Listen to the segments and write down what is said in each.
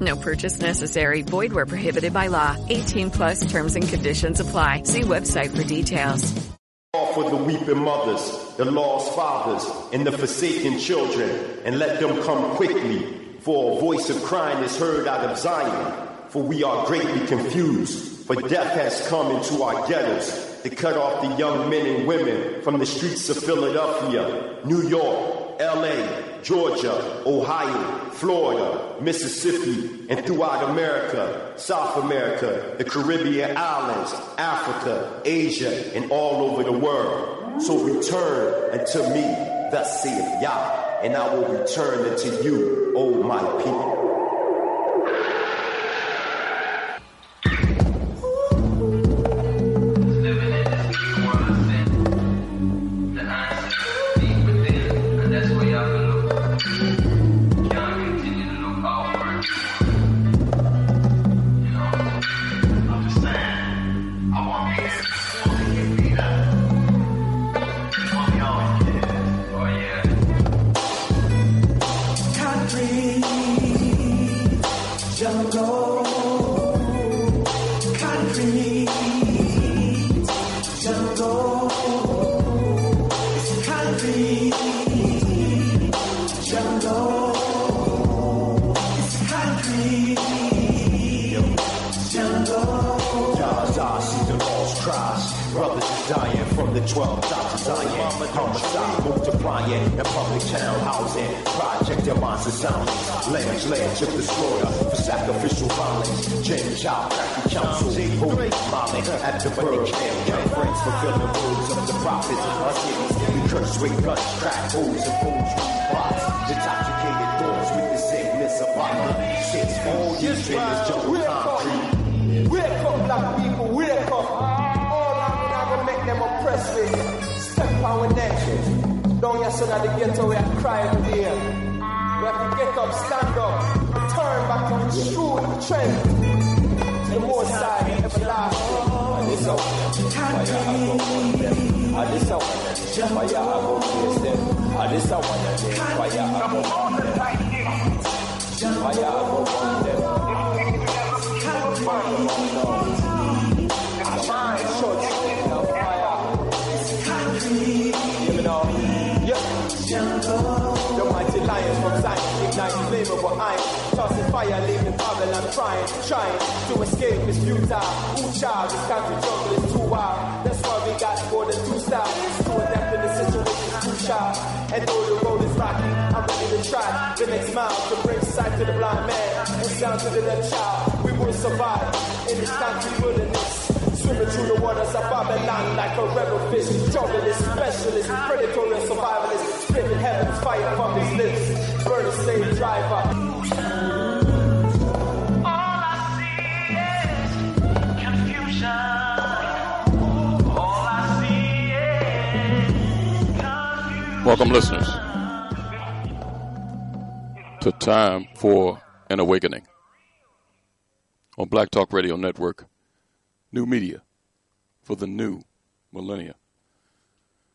No purchase necessary. Void where prohibited by law. 18 plus terms and conditions apply. See website for details. For the weeping mothers, the lost fathers, and the forsaken children, and let them come quickly. For a voice of crying is heard out of Zion. For we are greatly confused. For death has come into our ghettos to cut off the young men and women from the streets of Philadelphia, New York, LA, Georgia, Ohio, Florida, Mississippi, and throughout America, South America, the Caribbean islands, Africa, Asia, and all over the world. So return unto me, thus saith Yah, and I will return unto you, O my people. lying in public town housing. Project your monster sound. Lambs, lambs, if the slaughter for sacrificial violence. Jim Child, Cracky Council, Holy Molly at the bird camp. Young friends fulfilling rules of the prophets. of Our cities, we curse, we guns, crack holes, and fools, we plots. Intoxicated doors with the sickness of bottom. Shit's all you dreamers, jungle children the ghetto, we are crying today. We have to get up, stand up, turn back on true. The most everlasting. And this hour, fire above them. And this hour, fire them. And this fire them. mirror, but tossing fire, leaving Babylon trying, trying to escape is futile. Ooh, child, this country jungle is too wild. That's why we got more than two styles. To adapt in the situation, too child. And though the road is rocky, I'm ready to try the next mile to bring sight to the blind man and sound to the left child. We will survive in this country wilderness. Swimming through the waters of Babylon like a rebel fish. Jungle is specialist, predatory and survivalist. Spitting heaven's fire from his lips. Welcome, listeners, to Time for an Awakening on Black Talk Radio Network, new media for the new millennia.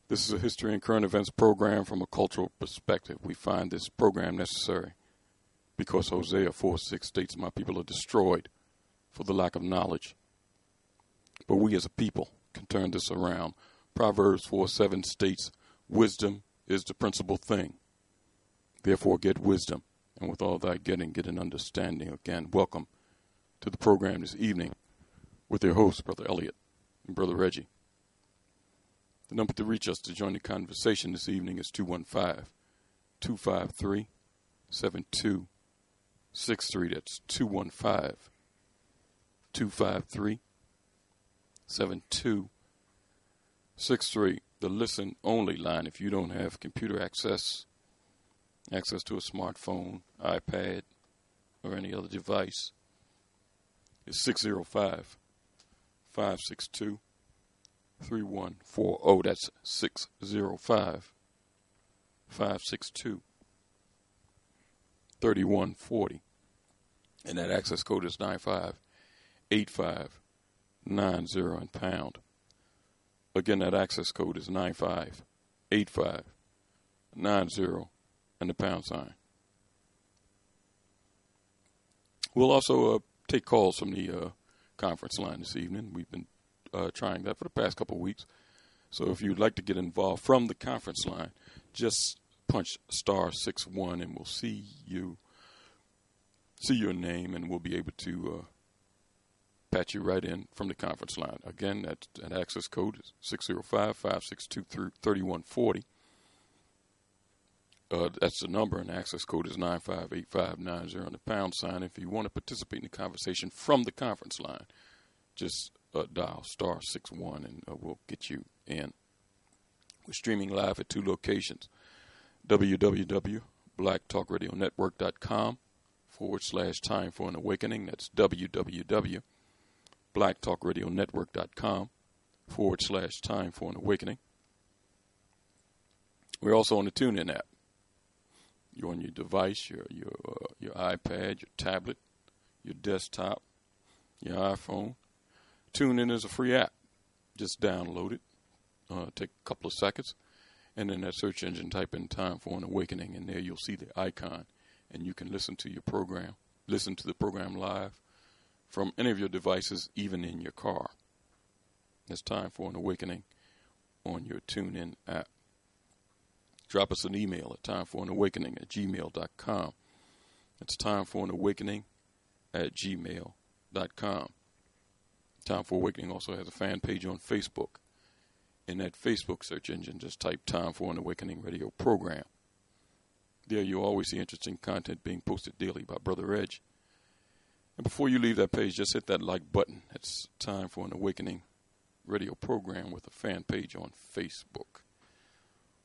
This is a history and current events program from a cultural perspective. We find this program necessary because Hosea 4 6 states, My people are destroyed for the lack of knowledge. But we as a people can turn this around. Proverbs 4 7 states, Wisdom is the principal thing. Therefore, get wisdom, and with all thy getting, get an understanding. Again, welcome to the program this evening with your hosts, Brother Elliot and Brother Reggie. The number to reach us to join the conversation this evening is 215 253 7263. That's 215 253 7263 the listen only line if you don't have computer access, access to a smartphone, iPad, or any other device. is 605 562 3140. That's 605 562 3140. And that access code is 958590 and pound. Again, that access code is 958590 and the pound sign. We'll also uh, take calls from the uh, conference line this evening. We've been uh, trying that for the past couple weeks. So if you'd like to get involved from the conference line, just punch star six one, and we'll see you, see your name, and we'll be able to uh, patch you right in from the conference line. Again, that, that access code is 605-562-3140. Uh, that's the number, and access code is 958590 on the pound sign. If you want to participate in the conversation from the conference line, just uh, dial star six one, and uh, we'll get you in. We're streaming live at two locations: www.blacktalkradionetwork.com forward slash time for an awakening. That's www.blacktalkradionetwork.com forward slash time for an awakening. We're also on the TuneIn app. You're on your device, your your uh, your iPad, your tablet, your desktop, your iPhone. TuneIn is a free app. Just download it. Uh, take a couple of seconds, and in that search engine, type in "Time for an Awakening," and there you'll see the icon, and you can listen to your program, listen to the program live from any of your devices, even in your car. It's time for an awakening on your TuneIn app. Drop us an email at timeforanawakening at gmail.com. It's time for an awakening at gmail.com. Time for Awakening also has a fan page on Facebook. In that Facebook search engine, just type Time for an Awakening radio program. There you'll always see interesting content being posted daily by Brother Edge. And before you leave that page, just hit that like button. It's Time for an Awakening radio program with a fan page on Facebook.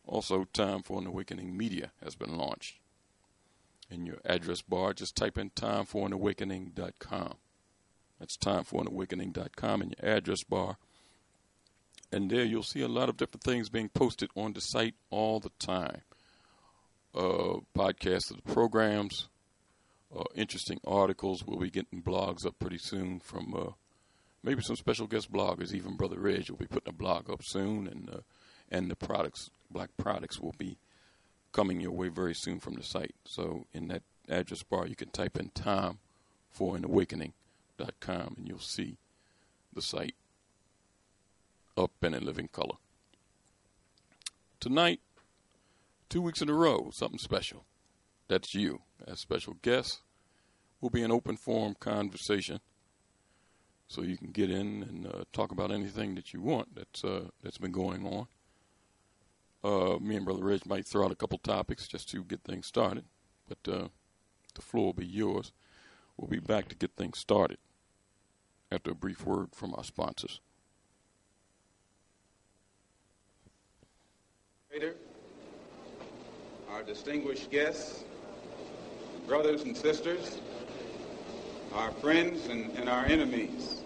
Also, Time for an Awakening Media has been launched. In your address bar, just type in timeforanawakening.com. That's timeforanawakening.com in your address bar. And there you'll see a lot of different things being posted on the site all the time. Uh, podcasts of the programs, uh, interesting articles. We'll be getting blogs up pretty soon from uh, maybe some special guest bloggers. Even Brother Edge will be putting a blog up soon, and uh, and the products, black products, will be coming your way very soon from the site. So in that address bar, you can type in time for an awakening com and you'll see the site up and in living color. Tonight, two weeks in a row, something special. That's you. As special guest, will be an open forum conversation, so you can get in and uh, talk about anything that you want that's uh, that's been going on. Uh, me and Brother Reg might throw out a couple topics just to get things started, but uh, the floor will be yours. We'll be back to get things started after a brief word from our sponsors. Our distinguished guests, brothers and sisters, our friends and, and our enemies.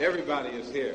Everybody is here.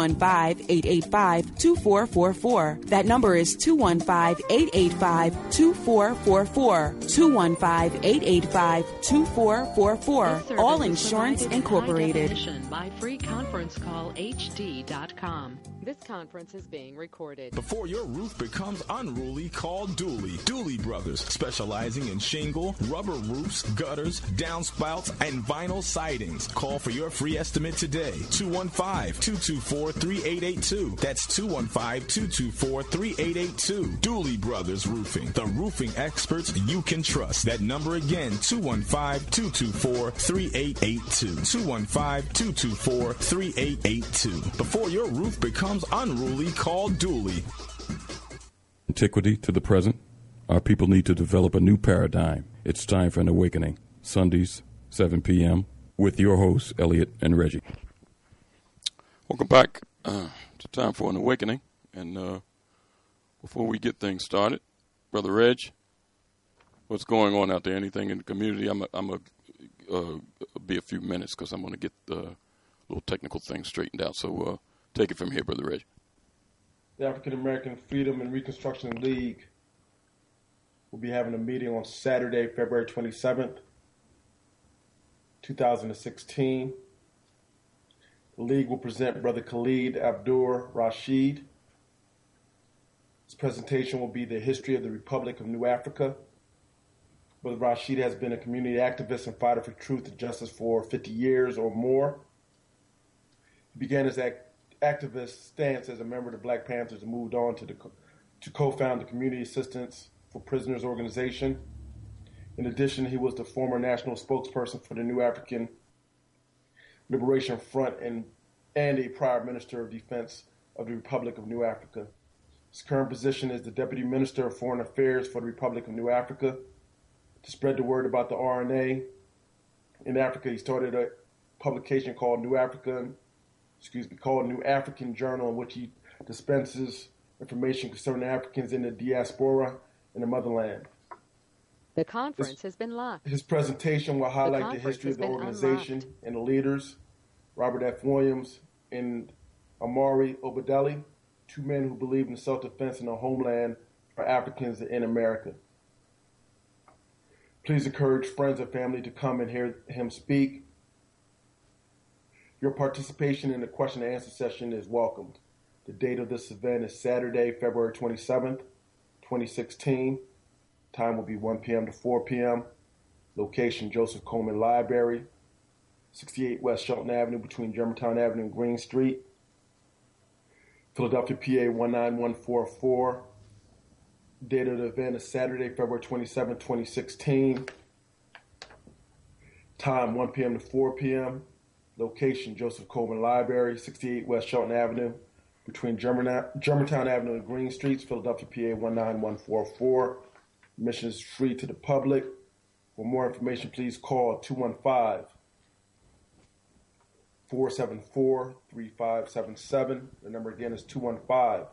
215 215-885-2444. That number is 215-885-2444. 215-885-2444. All Insurance Incorporated. By freeconferencecallhd.com. This conference is being recorded. Before your roof becomes unruly, call Dooley. Dooley Brothers, specializing in shingle, rubber roofs, gutters, downspouts, and vinyl sidings. Call for your free estimate today. 215-224-3882. That's 215-224-3882. Dooley Brothers Roofing. The roofing experts you can trust. That number again, 215-224-3882. 215-224-3882. Before your roof becomes unruly, call Dooley. Antiquity to the present. Our people need to develop a new paradigm. It's time for an awakening. Sundays, 7 p.m., with your hosts, Elliot and Reggie. Welcome back uh, to Time for an Awakening. And uh, before we get things started, Brother Reg, what's going on out there? Anything in the community? I'm going to uh, be a few minutes because I'm going to get the little technical things straightened out. So uh, take it from here, Brother Reg. The African American Freedom and Reconstruction League will be having a meeting on Saturday, February 27th, 2016. The league will present Brother Khalid Abdur Rashid. His presentation will be the history of the Republic of New Africa. Brother Rashid has been a community activist and fighter for truth and justice for 50 years or more. He began his act- activist stance as a member of the Black Panthers and moved on to, the, to co-found the Community Assistance for Prisoners organization. In addition, he was the former national spokesperson for the New African Liberation Front and, and a prior Minister of Defense of the Republic of New Africa. His current position is the Deputy Minister of Foreign Affairs for the Republic of New Africa. To spread the word about the RNA in Africa, he started a publication called New African, excuse me, called New African Journal, in which he dispenses information concerning Africans in the diaspora in the motherland. The conference his, has been locked. His presentation will highlight the, the history of the organization unlocked. and the leaders, Robert F. Williams and Imari Obadele, two men who believed in self-defense in the homeland for Africans in America. Please encourage friends and family to come and hear him speak. Your participation in the question and answer session is welcomed. The date of this event is Saturday, February 27th, 2016. Time will be 1 p.m. to 4 p.m. Location Joseph Coleman Library, 68 West Chelten Avenue between Germantown Avenue and Green Street. Philadelphia, PA 19144. Date of the event is Saturday, February 27, 2016. Time 1 p.m. to 4 p.m. Location Joseph Coleman Library, 68 West Chelten Avenue, between German, Germantown Avenue and Green Streets, Philadelphia, PA 19144. Admission is free to the public. For more information, please call 215 474 3577. The number again is 215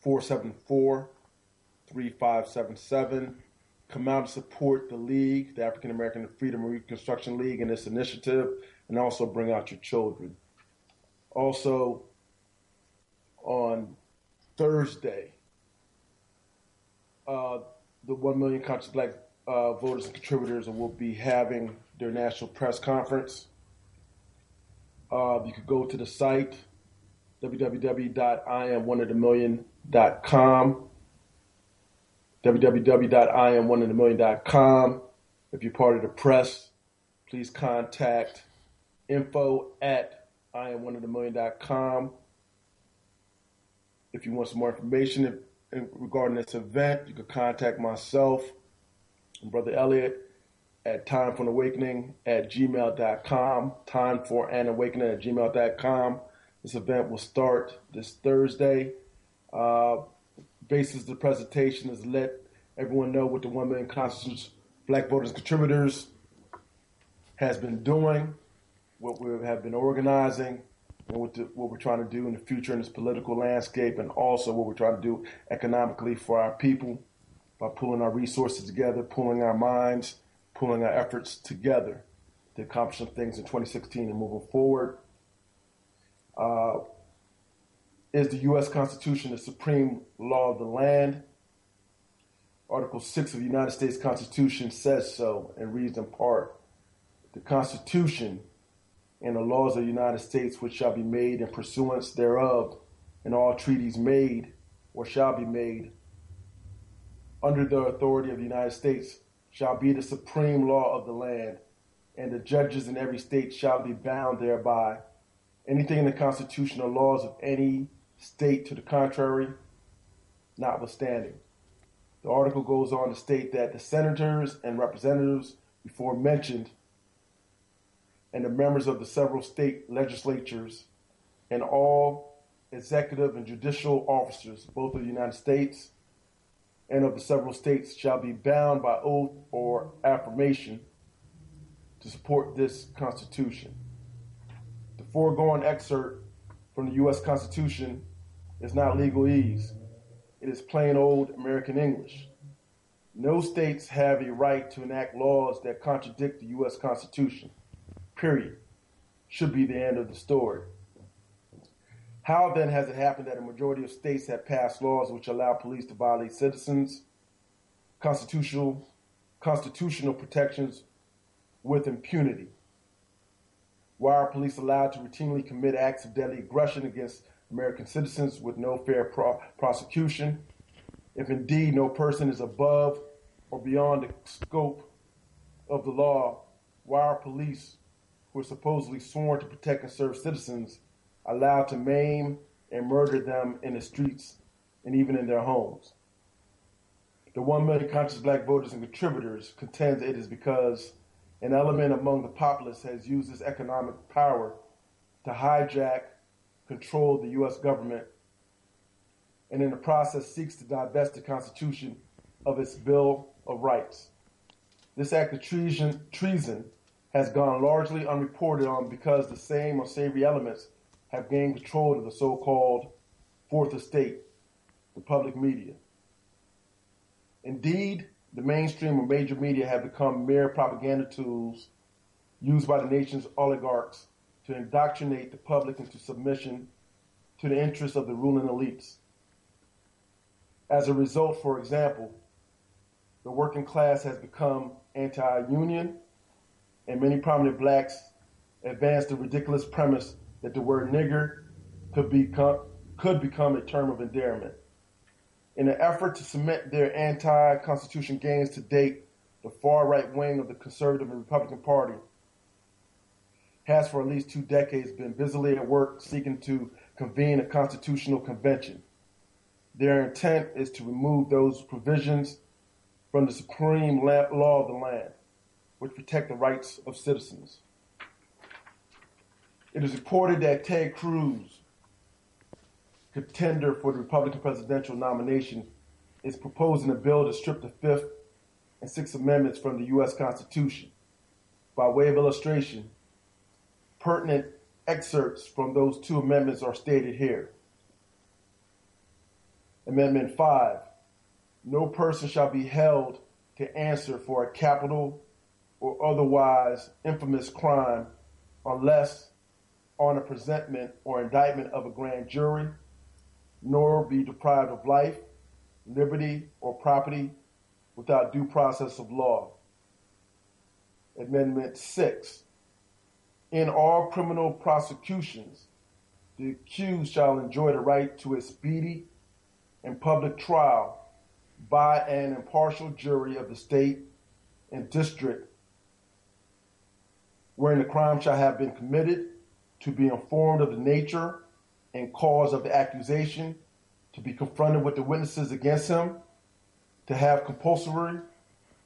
474 3577. Come out and support the League, the African American Freedom and Reconstruction League, in this initiative, and also bring out your children. Also, on Thursday, uh, the 1 Million Conscious Black uh, Voters and Contributors will be having their national press conference. Uh, you could go to the site www.iamoneofthemillion.com www.iamoneofthemillion.com if you're part of the press please contact info at iamoneofthemillion.com if you want some more information regarding this event you can contact myself and brother elliot at time for an awakening at gmail.com time for an awakening at gmail.com this event will start this Thursday. Uh, basis of the presentation is let everyone know what the One Million Conscious Black Voters Contributors has been doing, what we have been organizing, and what, the, what we're trying to do in the future in this political landscape, and also what we're trying to do economically for our people by pulling our resources together, pulling our minds, pulling our efforts together to accomplish some things in 2016 and moving forward. Uh, is the U.S. Constitution the supreme law of the land? Article 6 of the United States Constitution says so and reads in part The Constitution and the laws of the United States, which shall be made in pursuance thereof, and all treaties made or shall be made under the authority of the United States shall be the supreme law of the land, and the judges in every state shall be bound thereby. Anything in the Constitution or laws of any state to the contrary, notwithstanding. The article goes on to state that the senators and representatives before mentioned and the members of the several state legislatures and all executive and judicial officers, both of the United States and of the several states, shall be bound by oath or affirmation to support this Constitution. The foregoing excerpt from the U.S. Constitution is not legalese. It is plain old American English. No states have a right to enact laws that contradict the U.S. Constitution. Period. Should be the end of the story. How then has it happened that a majority of states have passed laws which allow police to violate citizens' constitutional constitutional protections with impunity? Why are police allowed to routinely commit acts of deadly aggression against American citizens with no fair pro- prosecution. If indeed no person is above or beyond the scope of the law, why are police, who are supposedly sworn to protect and serve citizens, allowed to maim and murder them in the streets and even in their homes? The one million conscious black voters and contributors contends it is because an element among the populace has used its economic power to hijack control the U.S. government and in the process seeks to divest the Constitution of its Bill of Rights. This act of treason, treason has gone largely unreported on because the same unsavory elements have gained control of the so-called Fourth Estate, the public media. Indeed, the mainstream and major media have become mere propaganda tools used by the nation's oligarchs to indoctrinate the public into submission to the interests of the ruling elites. As a result, for example, the working class has become anti-union, and many prominent blacks advance the ridiculous premise that the word nigger could become, could become a term of endearment. In an effort to cement their anti-constitution gains to date, the far right wing of the conservative and Republican Party has for at least two decades been busily at work seeking to convene a constitutional convention. Their intent is to remove those provisions from the supreme law of the land, which protect the rights of citizens. It is reported that Ted Cruz, contender for the Republican presidential nomination, is proposing a bill to strip the Fifth and Sixth Amendments from the U.S. Constitution. By way of illustration, pertinent excerpts from those two amendments are stated here. Amendment 5 No person shall be held to answer for a capital or otherwise infamous crime unless on a presentment or indictment of a grand jury, nor be deprived of life, liberty, or property without due process of law. Amendment 6 in all criminal prosecutions, the accused shall enjoy the right to a speedy and public trial by an impartial jury of the state and district wherein the crime shall have been committed, to be informed of the nature and cause of the accusation, to be confronted with the witnesses against him, to have compulsory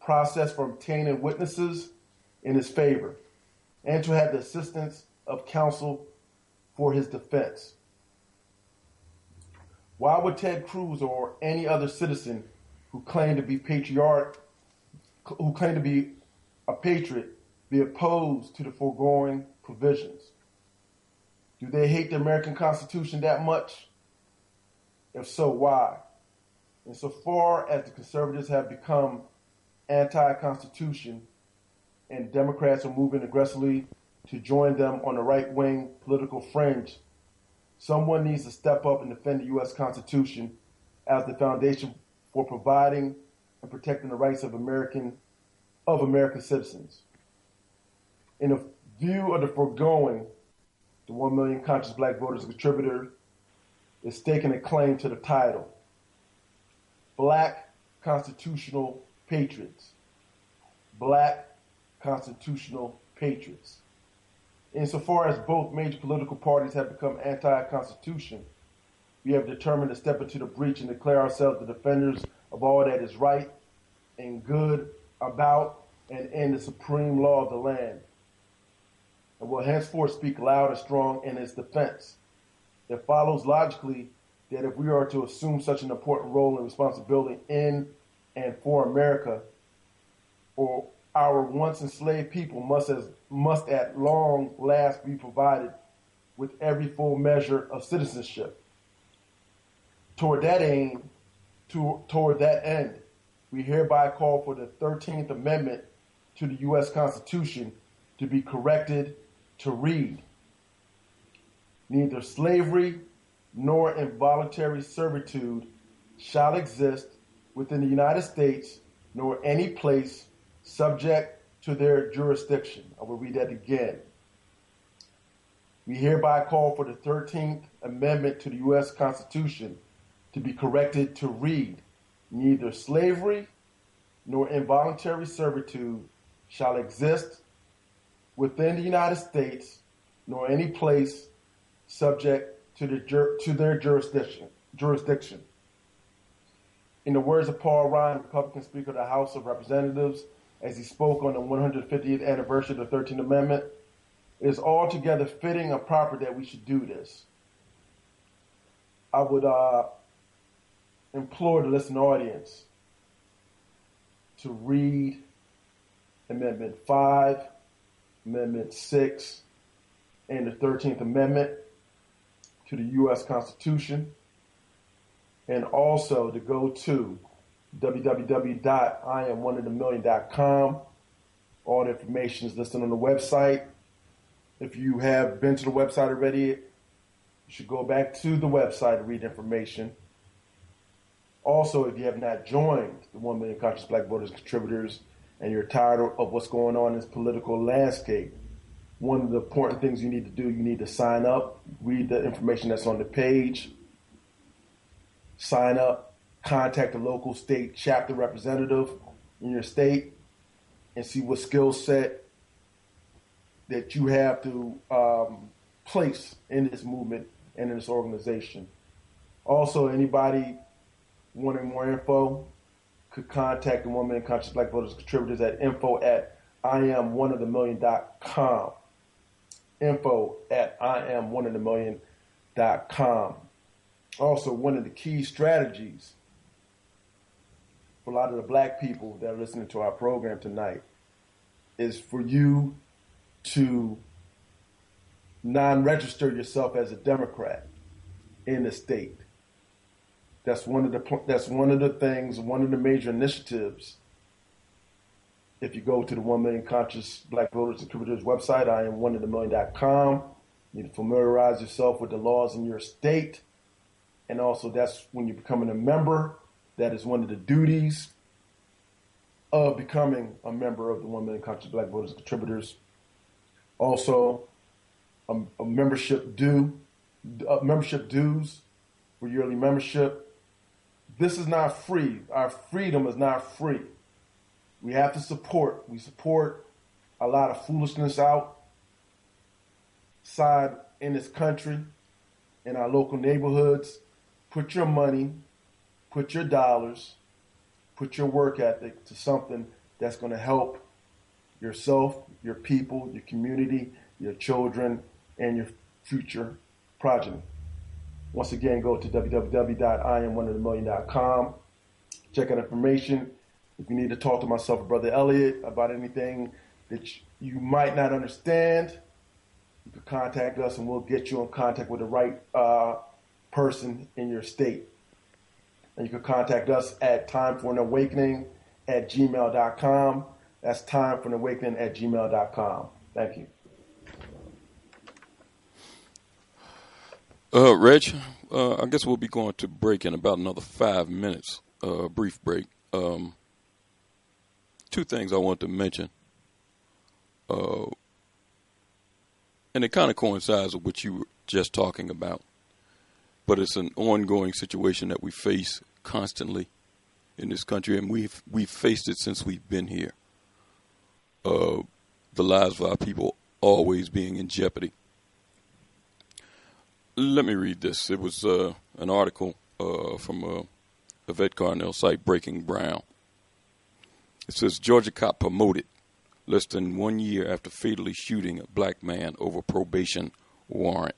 process for obtaining witnesses in his favor and to have the assistance of counsel for his defense. Why would Ted Cruz or any other citizen who claim to be patriot, who claim to be a patriot, be opposed to the foregoing provisions? Do they hate the American Constitution that much? If so, why? Insofar as the conservatives have become anti-constitution, and Democrats are moving aggressively to join them on the right wing political fringe, Someone needs to step up and defend the U.S. Constitution as the foundation for providing and protecting the rights of American of American citizens. In a view of the foregoing, the 1 million conscious black voters contributor is staking a claim to the title Black Constitutional Patriots. Black Constitutional Patriots. Insofar as both major political parties have become anti Constitution, we have determined to step into the breach and declare ourselves the defenders of all that is right and good about and in the supreme law of the land and will henceforth speak loud and strong in its defense. It follows logically that if we are to assume such an important role and responsibility in and for America, or our once enslaved people must as must at long last be provided with every full measure of citizenship. Toward that aim, to, toward that end, we hereby call for the 13th Amendment to the U.S. Constitution to be corrected to read Neither slavery nor involuntary servitude shall exist within the United States nor any place subject to their jurisdiction. I will read that again. We hereby call for the 13th Amendment to the U.S. Constitution to be corrected to read Neither slavery nor involuntary servitude shall exist within the United States nor any place subject to, the, to their jurisdiction. jurisdiction. In the words of Paul Ryan, Republican Speaker of the House of Representatives, as he spoke on the 150th anniversary of the 13th Amendment, it is altogether fitting and proper that we should do this. I would uh, implore the listening audience to read Amendment 5, Amendment 6, and the 13th Amendment to the U.S. Constitution, and also to go to www.iamoneofthemillion.com. All the information is listed on the website. If you have been to the website already, you should go back to the website to read information. Also, if you have not joined the 1 Million Conscious Black Voters Contributors and you're tired of what's going on in this political landscape, one of the important things you need to do, you need to sign up, read the information that's on the page, sign up, contact a local state chapter representative in your state, and see what skill set that you have to um, place in this movement and in this organization. Also, anybody wanting more info could contact the One Million Conscious Black Voters Contributors at info at I am one of the million.com info at I am one of the million dot com. Also, one of the key strategies for a lot of the black people that are listening to our program tonight is for you to non-register yourself as a Democrat in the state. That's one of the that's one of the things, one of the major initiatives if you go to the One Million Conscious Black Voters and Contributors website, I am one of the million.com. You need to familiarize yourself with the laws in your state. And also, that's when you're becoming a member. That is one of the duties of becoming a member of the One Million Conscious Black Voters Contributors. Also, a, a membership due, a membership dues for yearly membership. This is not free. Our freedom is not free we have to support. We support a lot of foolishness outside in this country, in our local neighborhoods. Put your money, put your dollars, put your work ethic to something that's going to help yourself, your people, your community, your children, and your future progeny. Once again, go to www.iamoneofthemillion.com. Check out information if you need to talk to myself or Brother Elliot about anything that you might not understand, you can contact us and we'll get you in contact with the right uh, person in your state. And you can contact us at time for an awakening at gmail.com. That's time for an awakening at gmail.com. Thank you. Uh, Reg, uh, I guess we'll be going to break in about another five minutes. Uh, brief break. Um, two things I want to mention. Uh, and it kind of coincides with what you were just talking about. But it's an ongoing situation that we face constantly in this country, and we've we've faced it since we've been here. Uh, the lives of our people always being in jeopardy. Let me read this. It was uh, an article uh, from uh, Yvette Carnell site, Breaking Brown. It says Georgia cop promoted less than one year after fatally shooting a black man over probation warrant.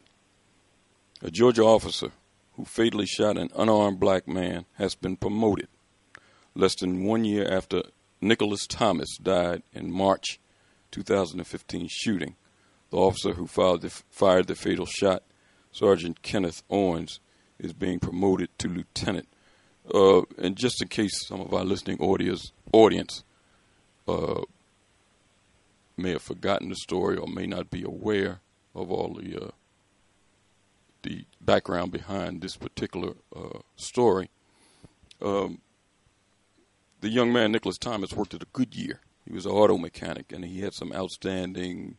A Georgia officer who fatally shot an unarmed black man has been promoted less than one year after Nicholas Thomas died in March 2015 shooting. The officer who fired the, fired the fatal shot, Sergeant Kenneth Owens, is being promoted to lieutenant. Uh, and just in case some of our listening audience, audience uh, may have forgotten the story or may not be aware of all the uh, the background behind this particular uh, story. Um, the young man Nicholas Thomas worked at a Goodyear. He was an auto mechanic, and he had some outstanding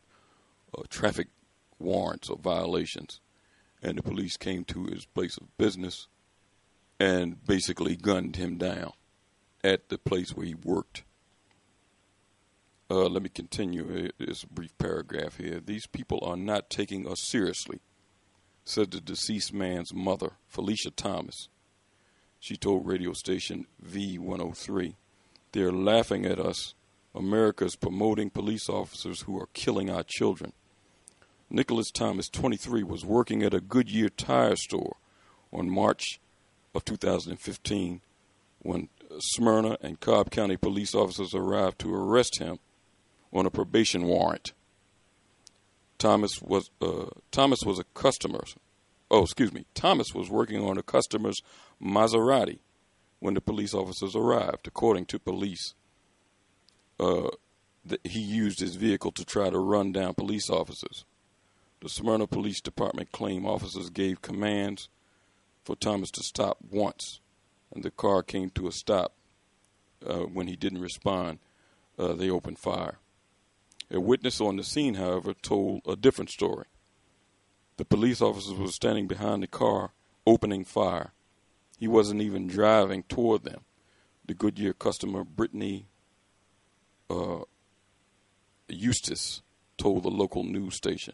uh, traffic warrants or violations. And the police came to his place of business and basically gunned him down at the place where he worked. Uh, let me continue. It's a brief paragraph here. These people are not taking us seriously, said the deceased man's mother, Felicia Thomas. She told radio station V103, They're laughing at us. America's promoting police officers who are killing our children. Nicholas Thomas, 23, was working at a Goodyear tire store on March of 2015 when Smyrna and Cobb County police officers arrived to arrest him on a probation warrant. Thomas was uh, Thomas was a customer. Oh, excuse me. Thomas was working on a customer's Maserati when the police officers arrived. According to police, uh, he used his vehicle to try to run down police officers. The Smyrna Police Department claim officers gave commands for Thomas to stop once, and the car came to a stop. Uh, when he didn't respond, uh, they opened fire. A witness on the scene, however, told a different story. The police officers were standing behind the car, opening fire. He wasn't even driving toward them. The Goodyear customer, Brittany uh, Eustace, told the local news station.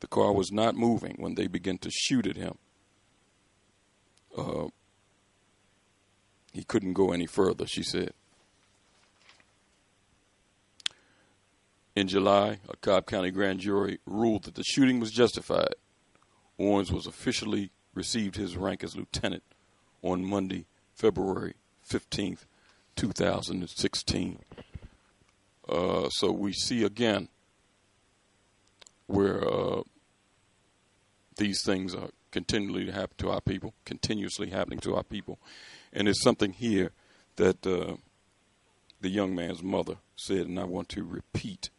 The car was not moving when they began to shoot at him. Uh, he couldn't go any further, she said. In July, a Cobb County grand jury ruled that the shooting was justified. Owens was officially received his rank as lieutenant on Monday, February 15th, 2016. Uh, so we see again where uh, these things are continually happen to our people, continuously happening to our people, and it's something here that uh, the young man's mother said, and I want to repeat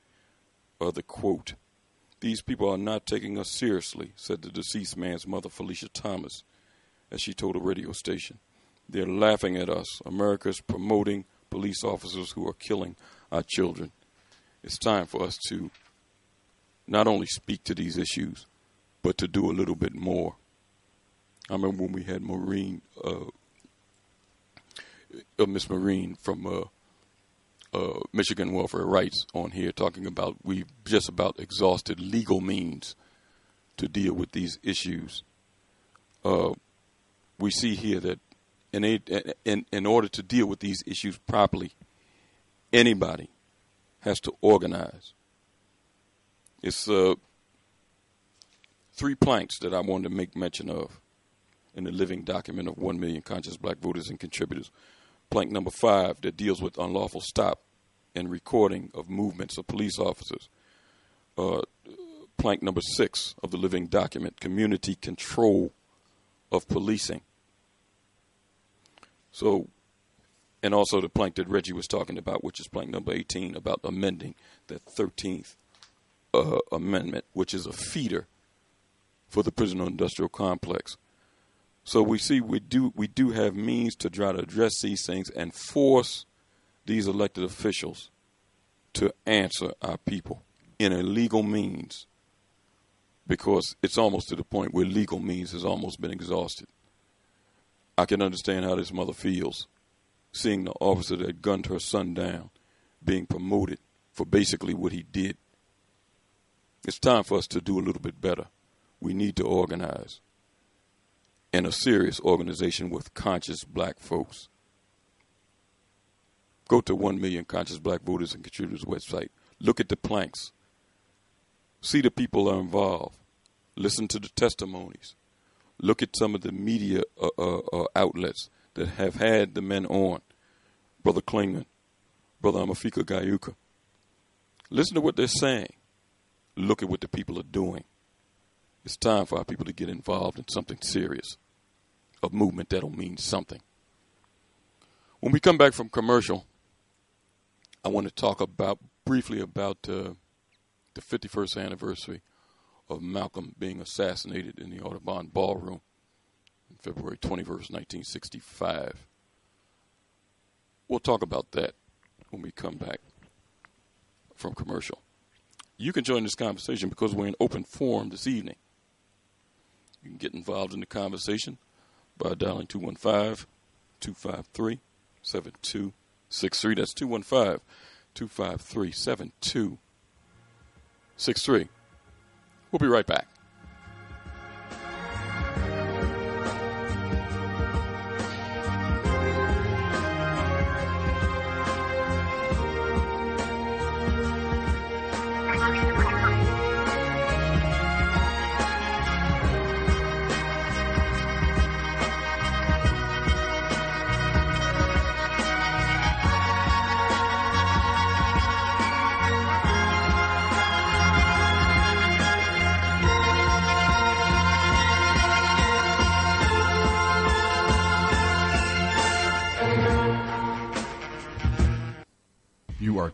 uh, the quote. These people are not taking us seriously, said the deceased man's mother, Felicia Thomas, as she told a radio station. They're laughing at us. America's promoting police officers who are killing our children. It's time for us to not only speak to these issues, but to do a little bit more. I remember when we had Maureen, uh, uh, Miss Maureen from uh, uh, Michigan Welfare Rights on here talking about we've just about exhausted legal means to deal with these issues. Uh, we see here that in, a, in, in order to deal with these issues properly, anybody has to organize. It's uh, three planks that I wanted to make mention of in the living document of 1 million conscious black voters and contributors plank number five that deals with unlawful stop and recording of movements of police officers. Uh, plank number six of the living document, community control of policing. So, and also the plank that Reggie was talking about, which is plank number 18, about amending the 13th uh, Amendment, which is a feeder for the prison industrial complex. So we see we do we do have means to try to address these things and force these elected officials to answer our people in a legal means because it's almost to the point where legal means has almost been exhausted. I can understand how this mother feels seeing the officer that gunned her son down being promoted for basically what he did. It's time for us to do a little bit better. We need to organize in a serious organization with conscious black folks. Go to 1 million conscious black voters and contributors website. Look at the planks. See the people are involved. Listen to the testimonies. Look at some of the media uh, uh, uh, outlets that have had the men on. Brother Clingman, Brother Amefika Geuka. Listen to what they're saying. Look at what the people are doing. It's time for our people to get involved in something serious, a movement that'll mean something. When we come back from commercial, I want to talk about briefly about uh, the 51st anniversary of Malcolm being assassinated in the Audubon Ballroom on February 21st, 1965. We'll talk about that when we come back from commercial. You can join this conversation because we're in open forum this evening. You can get involved in the conversation by dialing 215 253 7263. That's 215 253 7263. We'll be right back.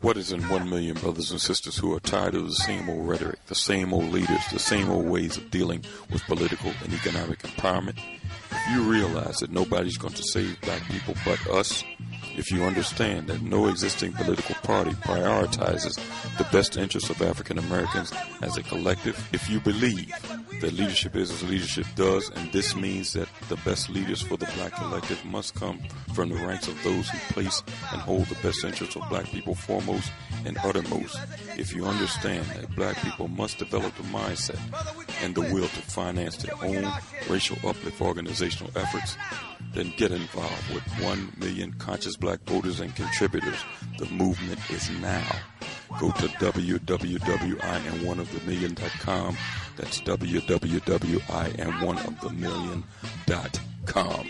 What is in one million brothers and sisters who are tired of the same old rhetoric, the same old leaders, the same old ways of dealing with political and economic empowerment? If you realize that nobody's going to save black people but us, if you understand that no existing political party prioritizes the best interests of African Americans as a collective, if you believe that leadership is as leadership does, and this means that the best leaders for the black collective must come from the ranks of those who place and hold the best interests of black people foremost and uttermost. If you understand that black people must develop the mindset and the will to finance their own racial uplift organizational efforts, then get involved with 1 million conscious black voters and contributors. The movement is now. Go to www.iam1ofthemillion.com. That's www.iam1ofthemillion.com.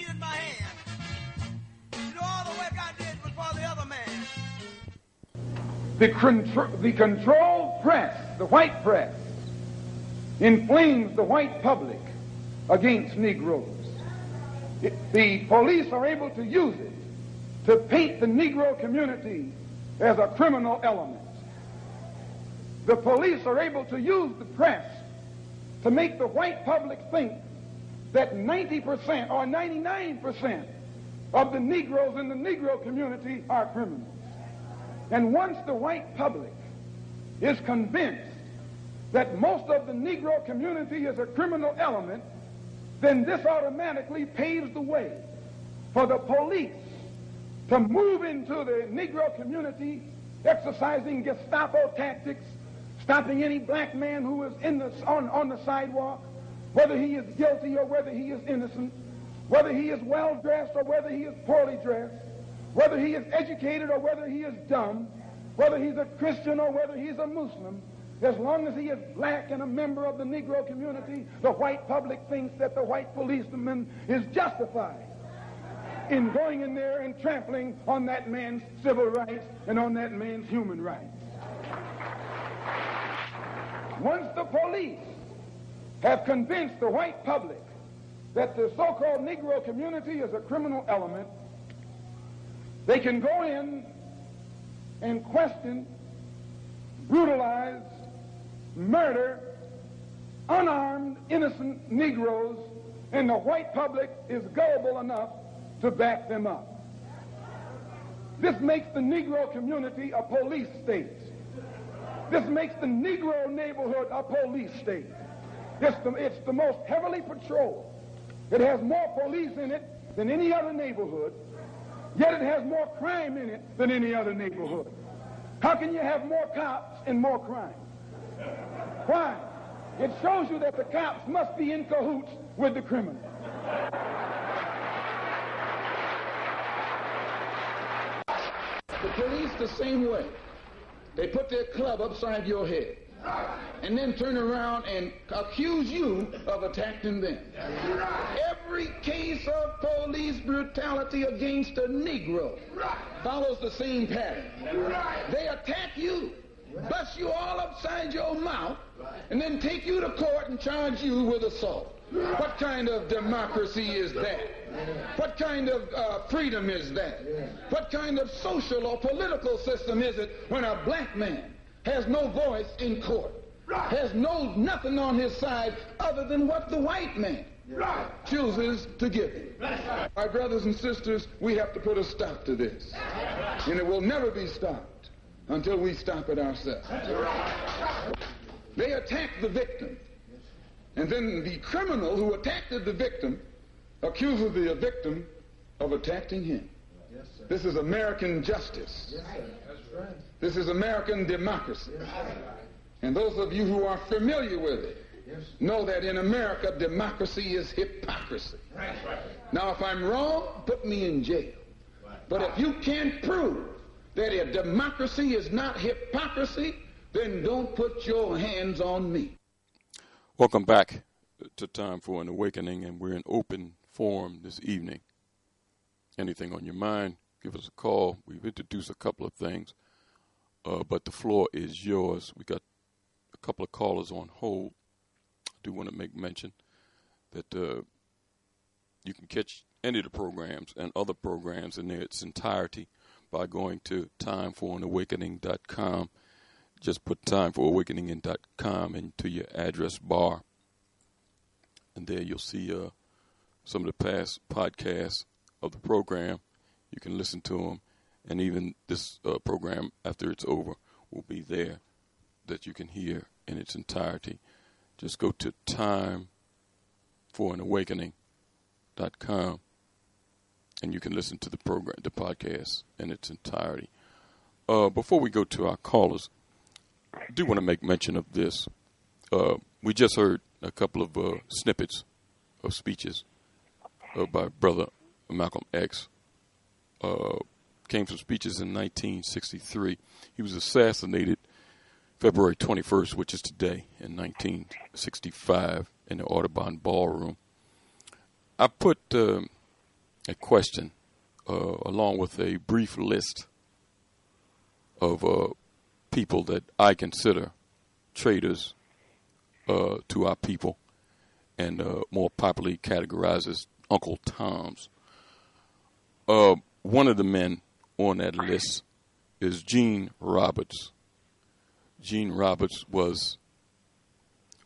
The, contro- the controlled press, the white press, inflames the white public against Negroes. It, the police are able to use it to paint the Negro community as a criminal element. The police are able to use the press to make the white public think that 90% or 99% of the Negroes in the Negro community are criminals. And once the white public is convinced that most of the Negro community is a criminal element, then this automatically paves the way for the police to move into the Negro community exercising Gestapo tactics, stopping any black man who is in the, on, on the sidewalk, whether he is guilty or whether he is innocent, whether he is well dressed or whether he is poorly dressed, whether he is educated or whether he is dumb, whether he's a Christian or whether he's a Muslim, as long as he is black and a member of the Negro community, the white public thinks that the white policeman is justified in going in there and trampling on that man's civil rights and on that man's human rights. Once the police have convinced the white public that the so-called Negro community is a criminal element, they can go in and question, brutalize, murder unarmed, innocent Negroes, and the white public is gullible enough to back them up. This makes the Negro community a police state. This makes the Negro neighborhood a police state. It's the, it's the most heavily patrolled. It has more police in it than any other neighborhood, yet it has more crime in it than any other neighborhood. How can you have more cops and more crime? Why? It shows you that the cops must be in cahoots with the criminal. The police the same way. They put their club upside your head and then turn around and accuse you of attacking them. Every case of police brutality against a Negro follows the same pattern. They attack you, bust you all upside your mouth, and then take you to court and charge you with assault. What kind of democracy is that? What kind of uh, freedom is that? What kind of social or political system is it when a black man has no voice in court, has no nothing on his side other than what the white man chooses to give him? My brothers and sisters, we have to put a stop to this. And it will never be stopped until we stop it ourselves. They attack the victim. And then the criminal who attacked the victim accuses the victim of attacking him. This is American justice. This is American democracy. And those of you who are familiar with it know that in America, democracy is hypocrisy. Now, if I'm wrong, put me in jail. But if you can't prove that if democracy is not hypocrisy, then don't put your hands on me. Welcome back to Time for an Awakening, and we're in open forum this evening. Anything on your mind, give us a call. We've introduced a couple of things, uh, but the floor is yours. We got a couple of callers on hold. I do want to make mention that uh, you can catch any of the programs and other programs in its entirety by going to timeforanawakening.com just put timeforawakening.com into your address bar. And there you'll see uh, some of the past podcasts of the program. You can listen to them. And even this uh, program, after it's over, will be there that you can hear in its entirety. Just go to timeforanawakening.com and you can listen to the program, the podcast in its entirety. Uh, before we go to our callers, I do want to make mention of this. Uh, we just heard a couple of uh, snippets of speeches uh, by Brother Malcolm X. Uh, came from speeches in 1963. He was assassinated February 21st, which is today, in 1965, in the Audubon Ballroom. I put um, a question uh, along with a brief list of uh, people that I consider traitors uh, to our people and uh, more popularly categorized as Uncle Toms. Uh, one of the men on that list is Gene Roberts. Gene Roberts was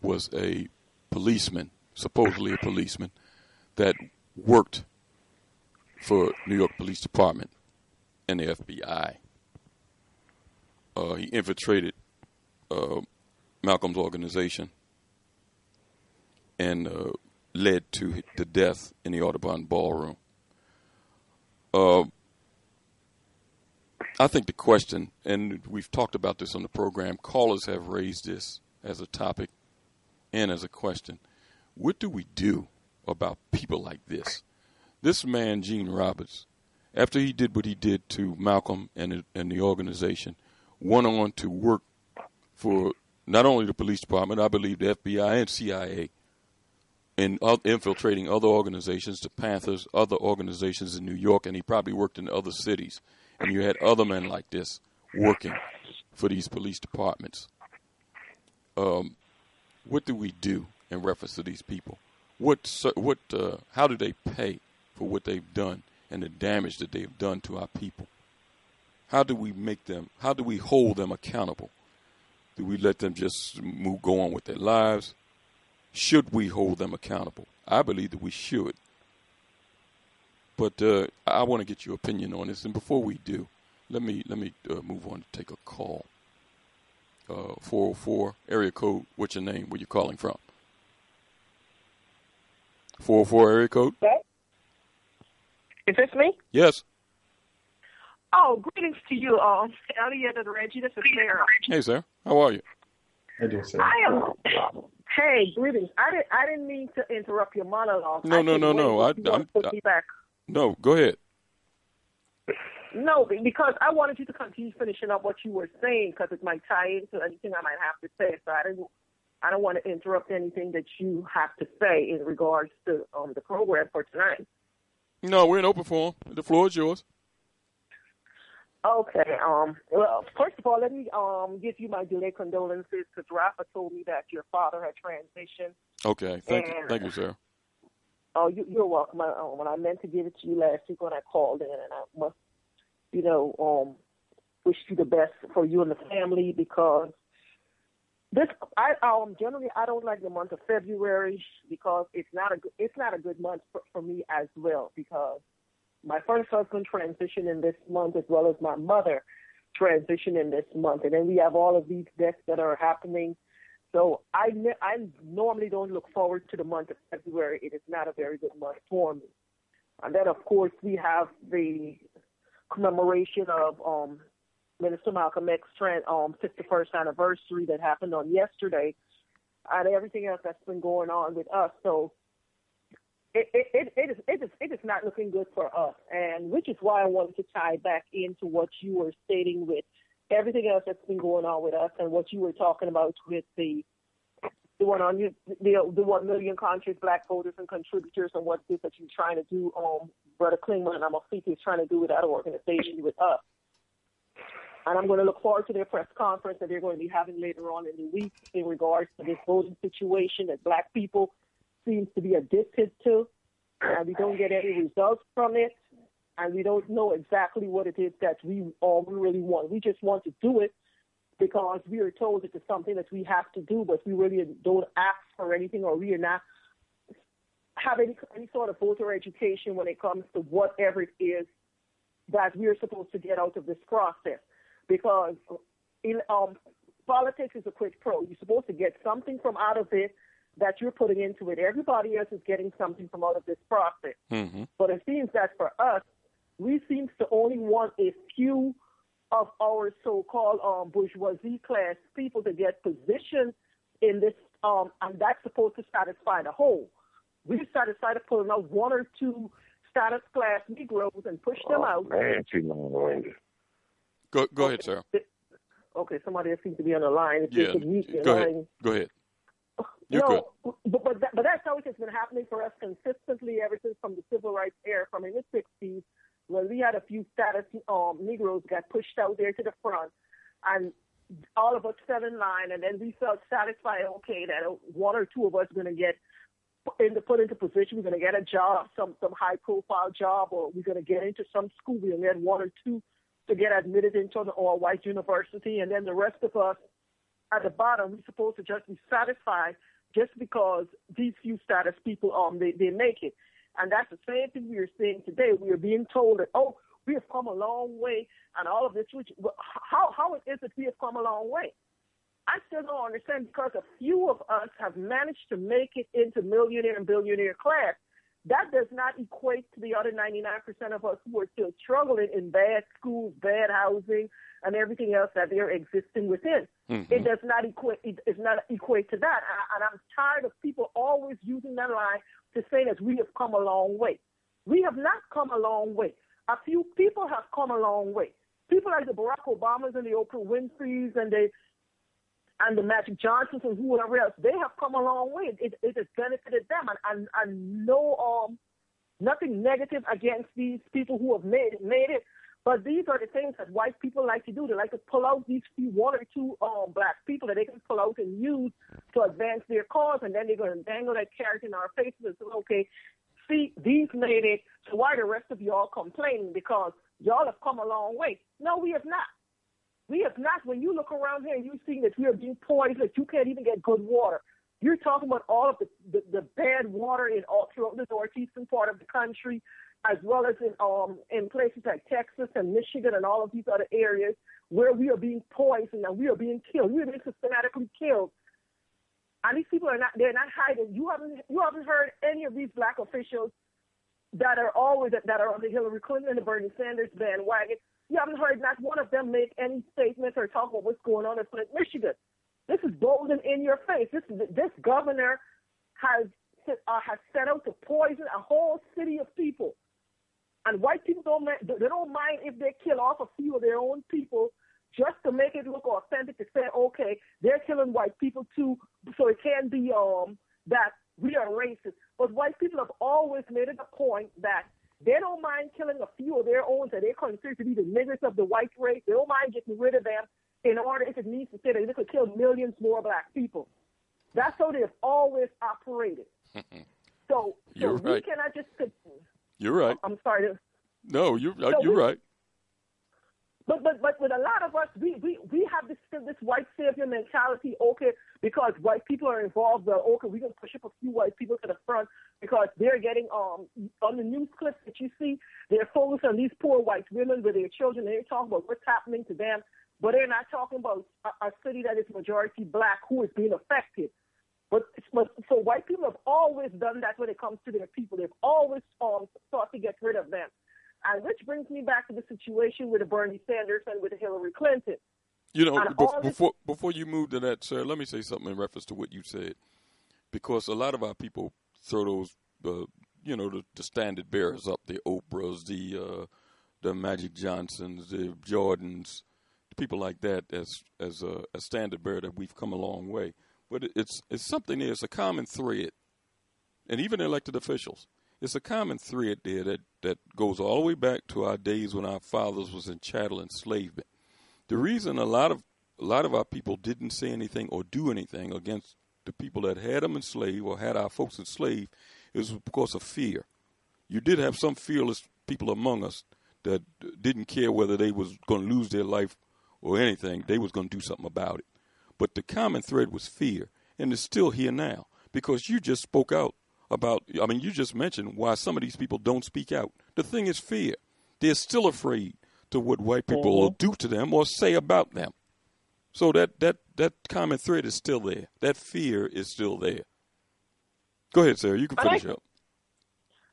was a policeman, supposedly a policeman, that worked for New York Police Department and the FBI. Uh, he infiltrated uh, Malcolm's organization and uh, led to the death in the Audubon Ballroom. Uh, I think the question, and we've talked about this on the program, callers have raised this as a topic and as a question. What do we do about people like this? This man, Gene Roberts, after he did what he did to Malcolm and, and the organization, went on to work for not only the police department, I believe the FBI and CIA, in uh, infiltrating other organizations, the Panthers, other organizations in New York, and he probably worked in other cities. And you had other men like this working for these police departments. Um, what do we do in reference to these people? What, what, uh, how do they pay for what they've done and the damage that they've done to our people? How do we make them? How do we hold them accountable? Do we let them just move, go on with their lives? Should we hold them accountable? I believe that we should. But uh, I want to get your opinion on this. And before we do, let me let me uh, move on to take a call. Uh, 404 area code. What's your name? Where you calling from? 404 area code. Is this me? Yes. Oh, greetings to you, um, Elliot and Reggie. This is Sarah. Hey, sir. How are you? How you doing, Sarah? I am. Hey, greetings. I didn't. I didn't mean to interrupt your monologue. No, I no, no, no. I, I'm. Put me back. No, go ahead. No, because I wanted you to continue finishing up what you were saying because it might tie into anything I might have to say. So I didn't. I don't want to interrupt anything that you have to say in regards to um, the program for tonight. No, we're in open forum. The floor is yours. Okay. Um. Well, first of all, let me um give you my delayed condolences because Rafa told me that your father had transitioned. Okay. Thank and, you. Thank you, sir. Oh, you, you're welcome. I, um, when I meant to give it to you last week when I called in, and I must, you know, um, wish you the best for you and the family because this I um generally I don't like the month of February because it's not a it's not a good month for, for me as well because my first husband transitioned in this month as well as my mother transitioned in this month. And then we have all of these deaths that are happening. So I I normally don't look forward to the month of February. It is not a very good month for me. And then of course we have the commemoration of um Minister Malcolm X trend, um, 51st anniversary that happened on yesterday, and everything else that's been going on with us. So it it it, it is it is it is not looking good for us, and which is why I wanted to tie back into what you were stating with everything else that's been going on with us, and what you were talking about with the the one on you the the one million conscious black voters and contributors, and what it is that you're trying to do. Um, Brother Clingman and Amafiki is trying to do with that organization with us. And I'm going to look forward to their press conference that they're going to be having later on in the week in regards to this voting situation that black people seems to be addicted to. And we don't get any results from it. And we don't know exactly what it is that we all we really want. We just want to do it because we are told it is something that we have to do, but we really don't ask for anything or we are not have any, any sort of voter education when it comes to whatever it is that we're supposed to get out of this process because in, um, politics is a quick pro. You're supposed to get something from out of it that you're putting into it. Everybody else is getting something from out of this process. Mm-hmm. But it seems that for us, we seem to only want a few of our so-called um, bourgeoisie class people to get positions in this, um, and that's supposed to satisfy the whole. We've decided pulling out one or two status class Negroes and push them oh, out. Man, too long-winded. Go go ahead, sir. Okay, somebody seems to be on the line. If Yeah. mute Go ahead. line. Go ahead. You're no, but but, that, but that's how it has been happening for us consistently ever since from the civil rights era, from in the '60s, when we had a few status um, Negroes got pushed out there to the front, and all of us fell in line, and then we felt satisfied, okay, that one or two of us are going to get into put into position. We're going to get a job, some some high profile job, or we're going to get into some school. We're going to get one or two to get admitted into an all white university, and then the rest of us at the bottom, we're supposed to just be satisfied just because these few status people um they, they make it. And that's the same thing we are seeing today. We are being told that, oh, we have come a long way and all of this, which how how it is that we have come a long way. I still don't understand because a few of us have managed to make it into millionaire and billionaire class. That does not equate to the other 99% of us who are still struggling in bad schools, bad housing, and everything else that they're existing within. Mm-hmm. It does not equate. It does not equate to that. And I'm tired of people always using that line to say that we have come a long way. We have not come a long way. A few people have come a long way. People like the Barack Obamas and the Oprah Winfrey's and the and the Magic Johnsons and whoever else, they have come a long way. It, it has benefited them, and, and, and no um nothing negative against these people who have made it, made it. But these are the things that white people like to do. They like to pull out these few one or two um black people that they can pull out and use to advance their cause, and then they're going to dangle that carrot in our faces and say, okay, see, these made it. So why the rest of y'all complaining because y'all have come a long way? No, we have not. We have not. When you look around here, you see that we are being poisoned. That you can't even get good water. You're talking about all of the, the, the bad water in all throughout the northeastern part of the country, as well as in um in places like Texas and Michigan and all of these other areas where we are being poisoned and we are being killed. We are being systematically killed. And these people are not they're not hiding. You haven't you haven't heard any of these black officials that are always that are on the Hillary Clinton and the Bernie Sanders bandwagon you haven't heard not one of them make any statements or talk about what's going on in Flint, Michigan. This is bold and in your face. This this governor has uh, has set out to poison a whole city of people, and white people don't they don't mind if they kill off a few of their own people just to make it look authentic to say okay they're killing white people too, so it can be um that we are racist. But white people have always made it a point that they don't mind killing a few of their own that they consider to be the niggers of the white race. They don't mind getting rid of them in order, if it needs to say that they could kill millions more black people. That's how they've always operated. so, you're so right. we cannot just. You're right. I'm sorry. To, no, you're uh, so you're we, right. But but but with a lot of us, we we we have this this white savior mentality. Okay, because white people are involved. Well, okay, we're gonna push up a few white people to the front because they're getting um on the news clips that you see. They're focused on these poor white women with their children. They're talking about what's happening to them, but they're not talking about a, a city that is majority black who is being affected. But, but so white people have always done that when it comes to their people. They've always um, sought to get rid of them. And which brings me back to the situation with Bernie Sanders and with Hillary Clinton. You know, be- before before you move to that, sir, let me say something in reference to what you said, because a lot of our people throw those, uh, you know, the, the standard bearers up, the Oprahs, the uh, the Magic Johnsons, the Jordans, people like that, as as a, a standard bearer that we've come a long way. But it's it's something there. It's a common thread, and even elected officials it's a common thread there that, that goes all the way back to our days when our fathers was in chattel enslavement. The reason a lot of a lot of our people didn't say anything or do anything against the people that had them enslaved or had our folks enslaved is because of fear. You did have some fearless people among us that didn't care whether they was going to lose their life or anything. They was going to do something about it. But the common thread was fear, and it's still here now because you just spoke out about, I mean, you just mentioned why some of these people don't speak out. The thing is fear. They're still afraid to what white people mm-hmm. will do to them or say about them. So that, that, that common thread is still there. That fear is still there. Go ahead, Sarah. You can finish I, up.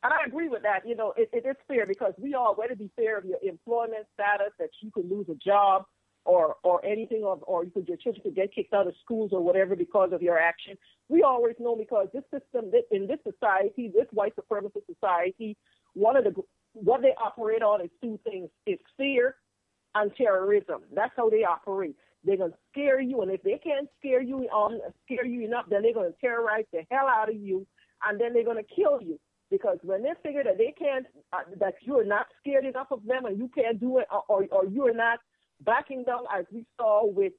And I agree with that. You know, it, it is fair because we all want to be fair of your employment status, that you could lose a job, or or anything or or you could your children could get kicked out of schools or whatever because of your action. We always know because this system in this society, this white supremacist society, one of the what they operate on is two things: is fear and terrorism. That's how they operate. They're gonna scare you, and if they can't scare you um scare you enough, then they're gonna terrorize the hell out of you, and then they're gonna kill you. Because when they figure that they can't, uh, that you're not scared enough of them, and you can't do it, or or, or you're not backing down as we saw with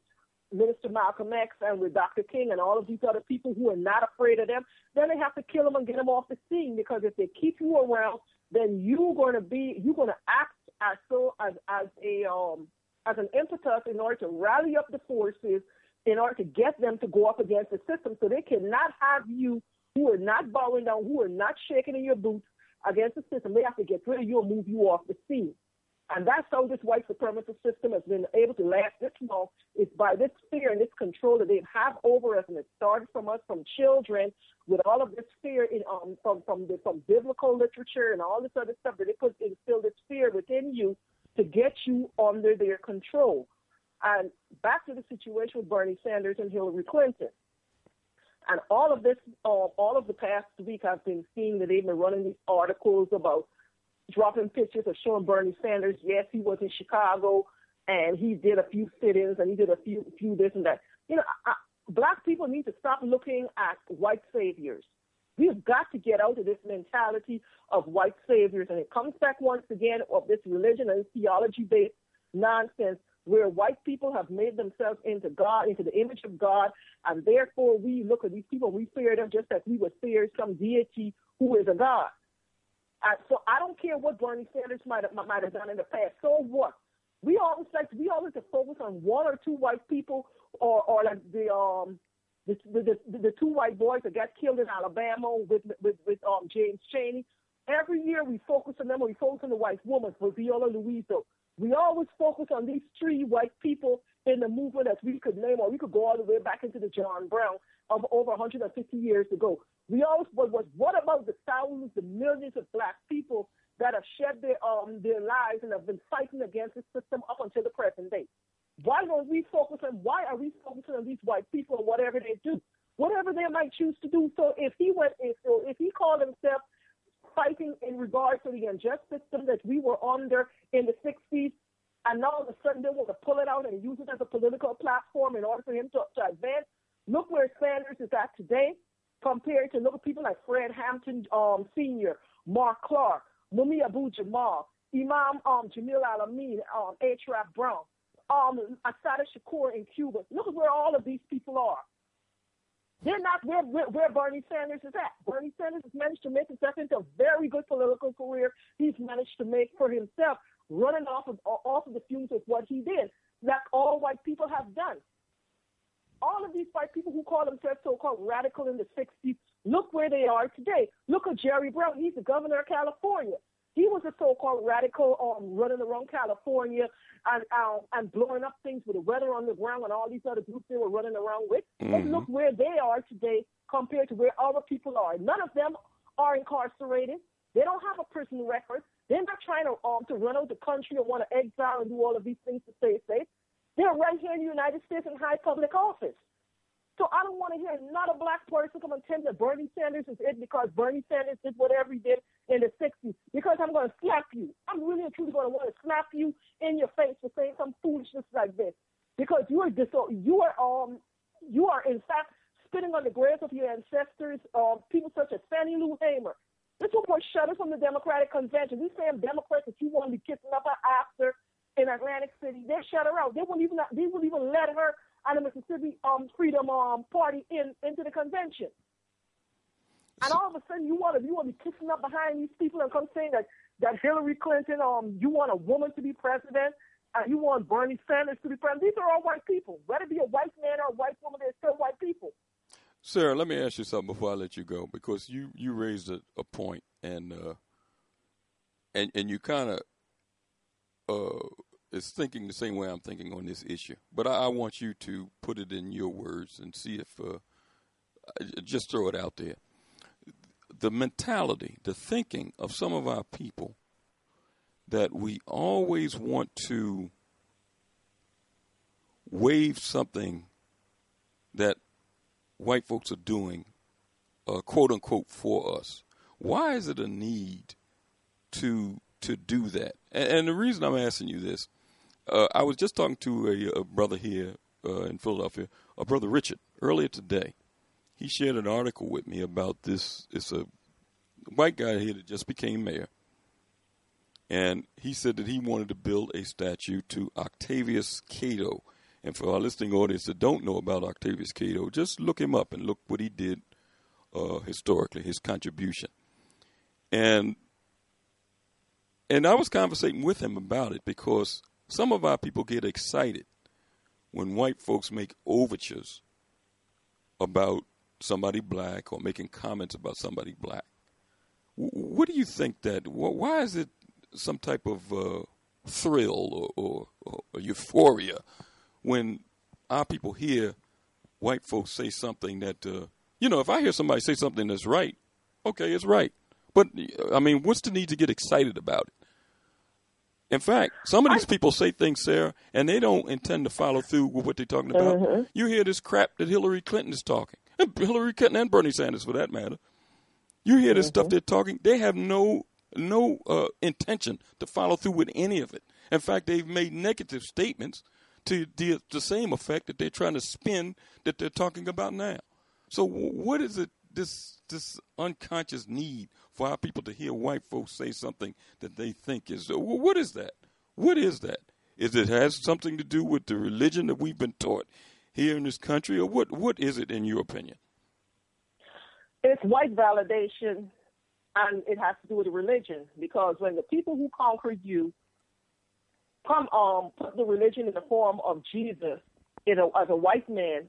Minister Malcolm X and with Dr. King and all of these other people who are not afraid of them, then they have to kill them and get them off the scene because if they keep you around, then you're going to be you're going to act as so as as a um as an impetus in order to rally up the forces in order to get them to go up against the system. So they cannot have you who are not bowing down, who are not shaking in your boots against the system. They have to get rid of you and move you off the scene. And that's how this white supremacist system has been able to last this long. It's by this fear and this control that they have over us, and it started from us, from children, with all of this fear in, um, from from the, from biblical literature and all this other stuff that they put instill this fear within you to get you under their control. And back to the situation with Bernie Sanders and Hillary Clinton. And all of this, uh, all of the past week, I've been seeing that they've been running these articles about dropping pictures of showing Bernie Sanders. Yes, he was in Chicago and he did a few sit-ins and he did a few few this and that. You know, I, black people need to stop looking at white saviors. We've got to get out of this mentality of white saviors, and it comes back once again of this religion and theology-based nonsense where white people have made themselves into God, into the image of God, and therefore we look at these people, we fear them just as we would fear some deity who is a God. So I don't care what Bernie Sanders might have, might have done in the past. So what? We always like we always to focus on one or two white people, or or like the um the the, the, the two white boys that got killed in Alabama with with with um James Chaney. Every year we focus on them, or we focus on the white woman for Viola Liuzzo. We always focus on these three white people in the movement that we could name, or we could go all the way back into the John Brown of over 150 years ago. We always was, was what about the thousands, the millions of black people that have shed their um their lives and have been fighting against the system up until the present day? Why don't we focus on why are we focusing on these white people and whatever they do, whatever they might choose to do? So if he went, if if he called himself fighting in regards to the unjust system that we were under in the 60s, and now all of a sudden they want to pull it out and use it as a political platform in order for him to, to advance. Look where Sanders is at today compared to look at people like Fred Hampton um, Sr., Mark Clark, Mumia Abu Jamal, Imam um, Jamil Al-Amin, um, Rap Brown, um, Assata Shakur in Cuba. Look at where all of these people are. They're not where, where, where Bernie Sanders is at. Bernie Sanders has managed to make himself into a very good political career. He's managed to make for himself, running off of off of the fumes of what he did, like all white people have done. All of these white people who call themselves so-called radical in the 60s, look where they are today. Look at Jerry Brown. He's the governor of California. He was a so-called radical um, running around California and um, and blowing up things with the Weather Underground and all these other groups they were running around with. Mm-hmm. But look where they are today compared to where other people are. None of them are incarcerated. They don't have a prison record. They're not trying to um to run out the country or want to exile and do all of these things to stay safe. They're right here in the United States in high public office. So I don't want to hear not a black person come and tell me that Bernie Sanders is it because Bernie Sanders did whatever he did in the 60s because I'm going to slap you. I'm really and truly going to want to slap you in your face for saying some foolishness like this because you are dis- you are um you are in fact spitting on the graves of your ancestors, uh, people such as Fannie Lou Hamer. This was shut us from the Democratic Convention. These same Democrats that you want to be kissing up after in Atlantic City, they shut her out. They wouldn't even they wouldn't even let her and the Mississippi um, Freedom um, Party in into the convention. And all of a sudden, you want to you want to be kissing up behind these people and come saying that that Hillary Clinton, um, you want a woman to be president, and you want Bernie Sanders to be president. These are all white people. Whether it be a white man or a white woman, they're still white people. Sarah, let me ask you something before I let you go, because you you raised a, a point, and uh, and and you kind of uh, is thinking the same way I'm thinking on this issue. But I, I want you to put it in your words and see if uh, just throw it out there. The mentality, the thinking of some of our people that we always want to wave something that white folks are doing, uh, quote unquote, for us. Why is it a need to to do that? And, and the reason I'm asking you this uh, I was just talking to a, a brother here uh, in Philadelphia, a brother Richard, earlier today. He shared an article with me about this. It's a white guy here that just became mayor. And he said that he wanted to build a statue to Octavius Catto. And for our listening audience that don't know about Octavius Catto, just look him up and look what he did uh, historically, his contribution. And and I was conversating with him about it because some of our people get excited when white folks make overtures about somebody black or making comments about somebody black. What do you think that? Why is it some type of uh, thrill or, or, or euphoria when our people hear white folks say something that, uh, you know, if I hear somebody say something that's right, okay, it's right. But, I mean, what's the need to get excited about it? In fact, some of these people say things, Sarah, and they don't intend to follow through with what they're talking about. Mm-hmm. You hear this crap that Hillary Clinton is talking, and Hillary Clinton and Bernie Sanders, for that matter. You hear this Mm-hmm. stuff they're talking. They have no no uh, intention to follow through with any of it. In fact, they've made negative statements to the, the same effect that they're trying to spin that they're talking about now. So, what is it? This this unconscious need for our people to hear white folks say something that they think is what is that? What is that? Is it has something to do with the religion that we've been taught here in this country, or what? What is it in your opinion? It's white validation, and it has to do with religion. Because when the people who conquered you come um put the religion in the form of Jesus in a, as a white man,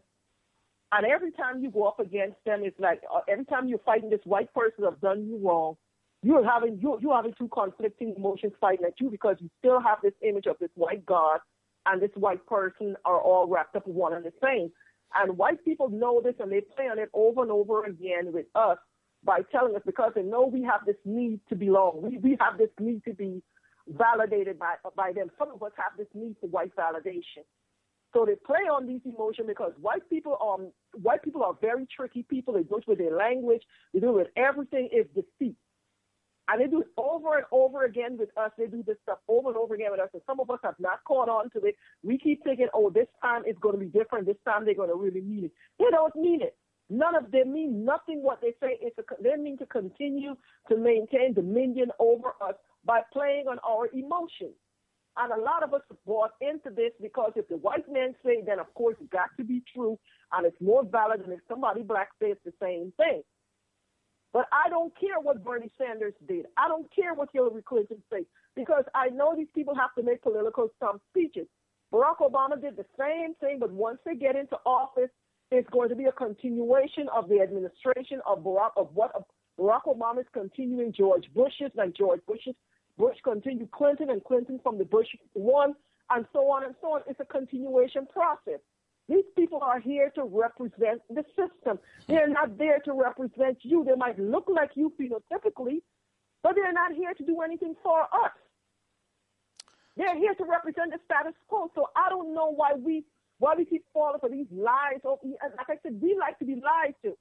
and every time you go up against them, it's like uh, every time you're fighting this white person that's done you wrong, you're having you you're having two conflicting emotions fighting at you because you still have this image of this white God and this white person are all wrapped up one and the same. And white people know this and they play on it over and over again with us by telling us because they know we have this need to belong. We we have this need to be validated by by them. Some of us have this need for white validation. So they play on these emotions because white people um white people are very tricky people. They do it with their language, they do it with everything is deceit. And they do it over and over again with us. They do this stuff over and over again with us. And some of us have not caught on to it. We keep thinking, oh, this time it's going to be different. This time they're going to really mean it. They don't mean it. None of them mean nothing what they say. It's a, they mean to continue to maintain dominion over us by playing on our emotions. And a lot of us bought into this because if the white man say, then of course it's got to be true, and it's more valid than if somebody black says the same thing. But I don't care what Bernie Sanders did. I don't care what Hillary Clinton said because I know these people have to make political stump speeches. Barack Obama did the same thing, but once they get into office, it's going to be a continuation of the administration of Barack of what Barack Obama is continuing George Bush's, and George Bush's. Bush continued Clinton and Clinton from the Bush one, and so on and so on. It's a continuation process. These people are here to represent the system. They're not there to represent you. They might look like you phenotypically, but they're not here to do anything for us. They're here to represent the status quo. So I don't know why we why we keep falling for these lies. Oh, or, like I said, we like to be lied to.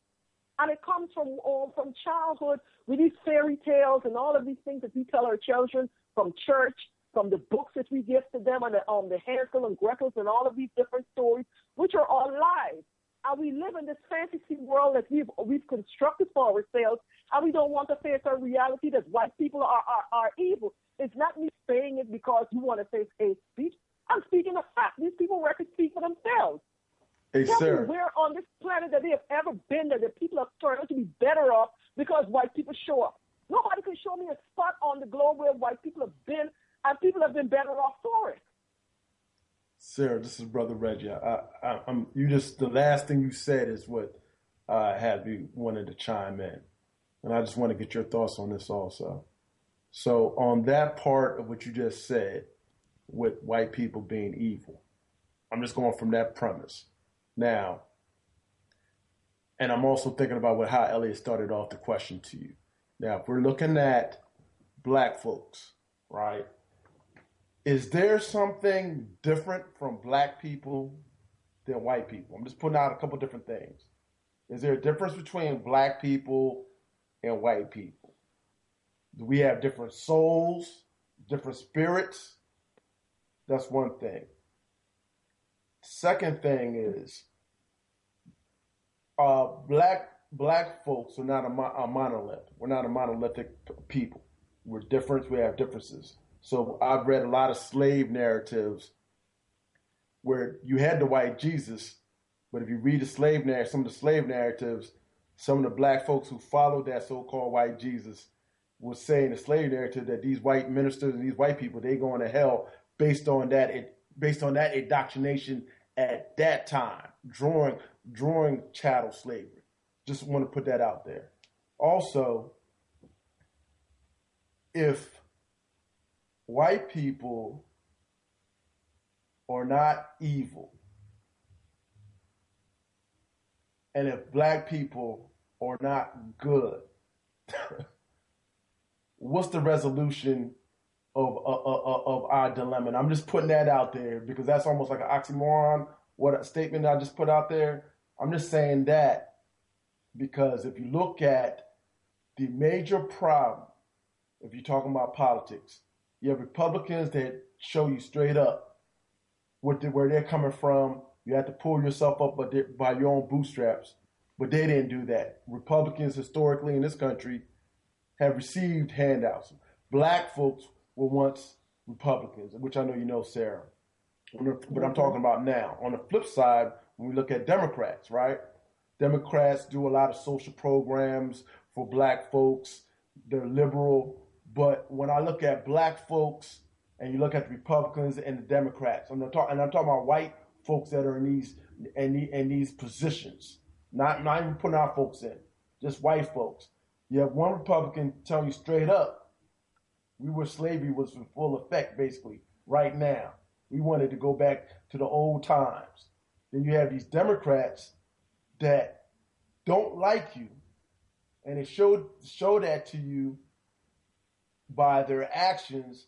And it comes from from childhood with these fairy tales and all of these things that we tell our children from church, from the books that we give to them, and the, um, the Hansel and Gretel and all of these different stories, which are all lies. And we live in this fantasy world that we've we've constructed for ourselves, and we don't want to face our reality that white people are are, are evil. It's not me saying it because you want to say hate speech. I'm speaking of fact. These people record speak for themselves. Hey, Tell sir. me where on this planet that they have ever been that the people turned out to be better off because white people show up. Nobody can show me a spot on the globe where white people have been and people have been better off for it. Sarah, this is Brother Reggie. I, I, I'm you just the last thing you said is what uh, had me wanted to chime in, and I just want to get your thoughts on this also. So on that part of what you just said, with white people being evil, I'm just going from that premise. Now, and I'm also thinking about what how Elliot started off the question to you. Now, if we're looking at black folks, right? Is there something different from black people than white people? I'm just putting out a couple different things. Is there a difference between black people and white people? Do we have different souls, different spirits? That's one thing. Second thing is, uh, black black folks are not a, a monolith. We're not a monolithic people. We're different. We have differences. So I've read a lot of slave narratives where you had the white Jesus, but if you read the slave narrative, some of the slave narratives, some of the black folks who followed that so-called white Jesus was saying the slave narrative that these white ministers and these white people they going to hell based on that it based on that indoctrination at that time drawing drawing chattel slavery. Just want to put that out there. Also, if white people are not evil, and if black people are not good, what's the resolution of, of, of, our dilemma? And I'm just putting that out there because that's almost like an oxymoron. What a statement I just put out there. I'm just saying that because if you look at the major problem, if you're talking about politics, you have Republicans that show you straight up what the, where they're coming from. You have to pull yourself up by, by your own bootstraps. But they didn't do that. Republicans historically in this country have received handouts. Black folks were once Republicans, which I know you know, Sarah. But I'm talking about now. On the flip side, when we look at Democrats, right? Democrats do a lot of social programs for black folks. They're liberal. But when I look at black folks and you look at the Republicans and the Democrats, I'm talking, and I'm talking about white folks that are in these in, the, in these positions, not not even putting our folks in, just white folks. You have one Republican telling you straight up, we were slavery was in full effect basically right now. We wanted to go back to the old times. Then you have these Democrats that don't like you, and they show show that to you by their actions,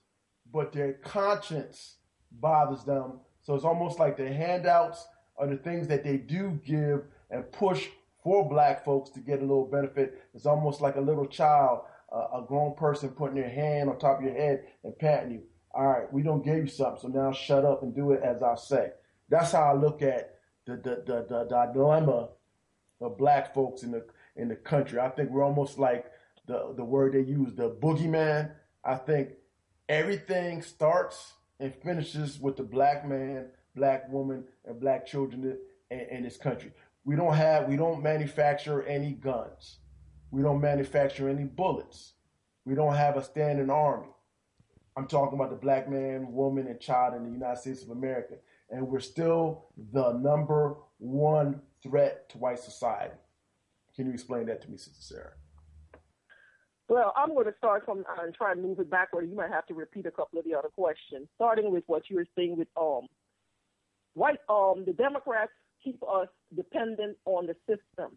but their conscience bothers them. So it's almost like the handouts are the things that they do give and push for black folks to get a little benefit. It's almost like a little child, uh, a grown person putting their hand on top of your head and patting you. All right, we don't give you something, so now shut up and do it as I say. That's how I look at the the the, the, the dilemma of black folks in the in the country. I think we're almost like the the word they use, the boogeyman. I think everything starts and finishes with the black man, black woman, and black children in, in this country. We don't have, we don't manufacture any guns. We don't manufacture any bullets. We don't have a standing army. I'm talking about the black man, woman, and child in the United States of America. And we're still the number one threat to white society. Can you explain that to me, Sister Sarah? Well, I'm going to start from uh, and try and move it backward. You might have to repeat a couple of the other questions, starting with what you were saying with um white um the Democrats keep us dependent on the system,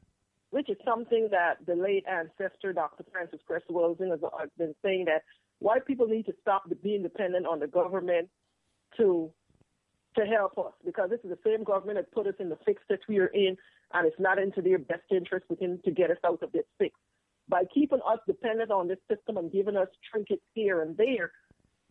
which is something that the late ancestor Dr. Francis Cress Welsing has been saying that white people need to stop being dependent on the government to to help us because this is the same government that put us in the fix that we are in, and it's not into their best interest within to get us out of this fix. By keeping us dependent on this system and giving us trinkets here and there,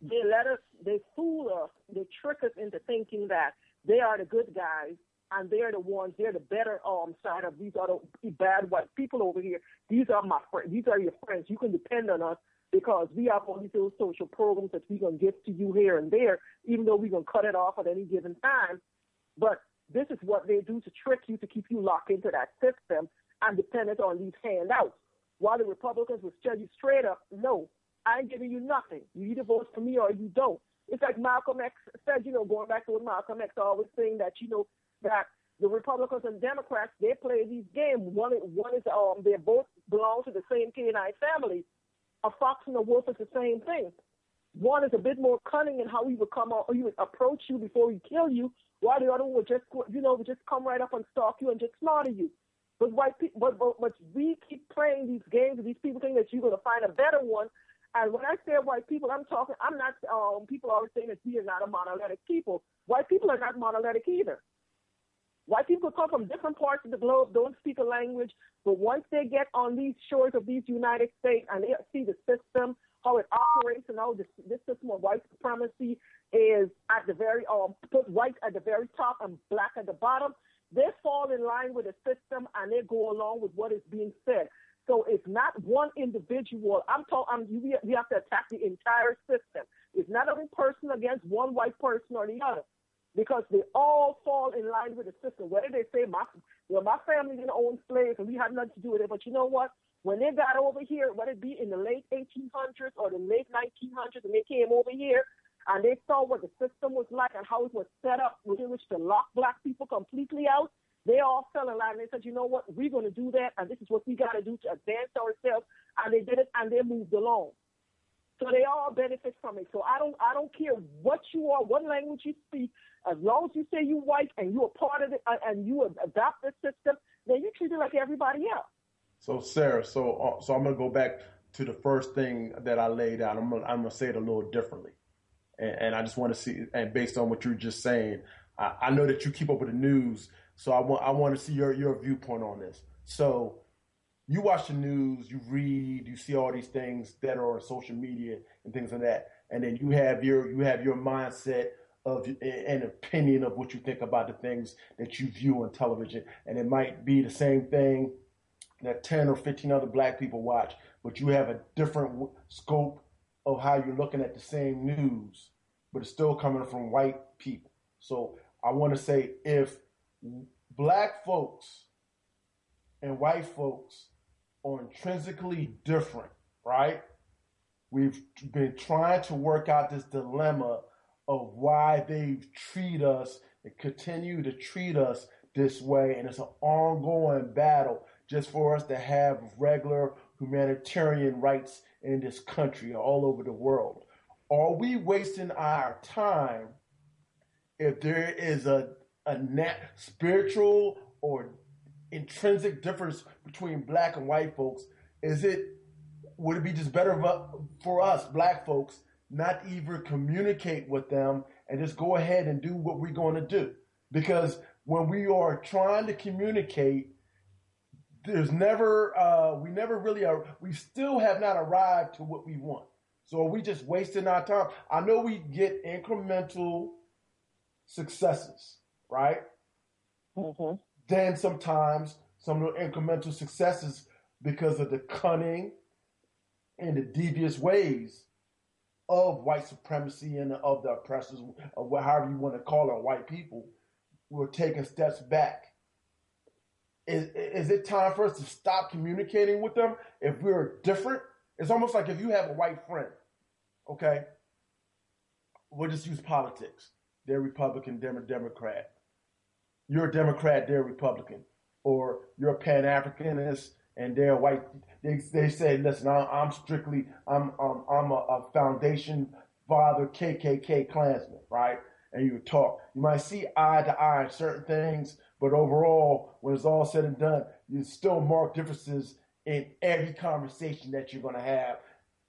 they let us, they fool us, they trick us into thinking that they are the good guys and they're the ones, they're the better um side of these other bad white people over here. These are my friends, these are your friends. You can depend on us because we have all these little social programs that we're going to give to you here and there, even though we're going to cut it off at any given time. But this is what they do to trick you, to keep you locked into that system and dependent on these handouts. While the Republicans will tell you straight up, no, I ain't giving you nothing. You either vote for me or you don't. It's like Malcolm X said, you know, going back to what Malcolm X always saying that, you know, that the Republicans and Democrats, they play these games. One, one is, um, they both belong to the same Canaanite family a fox and a wolf is the same thing. One is a bit more cunning in how he would come out, he would approach you before he kill you, while the other one would just, you know, would just come right up and stalk you and just slaughter you. But white people, but, but, but we keep playing these games, and these people think that you're going to find a better one. And when I say white people, I'm talking, I'm not, um, people always saying that we are not a monolithic people. White people are not monolithic either. White people come from different parts of the globe, don't speak a language, but once they get on these shores of these United States and they see the system, how it operates, and how this, this system of white supremacy is at the very um put white at the very top and black at the bottom, they fall in line with the system and they go along with what is being said. So it's not one individual. I'm talking. We, we have to attack the entire system. It's not a person against one white person or the other. Because they all fall in line with the system. Whether they say my, know, my family didn't own slaves and we had nothing to do with it, but you know what? When they got over here, whether it be in the late 1800s or the late 1900s, and they came over here and they saw what the system was like and how it was set up within which to lock black people completely out, they all fell in line. They said, you know what, we're going to do that, and this is what we got to do to advance ourselves. And they did it, and they moved along. So they all benefit from it. So I don't, I don't care what you are, what language you speak, as long as you say you're white and you're a part of it, and you adopt the system, then you treat it like everybody else. So Sarah, so uh, so I'm gonna go back to the first thing that I laid out. I'm gonna, I'm gonna say it a little differently, and, and I just want to see, and based on what you're just saying, I, I know that you keep up with the news, so I want I want to see your your viewpoint on this. So you watch the news, you read, you see all these things that are on social media and things like that, and then you have your you have your mindset of an opinion of what you think about the things that you view on television, and it might be the same thing that 10 or 15 other black people watch, but you have a different scope of how you're looking at the same news, but it's still coming from white people. So I want to say if black folks and white folks are intrinsically different, right? We've been trying to work out this dilemma of why they treat us and continue to treat us this way. And it's an ongoing battle just for us to have regular humanitarian rights in this country or all over the world? Are we wasting our time if there is a, a spiritual or intrinsic difference between black and white folks? Is it would it be just better for us black folks not even communicate with them and just go ahead and do what we're going to do? Because when we are trying to communicate there's never uh, we never really are we still have not arrived to what we want so are we just wasting our time i know we get incremental successes right mm-hmm. then sometimes some of the incremental successes because of the cunning and the devious ways of white supremacy and of the oppressors, or however you want to call it, white people, we're taking steps back is, is it time for us to stop communicating with them if we're different? It's almost like if you have a white friend, okay? We'll just use politics. They're Republican, they're Democrat. You're a Democrat, they're Republican. Or you're a Pan Africanist and they're white. They, they say, listen, I'm, I'm strictly, I'm, I'm, I'm a, a foundation father KKK Klansman, right? And you talk. You might see eye to eye on certain things, but overall, when it's all said and done, you still mark differences in every conversation that you're going to have.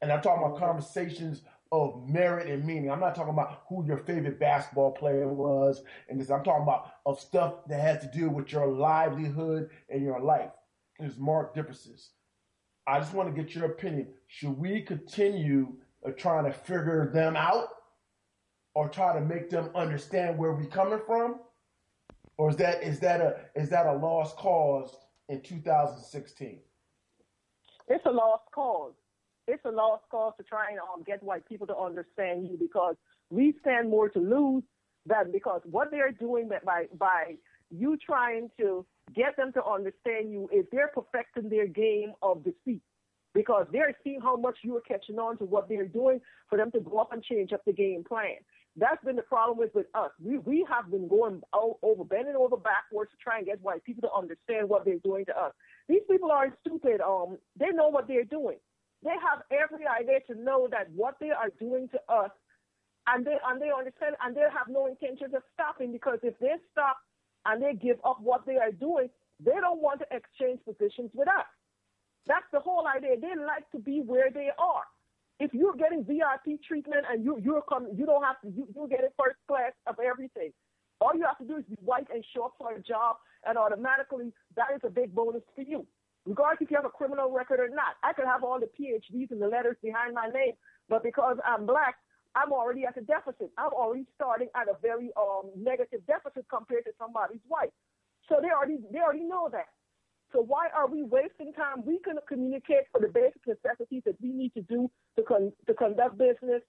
And I'm talking about conversations of merit and meaning. I'm not talking about who your favorite basketball player was, and this. I'm talking about of stuff that has to do with your livelihood and your life. There's marked differences. I just want to get your opinion. Should we continue uh, trying to figure them out, or try to make them understand where we're coming from? or is that is that a is that a lost cause in 2016? It's a lost cause. It's a lost cause to try and um, get white people to understand you because we stand more to lose than because what they're doing by by you trying to get them to understand you is they're perfecting their game of deceit because they're seeing how much you are catching on to what they're doing for them to go up and change up the game plan. That's been the problem with, with us. We we have been going over, bending over backwards to try and get white people to understand what they're doing to us. These people aren't stupid. Um, they know what they're doing. They have every idea to know that what they are doing to us, and they and they understand, and they have no intentions of stopping because if they stop and they give up what they are doing, they don't want to exchange positions with us. That's the whole idea. They like to be where they are if you're getting VIP treatment and you you're coming, you don't have to you you're getting first class of everything. All you have to do is be white and show up for a job, and automatically that is a big bonus for you, regardless if you have a criminal record or not. I could have all the PhDs and the letters behind my name, but because I'm black, I'm already at a deficit. I'm already starting at a very um, negative deficit compared to somebody's white. So they already they already know that. So why are we wasting time? We can communicate for the basic necessities that we need to do to con- to conduct business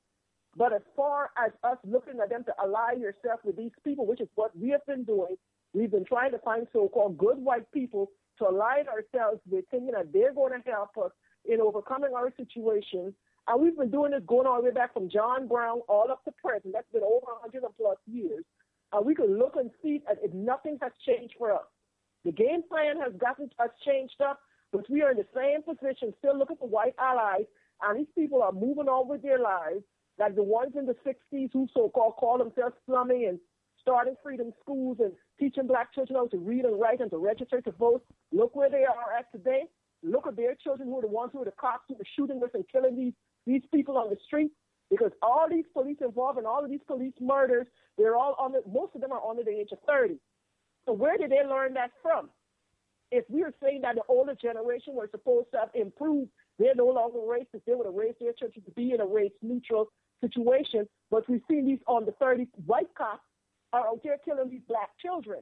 But as far as us looking at them to ally yourself with these people, which is what we have been doing, we've been trying to find so-called good white people to align ourselves with, thinking that they're going to help us in overcoming our situation. And we've been doing this going all the way back from John Brown all up to present. That's been over 100 and plus years. And we can look and see that if nothing has changed for us. The game plan has gotten us changed up, but we are in the same position, still looking for white allies, and these people are moving on with their lives, like the ones in the 60s who so-called call themselves slumming and starting freedom schools and teaching black children how to read and write and to register to vote. Look where they are at today. Look at their children who are the ones who are the cops who are shooting us and killing these, these people on the street. Because all these police involved in all of these police murders, they're all on the, most of them are under the age of 30. So where did they learn that from? If we are saying that the older generation were supposed to have improved, they're no longer racist. They would have raised their children to be in a race neutral situation. But we've seen these on the 30 white cops are out there killing these black children.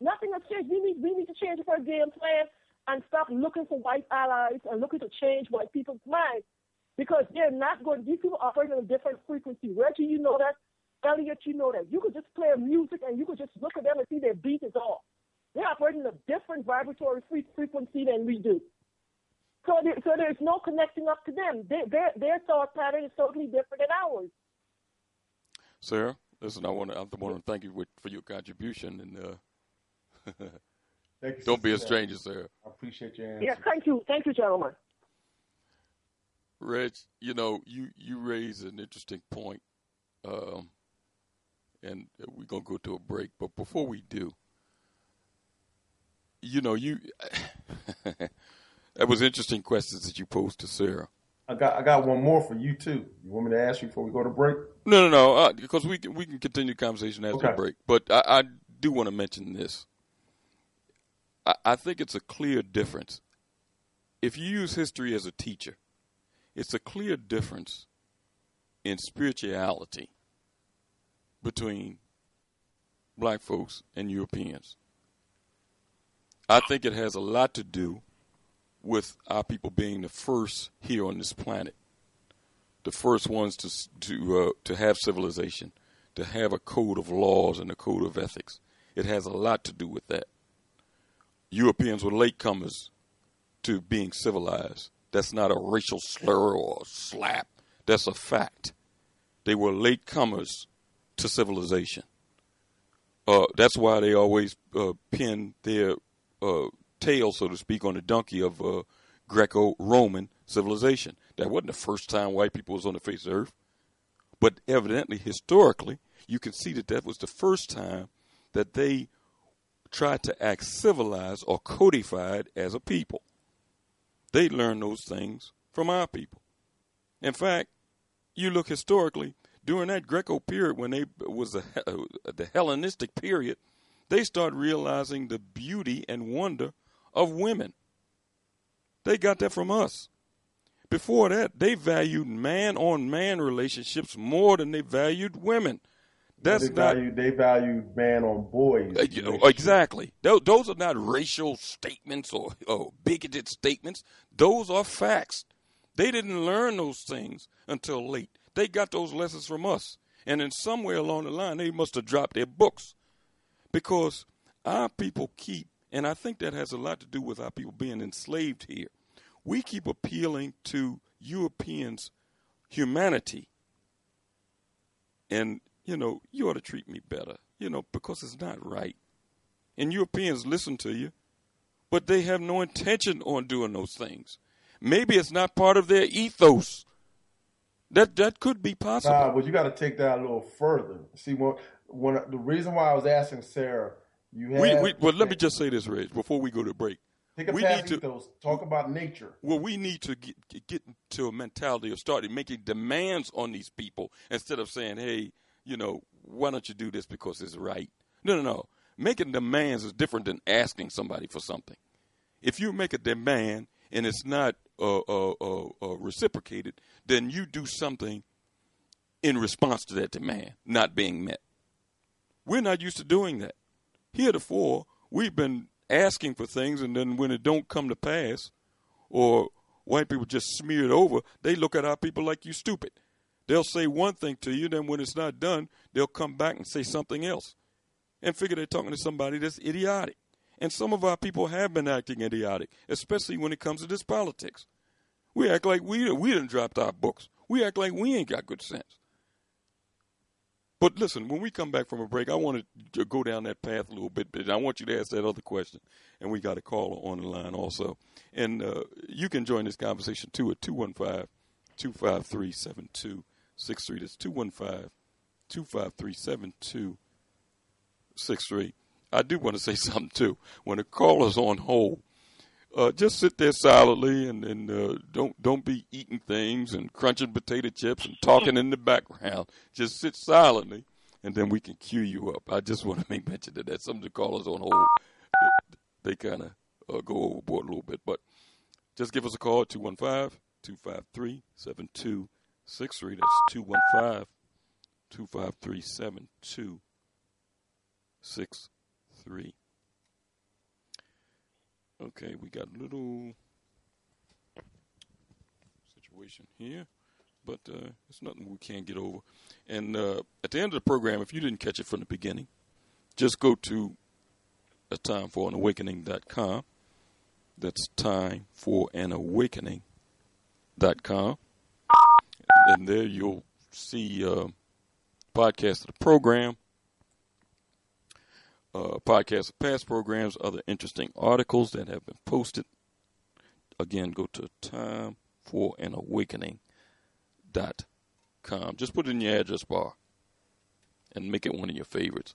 Nothing has changed. We need, we need to change our game plan and stop looking for white allies and looking to change white people's minds because they're not going. These people operate on a different frequency. Reggie, you know that. Elliot, you know that. You could just play music and you could just look at them and see their beat is off. They operate in a different vibratory frequency than we do. So, so there's no connecting up to them. They, their their thought pattern is totally different than ours. Sarah, listen, I want to I want to thank you for your contribution and. Uh, Thank you, Don't be a stranger, sir. I appreciate your answer. Yeah, thank you, thank you, gentlemen. Reg, you know, you, you raise an interesting point, um, and we're going to go to a break. But before we do, you know, you that was interesting questions that you posed to Sarah. I got I got one more for you too. You want me to ask you before we go to break? No, no, no, uh, because we can we can continue the conversation after Okay. the break. But I, I do want to mention this. I, think it's a clear difference. If you use history as a teacher, it's a clear difference in spirituality between black folks and Europeans. I think it has a lot to do with our people being the first here on this planet, the first ones to to uh, to have civilization, to have a code of laws and a code of ethics. It has a lot to do with that. Europeans were latecomers to being civilized. That's not a racial slur or a slap. That's a fact. They were latecomers to civilization. Uh, that's why they always uh, pin their uh, tail, so to speak, on the donkey of uh, Greco-Roman civilization. That wasn't the first time white people was on the face of the earth, but evidently, historically, you can see that that was the first time that they tried to act civilized or codified as a people. They learned those things from our people. In fact, you look historically during that Greco period when they was the, uh, the Hellenistic period, they started realizing the beauty and wonder of women. They got that from us. Before that, they valued man on man relationships more than they valued women. That's they not value they value man on boys. uh, exactly. Those are not racial statements or, or bigoted statements. Those are facts. They didn't learn those things until late. They got those lessons from us. And in somewhere along the line, they must have dropped their books because our people keep, and I think that has a lot to do with our people being enslaved here. We keep appealing to Europeans' humanity and you know you ought to treat me better you know because it's not right. And europeans listen to you but they have no intention on doing those things. Maybe it's not part of their ethos. That that could be possible. Nah, but you got to take that a little further. See, when, when the reason why I was asking Sarah, you we, have we, well let me just say this Reg, before we go to break. Take a we need to ethos, talk about nature. well we need to get, get to a mentality of starting making demands on these people instead of saying hey you know why don't you do this because it's right no no no making demands is different than asking somebody for something if you make a demand and it's not uh, uh, uh, uh, reciprocated, then you do something in response to that demand not being met. We're not used to doing that. Heretofore, we've been asking for things, and then when it don't come to pass, or white people just smear it over, they look at our people like you stupid. They'll say one thing to you, then when it's not done, they'll come back and say something else and figure they're talking to somebody that's idiotic. And some of our people have been acting idiotic, especially when it comes to this politics. We act like we we didn't dropped our books. We act like we ain't got good sense. But listen, when we come back from a break, I want to go down that path a little bit, but I want you to ask that other question. And we got a caller on the line also. And uh, you can join this conversation too at 215 253 7263. That's 215 253 7263. I do want to say something too. When a caller's on hold, uh, just sit there silently and, and uh, don't don't be eating things and crunching potato chips and talking in the background. Just sit silently, and then we can cue you up. I just want to make mention of that. Some of the callers on hold, they, they kind of uh, go overboard a little bit, but just give us a call at 215 253 7263. That's 215 253 7263. Okay, we got a little situation here, but uh, it's nothing we can't get over. And uh, at the end of the program, if you didn't catch it from the beginning, just go to a time for an awakening.com. That's time for an awakening.com. And there you'll see uh, podcast of the program uh, podcasts of past programs, other interesting articles that have been posted. Again, go to timeforanawakening.com. Just put it in your address bar and make it one of your favorites.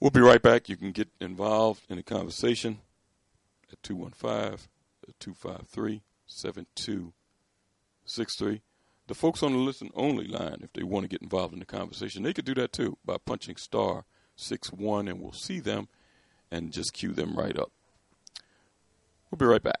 We'll be right back. You can get involved in the conversation at 215 253 7263. The folks on the listen only line, if they want to get involved in the conversation, they could do that too by punching star six one, and we'll see them and just cue them right up. We'll be right back.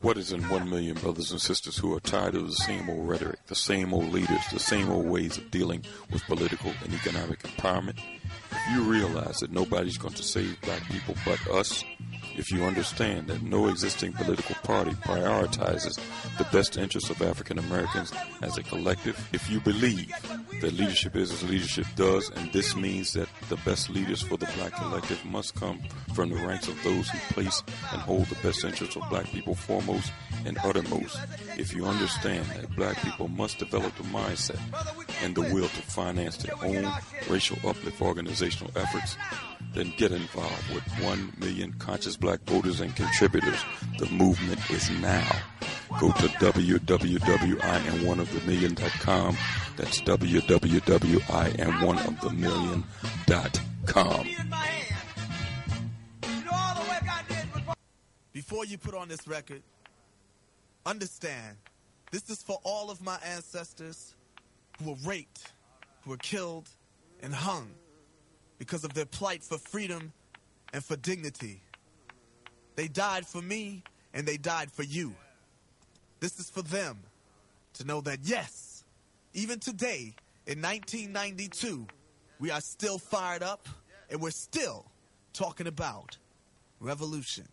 What is in one million brothers and sisters who are tired of the same old rhetoric, the same old leaders, the same old ways of dealing with political and economic empowerment? You realize that nobody's going to save black people but us, if you understand that no existing political party prioritizes the best interests of African Americans as a collective, if you believe that leadership is as leadership does, and this means that the best leaders for the black collective must come from the ranks of those who place and hold the best interests of black people foremost and uttermost, if you understand that black people must develop the mindset and the will to finance their own racial uplift organizational efforts, then get involved with 1 million conscious black voters and contributors. The movement is now. Go to www.iamoneofthemillion.com. That's www.iamoneofthemillion.com. Before you put on this record, understand this is for all of my ancestors who were raped, who were killed, and hung because of their plight for freedom and for dignity. They died for me and they died for you. This is for them to know that, yes, even today in 1992, we are still fired up and we're still talking about revolution.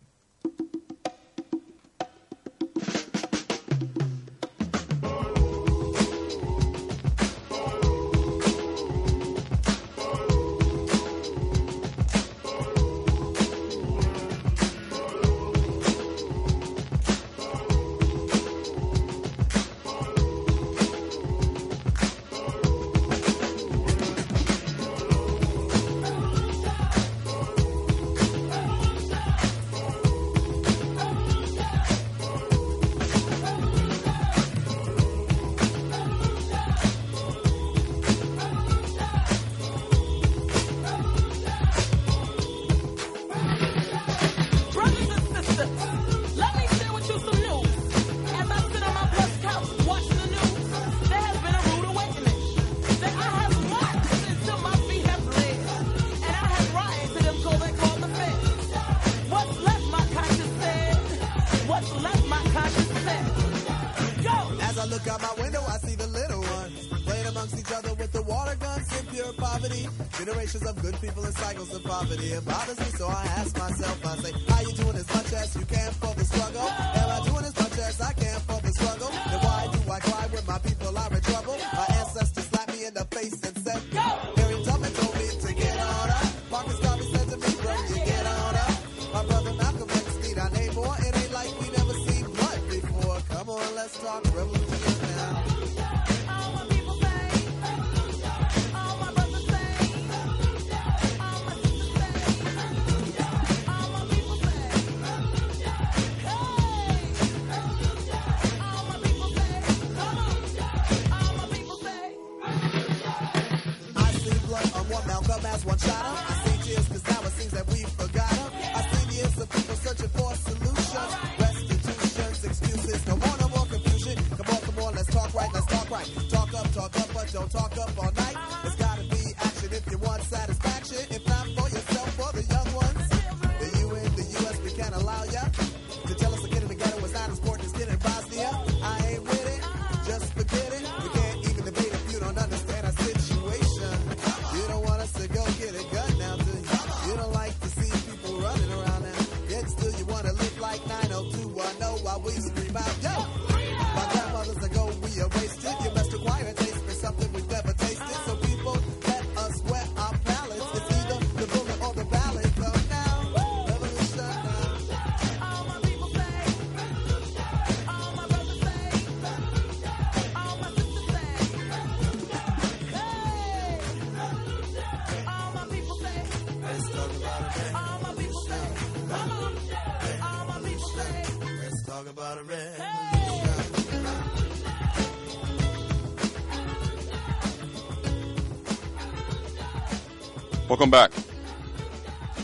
Welcome back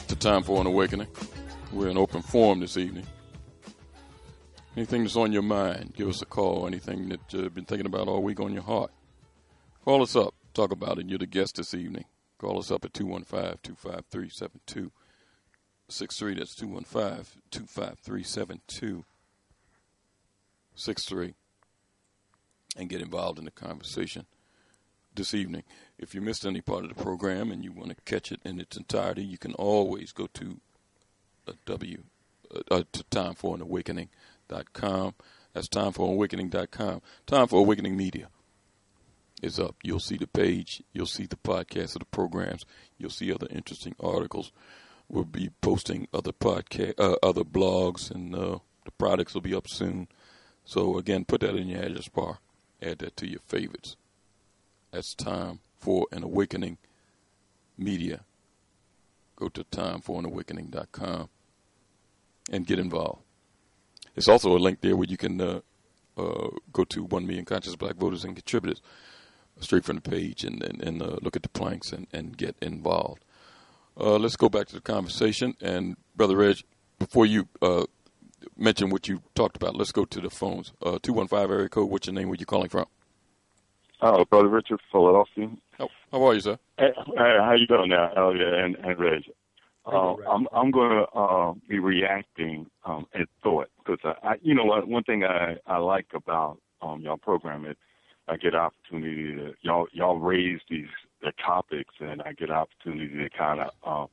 to Time for an Awakening. We're in open forum this evening. Anything that's on your mind, give us a call. Anything that you've been thinking about all week on your heart, call us up. Talk about it. You're the guest this evening. Call us up at 215 253 7263. That's 215 253 7263. And get involved in the conversation this evening. If you missed any part of the program and you want to catch it in its entirety, you can always go to uh, uh, to timeforanawakening.com. That's timeforanawakening.com. Time for Awakening Media is up. You'll see the page. You'll see the podcast of the programs. You'll see other interesting articles. We'll be posting other podcast, uh, other blogs, and uh, the products will be up soon. So again, put that in your address bar. Add that to your favorites. That's time for an awakening media. Go to timeforanawakening.com and get involved. There's also a link there where you can uh, uh, go to 1 million conscious black voters and contributors straight from the page and, and, and uh, look at the planks and, and get involved. Uh, let's go back to the conversation. And, Brother Reg, before you uh, mention what you talked about, let's go to the phones. Uh, 215 area code, what's your name? Where you calling from? Oh, Brother Richard, Philadelphia. How, how are you, sir? Hey, hey, how you doing now, Elliot and, and Reg? Uh, I'm I'm going to uh, be reacting um, at thought because I, I, you know, what, one thing I I like about um, y'all program is I get opportunity to y'all y'all raise these the topics and I get opportunity to kind of uh,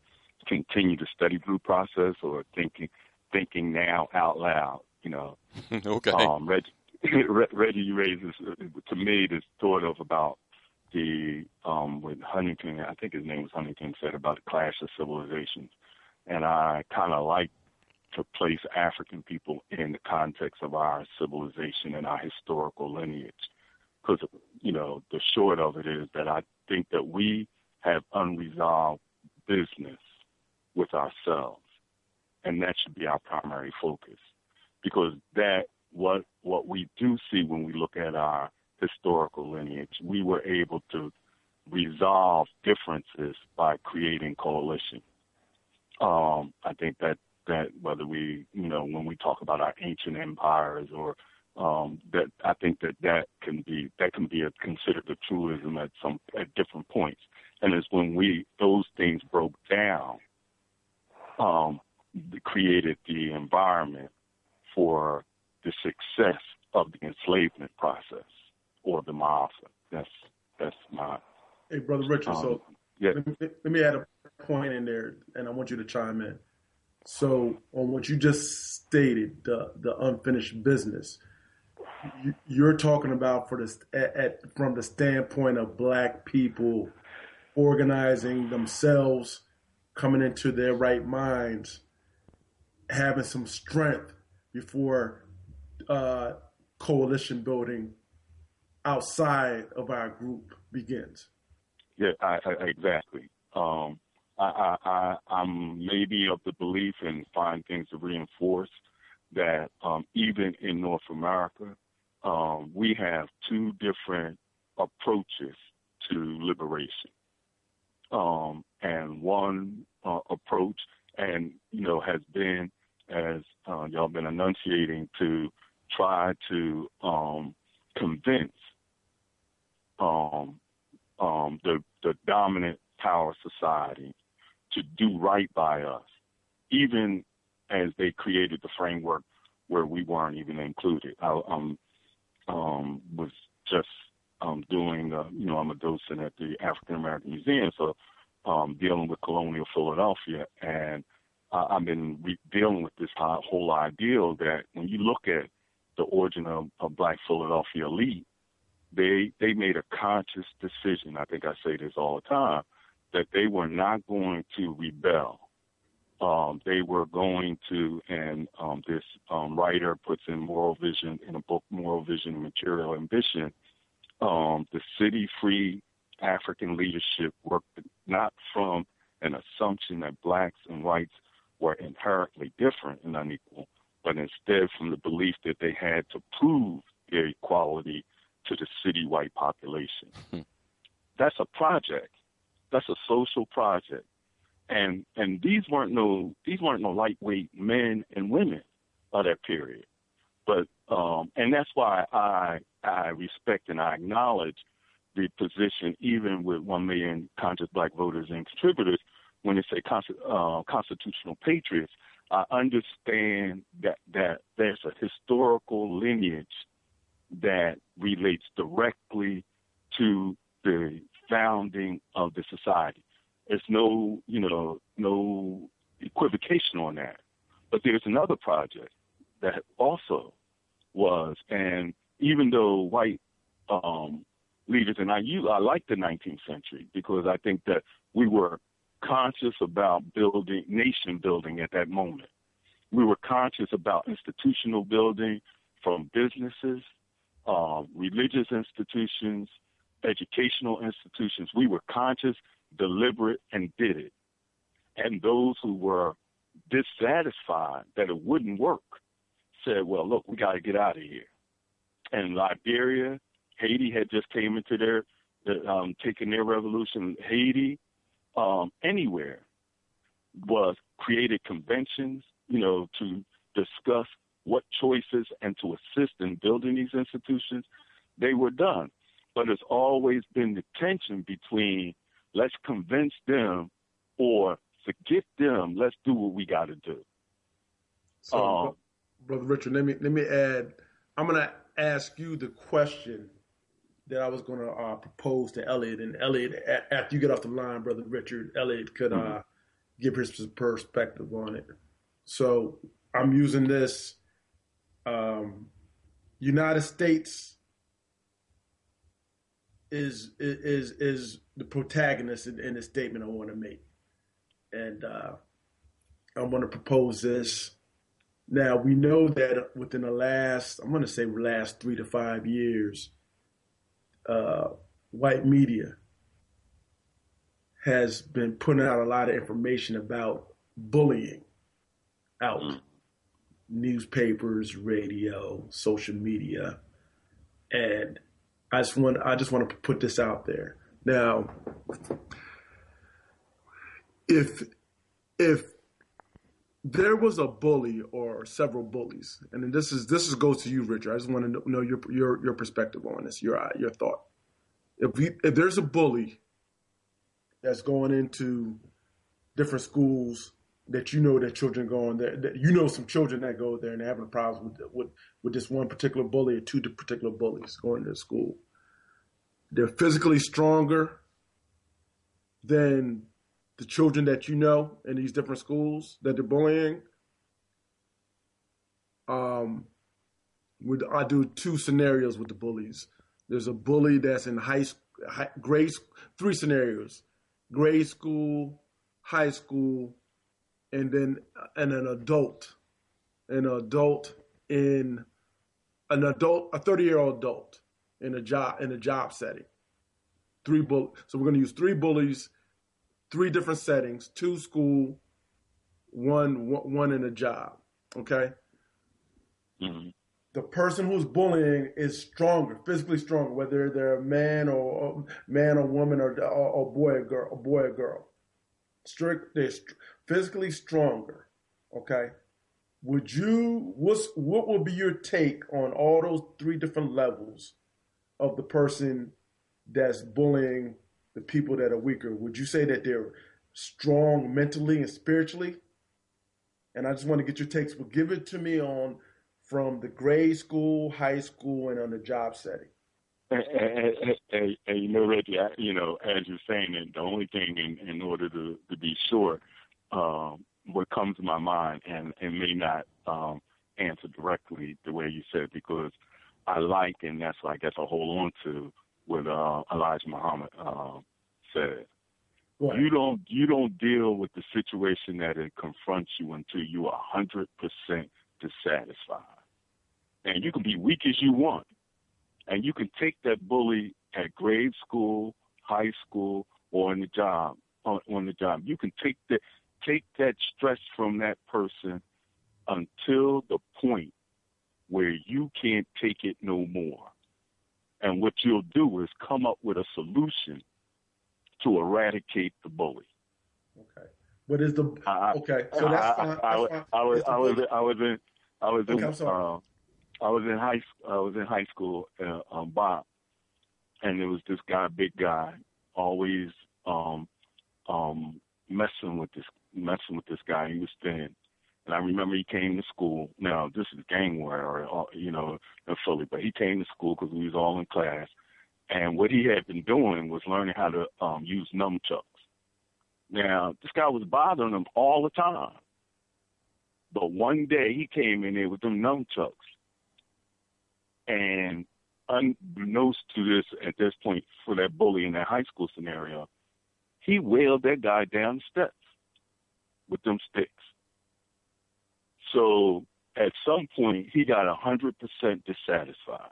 continue the study group process or thinking thinking now out loud. You know, okay. um, Reggie, Reggie raises to me this thought of about the um with Huntington, I think his name was Huntington, said about the clash of civilizations, and I kind of like to place African people in the context of our civilization and our historical lineage, because you know the short of it is that I think that we have unresolved business with ourselves, and that should be our primary focus, because that what what we do see when we look at our historical lineage, we were able to resolve differences by creating coalition. Um, I think that that whether we, you know, when we talk about our ancient empires or um, that I think that that can be that can be a, considered a truism at some at different points, and it's when we those things broke down, um, created the environment for the success of the enslavement process or the Maafa. That's that's my. Hey, brother Richard. Um, so yeah. let, me, let me add a point in there, and I want you to chime in. So on what you just stated, the the unfinished business, you, you're talking about for this at, at from the standpoint of black people organizing themselves, coming into their right minds, having some strength before uh, coalition building outside of our group begins. Yeah, I, I, exactly. Um, I, I, I, I'm maybe of the belief and find things to reinforce that um, even in North America, um, we have two different approaches to liberation. Um, and one uh, approach, and you know, has been as uh, y'all been enunciating to try to um, convince um, um, the the dominant power society to do right by us, even as they created the framework where we weren't even included. I um, um, was just um, doing, uh, you know, I'm a docent at the African American Museum, so um, dealing with colonial Philadelphia, and uh, I've been re- dealing with this whole idea that when you look at the origin of, of Black Philadelphia elite, they they made a conscious decision. I think I say this all the time that they were not going to rebel. Um, they were going to, and um, this um, writer puts in moral vision in a book, Moral Vision and Material Ambition. Um, the city free African leadership worked not from an assumption that blacks and whites were inherently different and unequal, but instead from the belief that they had to prove their equality to the city white population. That's a project. That's a social project. And and these weren't no these weren't no lightweight men and women of that period. But um and that's why I I respect and I acknowledge the position even with one million conscious black voters and contributors when they say uh, constitutional patriots, I understand that that there's a historical lineage that relates directly to the founding of the society. There's no, you know, no equivocation on that. But there's another project that also was, and even though white um, leaders, and I I like the 19th century because I think that we were conscious about building nation building at that moment. We were conscious about institutional building from businesses, um, religious institutions, educational institutions. We were conscious, deliberate, and did it. And those who were dissatisfied that it wouldn't work said, well, look, we got to get out of here. And Liberia, Haiti had just came into their, um, taking their revolution. Haiti, um, anywhere was created conventions, you know, to discuss what choices and to assist in building these institutions. They were done. But it's always been the tension between let's convince them or forget them, let's do what we got to do. So, Um, brother Richard, let me let me add. I'm gonna ask you the question that I was gonna uh, propose to Elliot, and Elliot, a- after you get off the line, brother Richard, Elliot could uh, give his perspective on it. So I'm using this. Um, United States is is is the protagonist in, in the statement I want to make, and uh, I want to propose this. Now we know that within the last, I'm going to say last three to five years, uh, white media has been putting out a lot of information about bullying out. Newspapers, radio, social media, and I just want I just want to put this out there. Now, if if there was a bully or several bullies, and this is this is goes to you, Richard. I just want to know your your your perspective on this, your your thought. If we if there's a bully that's going into different schools that you know that children go in there, that you know some children that go there and they're having problems with with with this one particular bully or two particular bullies going to school. They're physically stronger than the children that you know in these different schools that they're bullying. Um, would I do two scenarios with the bullies? There's a bully that's in high, high grade, three scenarios: grade school, high school, and then and an adult, an adult in an adult, a 30 year old adult in a job in a job setting. Three bull. So we're going to use three bullies, three different settings: two school, one one in a job. Okay. Mm-hmm. The person who's bullying is stronger, physically stronger, whether they're a man or, or man or woman or, or, or boy or girl, or boy or girl. Strict, they're st- physically stronger. Okay. Would you what's what would be your take on all those three different levels of the person that's bullying the people that are weaker? Would you say that they're strong mentally and spiritually? And I just want to get your takes, but give it to me on from the grade school, high school, and on the job setting. And, you know, Reggie, you know, as you're saying, and the only thing in, in order to, to be sure, um, what comes to my mind, and it may not um, answer directly the way you said, because I like, and that's I guess I hold on to with uh, Elijah Muhammad uh, said. You don't you don't deal with the situation that it confronts you until you are hundred percent dissatisfied, and you can be weak as you want, and you can take that bully at grade school, high school, or in the job on, on the job. You can take that take that stress from that person until the point where you can't take it no more. And what you'll do is come up with a solution to eradicate the bully. Okay. What is the okay? So I, that's fine. I, that's I, was I was. I was in I was in Okay, uh, I was in high I was in high school uh, um, Bob, and there was this guy, big guy, always um um messing with this messing with this guy. He was thin, and I remember he came to school. Now this is gang war, or, or you know, in Philly, but he came to school because we was all in class, and what he had been doing was learning how to um use nunchucks. Now this guy was bothering him all the time. But one day he came in there with them nunchucks, and unbeknownst to this at this point for that bully in that high school scenario, he whaled that guy down the steps with them sticks. So at some point he got a hundred percent dissatisfied.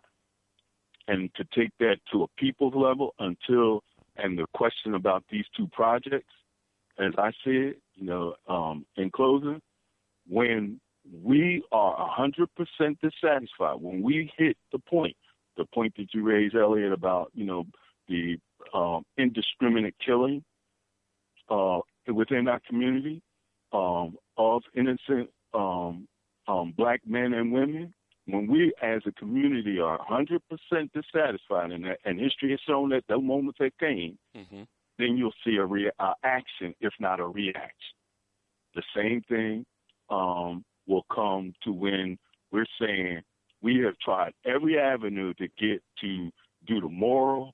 And to take that to a people's level until and the question about these two projects, as I said, you know, um, in closing, when we are a hundred percent dissatisfied, when we hit the point, the point that you raised, Elliot, about you know the um, indiscriminate killing uh, within our community um, of innocent um, um, black men and women, when we as a community are 100% dissatisfied, and, and history has shown that the moment that came, Mm-hmm. then you'll see a rea- uh, action, if not a reaction. The same thing um, will come to when we're saying we have tried every avenue to get to do the moral,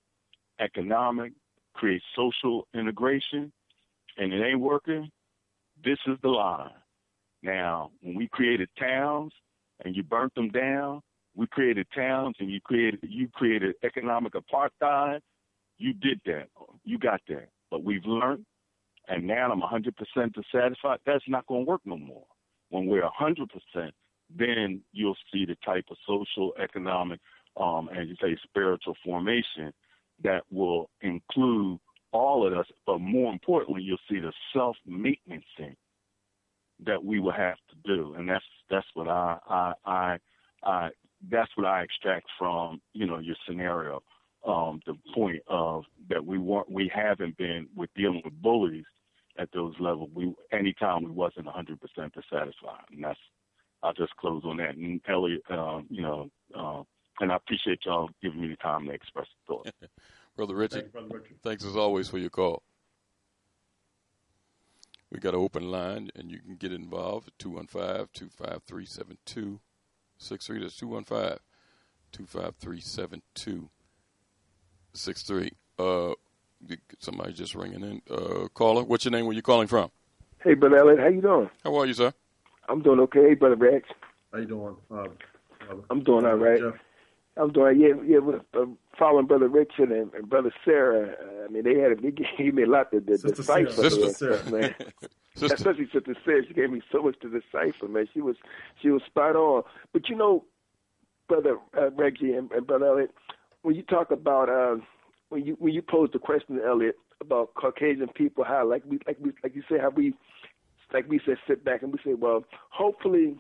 economic, create social integration, and it ain't working. This is the line. Now, when we created towns and you burnt them down, we created towns and you created you created economic apartheid. You did that. You got that. But we've learned, and now I'm 100% dissatisfied. That's not going to work no more. When we're 100%, then you'll see the type of social, economic, um, and you say spiritual formation that will include all of us. But more importantly, you'll see the self-maintenancing that we will have to do, and that's that's what I I I, I that's what I extract from you know your scenario. Um, the point of that we weren't we haven't been with dealing with bullies at those levels. We anytime we wasn't 100 percent dissatisfied, and that's I'll just close on that. And Elliot, um, you know, uh, and I appreciate y'all giving me the time to express the thought. Brother Richard, Thank you, Brother Richard. thanks as always for your call. We got an open line, and you can get involved at 215 253 7263. That's 215 253 7263. Uh, somebody just ringing in. Uh, caller, what's your name? Where you calling from? Hey, Brother Elliot, how you doing? How are you, sir? I'm doing okay. Hey, Brother Rex. How you doing? Uh, I'm doing all right. Jeff? I'm doing yeah yeah. With, uh, following Brother Richard and, and Brother Sarah, uh, I mean they had a, they gave me a lot to, to Sister decipher. Sister Sarah. man. Sister. Especially Sister Sarah, she gave me so much to decipher, man. She was she was spot on. But you know, Brother uh, Reggie and, and Brother Elliot, when you talk about uh, when you when you pose the question, Elliot, about Caucasian people, how like we like we like you say how we like we said sit back and we say, well, hopefully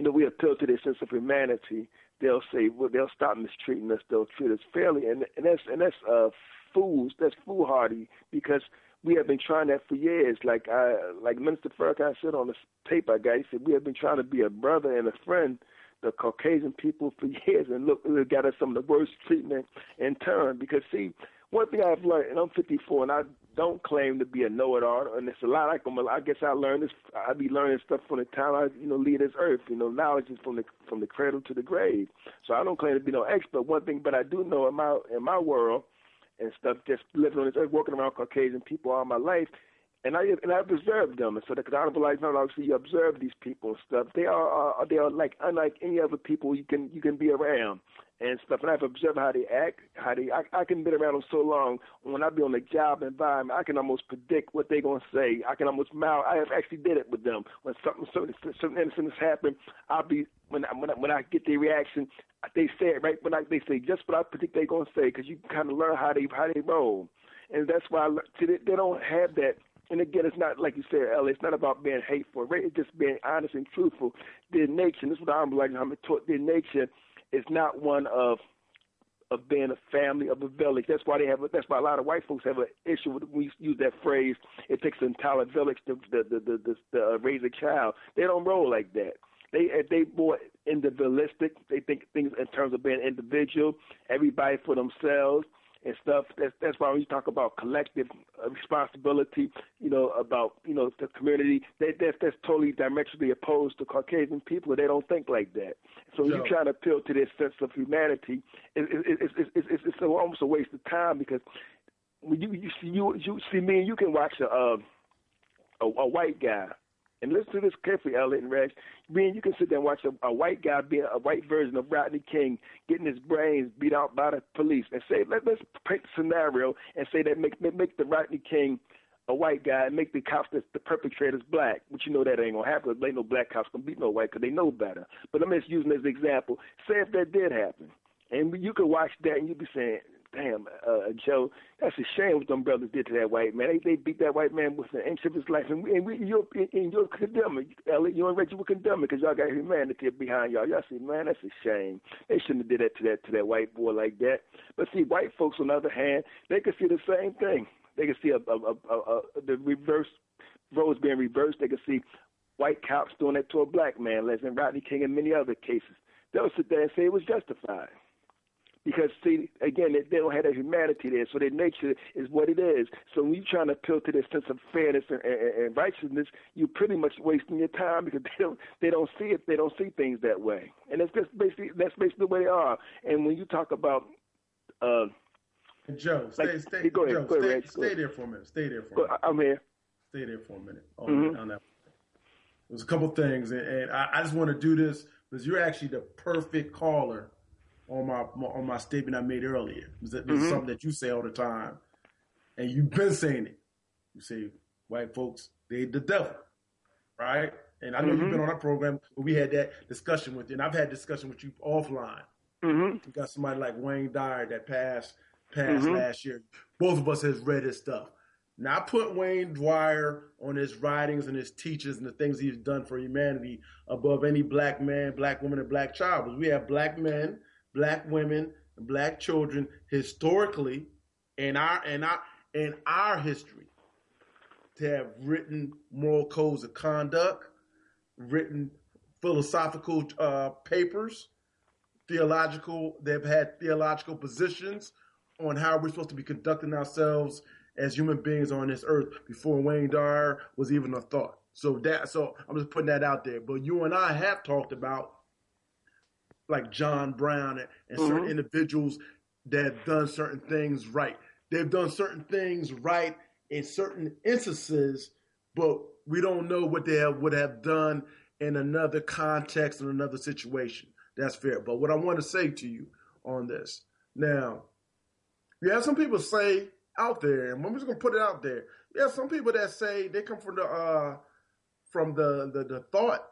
know, we appeal to their sense of humanity. They'll say, well, they'll stop mistreating us. They'll treat us fairly, and and that's and that's uh, fools. That's foolhardy because we have been trying that for years. Like I, like Minister Farrakhan said on this tape I got, he said we have been trying to be a brother and a friend, the Caucasian people for years, and look, we got us some of the worst treatment in turn. Because see, one thing I've learned, and I'm 54, and I don't claim to be a know-it-all, and it's a lot. I, can, I guess I learned this. I be learning stuff from the time I, you know, leave this earth. You know, knowledge is from the from the cradle to the grave. So I don't claim to be no expert. One thing, but I do know in my in my world and stuff, just living on this earth, working around Caucasian people all my life, and I and I've observed them, and so the Honorable Life now obviously you observe these people and stuff. They are uh, they are like unlike any other people you can you can be around and stuff. And I've observed how they act, how they I, I can be around them so long. When I be on the job environment, I can almost predict what they're gonna say. I can almost mouth. I have actually did it with them when something certain certain incidents happen. I'll be when I, when I, when I get their reaction, they say it right when I they say just what I predict they're gonna say because you kind of learn how they how they roll, and that's why I, see, they, they don't have that. And again, it's not like you said, Ellie. It's not about being hateful. Right? It's just being honest and truthful. Their nature. This is what I'm like. I'm taught. Their nature is not one of of being a family of a village. That's why they have. A, that's why a lot of white folks have an issue with you use that phrase. It takes an entire village to the the the, the, the uh, raise a child. They don't roll like that. They they more individualistic. They think things in terms of being individual. Everybody for themselves and stuff. That's that's why we talk about collective responsibility, you know, about you know the community. They, that's that's totally diametrically opposed to Caucasian people. They don't think like that. So So- you trying to appeal to this sense of humanity. It, it, it, it's it's it's it's almost a waste of time because when you you see you you see me and you can watch a uh, a, a white guy And listen to this carefully, Elliot and Rex. Being you can sit there and watch a, a white guy being a white version of Rodney King getting his brains beat out by the police, and say let, let's paint the scenario and say that make make, the Rodney King a white guy and make the cops the, the perpetrators black, which you know that ain't gonna happen. Ain't no black cops gonna beat no white because they know better. But I'm just using as an example. Say if that did happen, and you could watch that and you'd be saying, "Damn, uh, Joe, that's a shame what them brothers did to that white man. They they beat that white man with an inch of his life, and and we you're and you're condemning, Elliot. You and Reggie were condemning because y'all got humanity behind y'all. Y'all say, man, that's a shame. They shouldn't have did that to that to that white boy like that. But see, white folks on the other hand, they can see the same thing. They can see a, a, a, a, a the reverse roles being reversed. They can see white cops doing that to a black man, as in Rodney King and many other cases. They'll sit there and say it was justified. Because see, again, they, they don't have that humanity there, so their nature is what it is. So when you're trying to appeal to their sense of fairness and, and, and righteousness, you're pretty much wasting your time because they don't they don't see it, they don't see things that way, and that's just basically that's basically the way they are. And when you talk about uh, Joe, stay, like, stay, go ahead, Joe, go ahead, stay, Reg, stay there for a minute. Stay there for Go- a minute. I'm here. Stay there for a minute. On, Mhm. on that. There's a couple things, and, and I, I just want to do this because you're actually the perfect caller on my on my statement I made earlier. This is Mhm. something that you say all the time, and you've been saying it. You say white folks they the devil, right? And I know Mhm. you've been on our program where we had that discussion with you, and I've had discussion with you offline. Mm-hmm. You got somebody like Wayne Dyer that passed passed Mhm. last year. Both of us has read his stuff. Now I put Wayne Dyer on his writings and his teachings and the things he's done for humanity above any black man, black woman, and black child. Because we have black men, black women, and black children historically in our in our in our history to have written moral codes of conduct, written philosophical uh, papers, theological. They've had theological positions on how we're supposed to be conducting ourselves as human beings on this earth before Wayne Dyer was even a thought. So that so I'm just putting that out there. But you and I have talked about like John Brown and, and certain Mhm. individuals that have done certain things right. They've done certain things right in certain instances, but we don't know what they have, would have done in another context in another situation. That's fair. But what I want to say to you on this now, you have some people say out there, and I'm just gonna put it out there. You have some people that say they come from the uh, from the, the the thought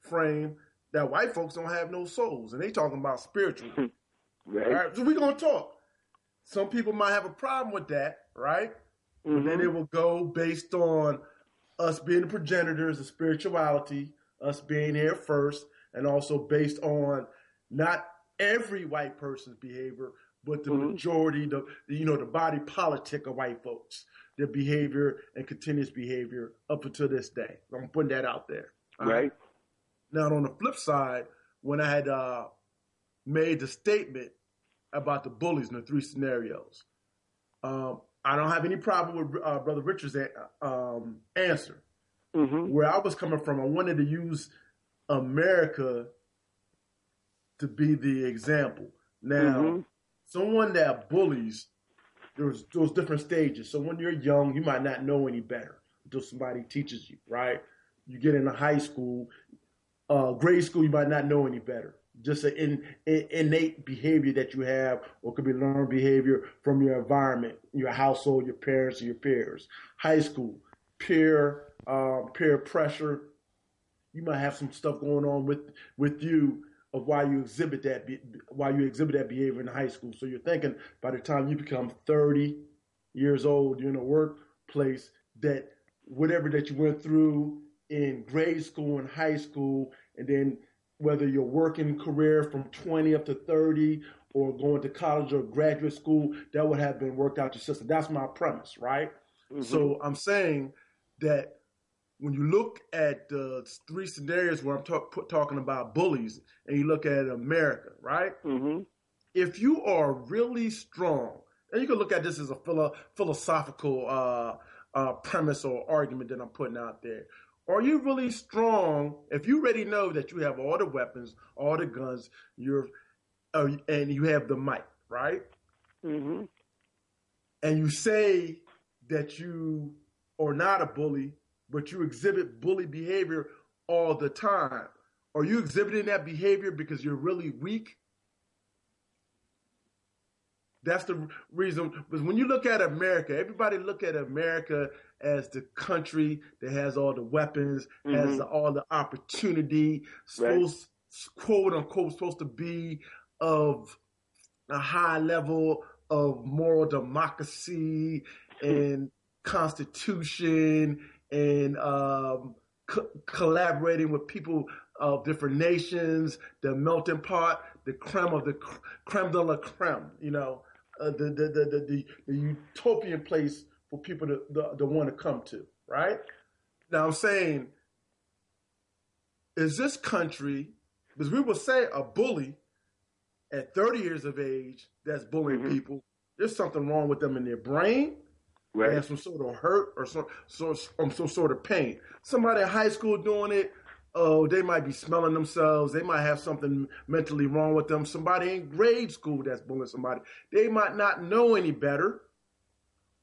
frame that white folks don't have no souls, and they talking about spiritual. Right. So we're gonna talk. Some people might have a problem with that, right? But then Mhm. it will go based on us being the progenitors of spirituality, us being here first, and also based on not every white person's behavior, but the majority, the you know, the body politic of white folks, their behavior and continuous behavior up until this day. I'm putting that out there. Right. Now, on the flip side, when I had uh, made the statement about the bullies in the three scenarios, um, I don't have any problem with uh, Brother Richard's a- um, answer. Mm-hmm. Where I was coming from, I wanted to use America to be the example. Now, Mhm. someone that bullies, there's those different stages. So when you're young, you might not know any better until somebody teaches you, right? You get into high school, uh, grade school, you might not know any better. Just an in, in, innate behavior that you have, or could be learned behavior from your environment, your household, your parents, your peers. High school, peer um, peer pressure. You might have some stuff going on with with you of why you exhibit that why you exhibit that behavior in high school. So you're thinking by the time you become 30 years old, you're in a workplace that whatever that you went through in grade school and high school, and then whether your working career from 20 up to 30 or going to college or graduate school, that would have been worked out your system. That's my premise, right? So I'm saying that when you look at the three scenarios where I'm talk, put, talking about bullies, and you look at America, right? Mm-hmm. If you are really strong, and you can look at this as a philo- philosophical uh, uh, premise or argument that I'm putting out there. Are you really strong if you already know that you have all the weapons, all the guns, you're, uh, and you have the mic, right? Mm-hmm. and you say that you are not a bully, but you exhibit bully behavior all the time. Are you exhibiting that behavior because you're really weak? That's the reason. Because when you look at America, everybody look at America as the country that has all the weapons, mm-hmm. has all the opportunity, supposed right. quote unquote supposed to be of a high level of moral democracy and constitution and um, co- collaborating with people of different nations, the melting pot, the creme of the creme de la creme, you know, uh, the, the, the, the, the utopian place for people to, to want to come to, right? Now I'm saying, is this country, because we will say a bully at 30 years of age that's bullying mm-hmm. people, there's something wrong with them in their brain. Right. They have some sort of hurt or some, some, some sort of pain. Somebody in high school doing it, oh, they might be smelling themselves. They might have something mentally wrong with them. Somebody in grade school that's bullying somebody, they might not know any better,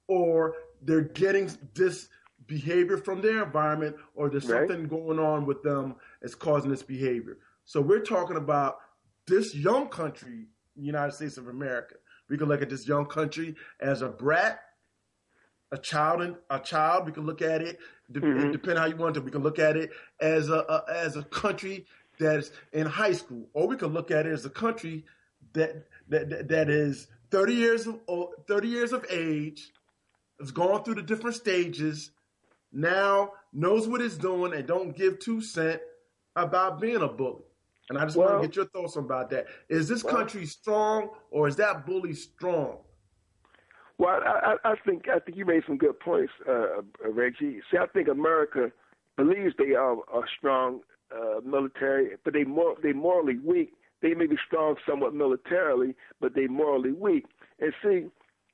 or they're getting this behavior from their environment, or there's right. something going on with them that's causing this behavior. So we're talking about this young country, United States of America. We can look at this young country as a brat, a child, and a child. We can look at it, mm-hmm. depending how you want to. We can look at it as a, a as a country that's in high school, or we can look at it as a country that that that is thirty years of thirty years of age, has gone through the different stages, now knows what it's doing, and don't give two cent about being a bully. And I just well, want to get your thoughts about that. Is this well, country strong, or is that bully strong? Well, I, I think I think you made some good points, uh, uh, Reggie. See, I think America believes they are a strong uh, military, but they more they morally weak. They may be strong somewhat militarily, but they morally weak. And see,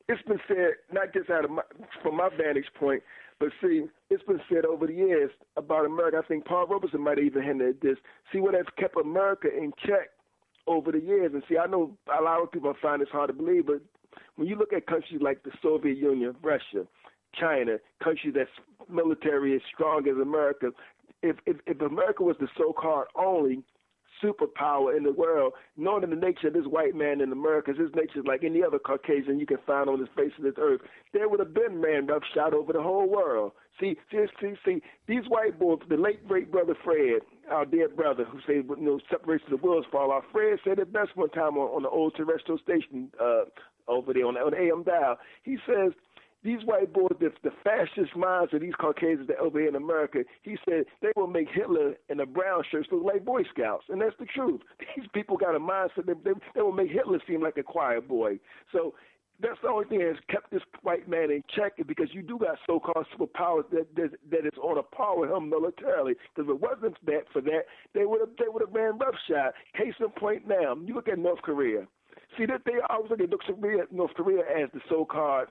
it's been said not just out of my, from my vantage point, but see, it's been said over the years about America. I think Paul Robeson might have even hinted at this. See what has kept America in check over the years. And see, I know a lot of people find this hard to believe, but when you look at countries like the Soviet Union, Russia, China, countries that's military as strong as America, if if, if America was the so-called only superpower in the world, knowing the nature of this white man in America, his nature is like any other Caucasian you can find on the face of this earth, there would have been man roughshod over the whole world. See, see, see, see, these white boys, the late great brother Fred, our dear brother, who said, you know, separation of the wheels fall off. Fred said it best one time on, on the old terrestrial station uh, over there on, on AM dial. He says these white boys, the, the fascist minds of these Caucasians that over here in America, he said they will make Hitler and the brown shirts look like Boy Scouts, and that's the truth. These people got a mindset that they, they will make Hitler seem like a choir boy. So that's the only thing that has kept this white man in check because you do got so-called superpowers that that, that is on a par with him militarily. Because if it wasn't that for that, they would have they would have ran roughshod. Case in point, now you look at North Korea. See that they always look at North Korea, North Korea as the so-called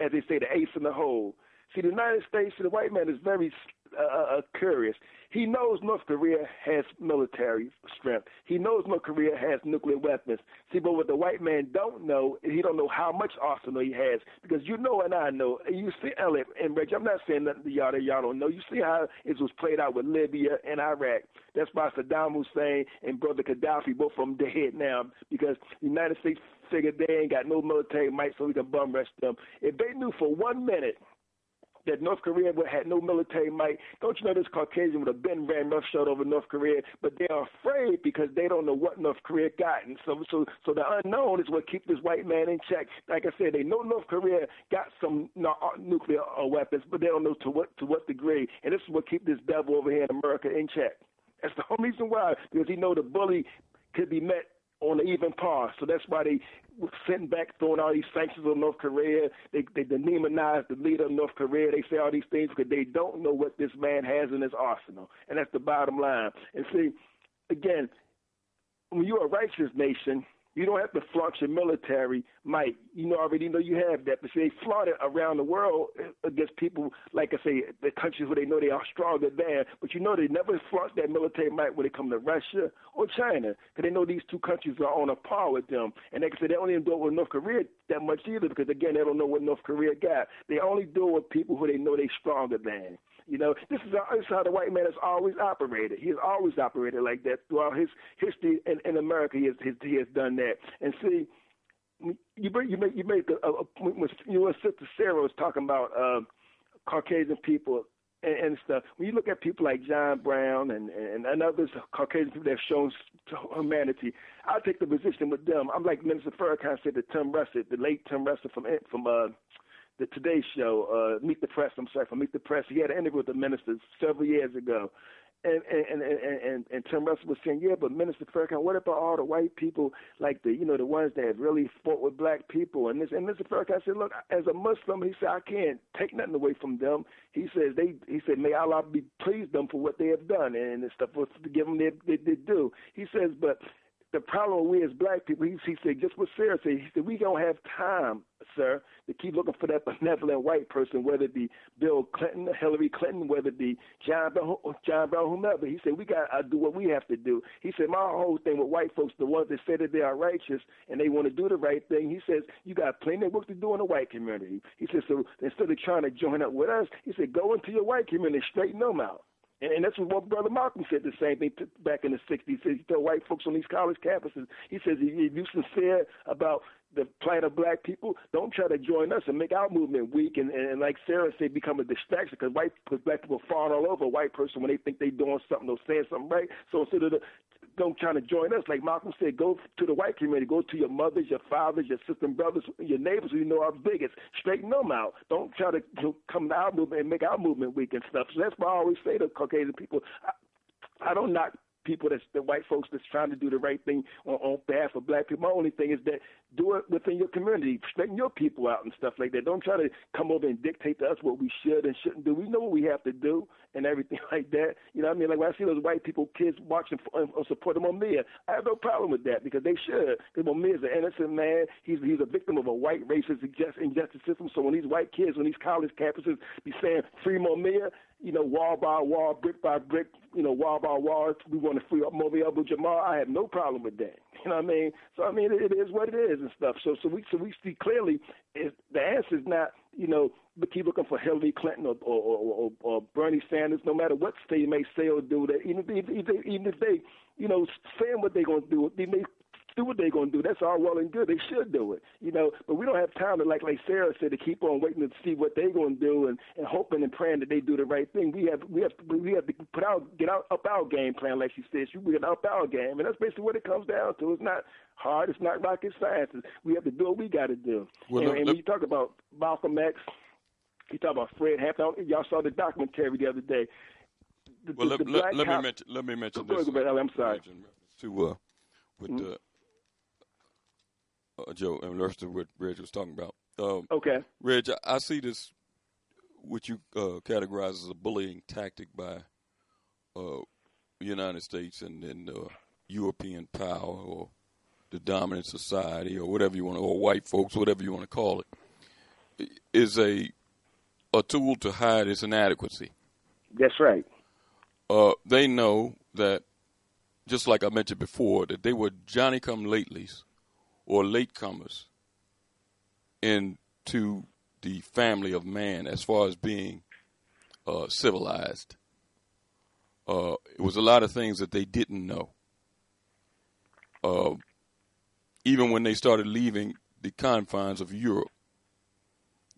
as they say, the ace in the hole. See, the United States, the white man is very uh, uh, curious. He knows North Korea has military strength. He knows North Korea has nuclear weapons. See, but what the white man don't know, he don't know how much arsenal he has. Because you know and I know, you see Elliot and Reggie, I'm not saying to y'all that y'all don't know. You see how it was played out with Libya and Iraq. That's why Saddam Hussein and brother Gaddafi, both them dead now, because the United States figured they ain't got no military might, so we can bum rush them. If they knew for one minute that North Korea had no military might. Don't you know this Caucasian would have been ran roughshod over North Korea, but they're afraid because they don't know what North Korea got, and so so so the unknown is what keeps this white man in check. Like I said, they know North Korea got some uh, nuclear uh, weapons, but they don't know to what to what degree, and this is what keep this devil over here in America in check. That's the whole reason why, because he know the bully could be met on an even par. So that's why they sitting back throwing all these sanctions on North Korea. They they demonize the leader of North Korea. They say all these things because they don't know what this man has in his arsenal, and that's the bottom line. And see, again, when you're a righteous nation, You don't have to flaunt your military might. You know already know you have that. But see, they flaunt it around the world against people like I say, the countries where they know they are stronger than. But you know they never flaunt that military might when it comes to Russia or China, because they know these two countries are on a par with them. And like I said, they don't even do it with North Korea that much either, because again, they don't know what North Korea got. They only do it with people who they know they stronger than. You know, this is, how, this is how the white man has always operated. He has always operated like that throughout his history in, in America. He has, he has done that. And see, you bring, you make you make a, a, when you and Sister Sarah was talking about uh, Caucasian people and, and stuff. When you look at people like John Brown and and, and others Caucasian people that have shown humanity, I take the position with them. I'm like Minister Farrakhan said to Tim Russert, the late Tim Russert from from uh, the Today Show, uh, Meet the Press. I'm sorry, from Meet the Press. He had an interview with the minister several years ago, and and and and, and Tim Russell was saying, yeah, but Minister Farrakhan, what about all the white people, like the you know the ones that really fought with black people? And this and Mr. Farrakhan said, look, as a Muslim, he said I can't take nothing away from them. He says they he said may Allah be pleased them for what they have done and, and stuff for to give them their, their, due. He says, but the problem we as black people, he, he said, just what Sarah said, he said, we don't have time, sir, to keep looking for that benevolent white person, whether it be Bill Clinton, Hillary Clinton, whether it be John Brown, John Brown, whomever. He said, we got to uh, do what we have to do. He said, my whole thing with white folks, the ones that say that they are righteous and they want to do the right thing, he says, you got plenty of work to do in the white community. He said, so instead of trying to join up with us, he said, go into your white community, straighten them out. And, and that's what Brother Malcolm said the same thing back in the 60s. He said, told white folks on these college campuses, he says, if you sincere about the plight of black people, don't try to join us and make our movement weak and, and, and like Sarah said, become a distraction because white cause black people fall all over a white person when they think they're doing something or saying something right. So instead of the, don't try to join us, like Malcolm said, go to the white community, go to your mothers, your fathers, your sisters and brothers, your neighbors who you know are bigots, straighten them out. Don't try to come to our movement and make our movement weak and stuff. So that's why I always say to Caucasian people, I, I don't knock people that's the white folks that's trying to do the right thing on, on behalf of black people. My only thing is that do it within your community, straighten your people out and stuff like that. Don't try to come over and dictate to us what we should and shouldn't do. We know what we have to do and everything like that. You know what I mean? Like when I see those white people, kids marching for, and support Mumia, I have no problem with that because they should. Because Mumia is an innocent man. He's he's a victim of a white racist injustice system. So when these white kids, when these college campuses be saying free Mumia, you know, wall by wall, brick by brick, you know, wall by wall, we want to free up Mumia Abu Jamal. I have no problem with that. You know what I mean? So I mean, it, it is what it is and stuff. So so we so we see clearly is the answer is not you know keep looking for Hillary Clinton or or, or, or Bernie Sanders. No matter what they may say or do, that even if, even if they you know saying what they're going to do, they may do what they're going to do. That's all well and good. They should do it, you know. But we don't have time to, like like Sarah said, to keep on waiting to see what they're going to do and, and hoping and praying that they do the right thing. We have we have we have to put out get out up our game plan, like she said. We get up our game, and that's basically what it comes down to. It's not hard. It's not rocket science. We have to do what we got to do. Well, and, look- and when you talk about Malcolm X, you talk about Fred Hampton. Y'all saw the documentary the other day. The, Well, the, let, the let, let me mention. Let me mention this. ahead. I'm sorry. To uh, with Mhm. uh, uh, Joe and the of what Reg was talking about. Um, Okay. Reg, I, I see this, what you uh, categorize as a bullying tactic by uh, the United States and then uh, European power or the dominant society or whatever you want, to, or white folks, whatever you want to call it, is a a tool to hide its inadequacy. That's right. Uh, they know that, just like I mentioned before, that they were Johnny come latelys or latecomers into the family of man as far as being uh, civilized. Uh, it was a lot of things that they didn't know. Uh, even when they started leaving the confines of Europe,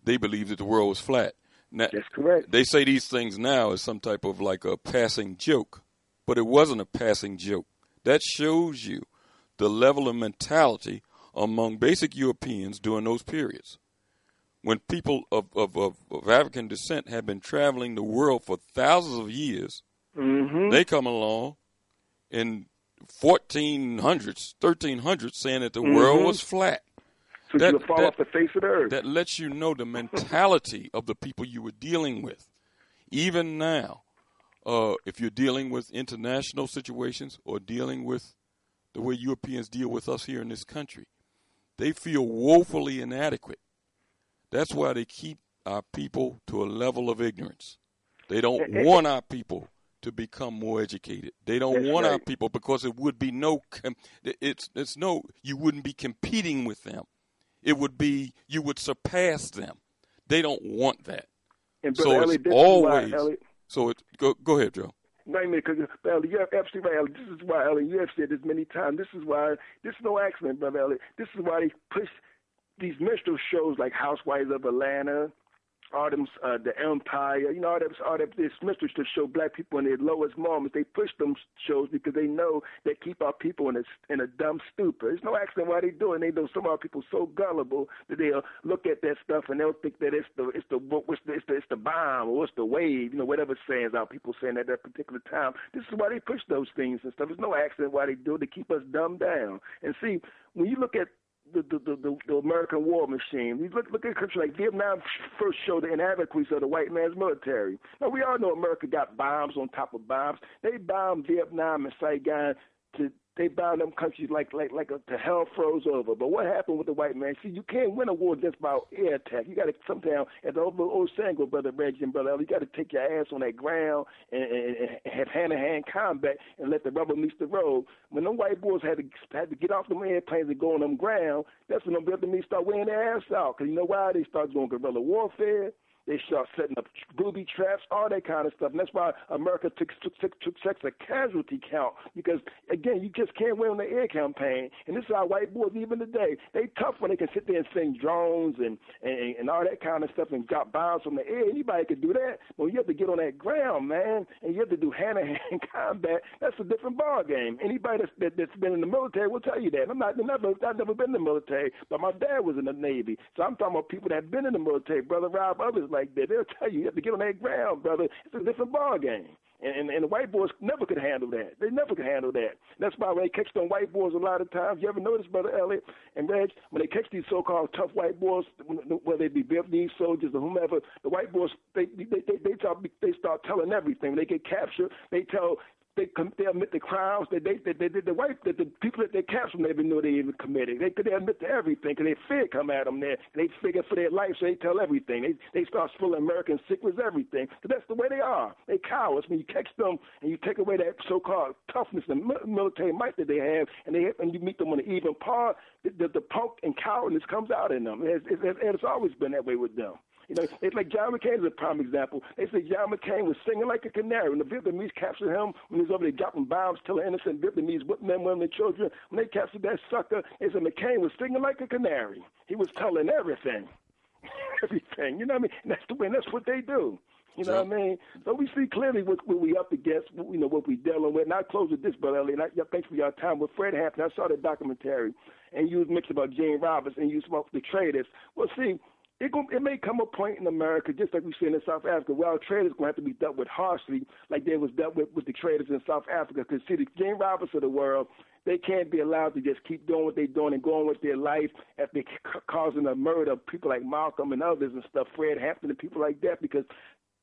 they believed that the world was flat. Now, That's correct. They say these things now as some type of like a passing joke, but it wasn't a passing joke. That shows you the level of mentality among basic Europeans during those periods. When people of, of, of, of African descent have been traveling the world for thousands of years, Mm-hmm. they come along in 1400s, 1300s saying that the world Mhm. was flat. So That- fall that- off the face of the earth. That lets you know the mentality of the people you were dealing with. Even now, uh, if you're dealing with international situations or dealing with the way Europeans deal with us here in this country. They feel woefully inadequate. That's why they keep our people to a level of ignorance. They don't want our people to become more educated. They don't That's want our people because it would be no it's it's no you wouldn't be competing with them. It would be you would surpass them. They don't want that. And so Brother it's is why, always so it go go ahead, Joe. I because Ellie, you're absolutely right, Ellie. This is why, Ellie, you have said this many times. This is why, this is no accident, brother Ellie. This is why they push these minstrel shows like Housewives of Atlanta, all them, uh, the Empire, you know, all them, all them, this minstrel to show black people in their lowest moments. They push them shows because they know they keep our people in a, in a dumb stupor. It's no accident why they do it. They know some of our people so gullible that they'll look at that stuff and they'll think that it's the, it's the, what's the, it's the, it's the bomb or what's the wave, you know, whatever sayings our people saying at that particular time. This is why they push those things and stuff. It's no accident why they do it to keep us dumbed down. And see, when you look at the the, the, the, American war machine. We look look at a country like Vietnam first showed the inadequacies of the white man's military. Now we all know America got bombs on top of bombs. They bombed Vietnam and Saigon to they bound them countries like like like a, the hell froze over. But what happened with the white man? See, you can't win a war just by air attack. You got to sometimes, as the old, old saying brother Reggie and brother, Ellie, you got to take your ass on that ground and, and, and have hand to hand combat and let the rubber meet the road. When them white boys had to had to get off them airplanes and go on them ground, that's when them Vietnamese start wearing their ass out. Cause you know why? They start doing guerrilla warfare. They start setting up booby traps, all that kind of stuff. And that's why America took took, took, such a casualty count because again, you just can't win on the air campaign. And this is how white boys even today they tough when they can sit there and sing drones and and, and all that kind of stuff and drop bombs from the air. Anybody could do that, but you have to get on that ground, man, and you have to do hand to hand combat, that's a different ball game. Anybody that's that, that's been in the military will tell you that. I'm not never I've never been in the military, but my dad was in the Navy, so I'm talking about people that have been in the military. Brother Rob, others like that, they'll tell you you have to get on that ground, brother. It's a different ball game. And, and, and the white boys never could handle that. They never could handle that. That's why when they catch them white boys a lot of times, you ever notice, Brother Elliot and Reg, when they catch these so-called tough white boys, whether they be Vietnamese soldiers or whomever, the white boys, they they they, they, start, they start telling everything. When they get captured, they tell they com- they admit the crimes that they they, they, did the white that the people that they captured never knew they even committed. They they admit to everything because they fear come at them there. They figure for their life, so they tell everything. They they start spilling American secrets, everything. So that's the way they are. They cowards. When you catch them and you take away that so-called toughness and mi- military might that they have, and they and you meet them on an even par, the, the, the punk and cowardness comes out in them. It's, it's, it's always been that way with them. You know, it's like John McCain is a prime example. They say John McCain was singing like a canary. When the Vietnamese captured him, when he was over there dropping bombs, killing innocent Vietnamese men, women, and children, when they captured that sucker, they said McCain was singing like a canary. He was telling everything. everything. You know what I mean? And that's the way, and that's what they do. You know what I mean? So we see clearly what, what we up against, you know, what we dealing with. And I close with this, brother Elliot. I, yeah, thanks for your time. With Fred Hampton, I saw the documentary, and you was mixed about Gene Roberts, and you spoke the traders. Well, see, it, go, it may come a point in America, just like we see in South Africa, where our traders going to have to be dealt with harshly, like they was dealt with with the traders in South Africa. Because see, the Gene Roberts of the world, they can't be allowed to just keep doing what they're doing and going with their life after ca- causing the murder of people like Malcolm and others and stuff, Fred Hampton and people like that. Because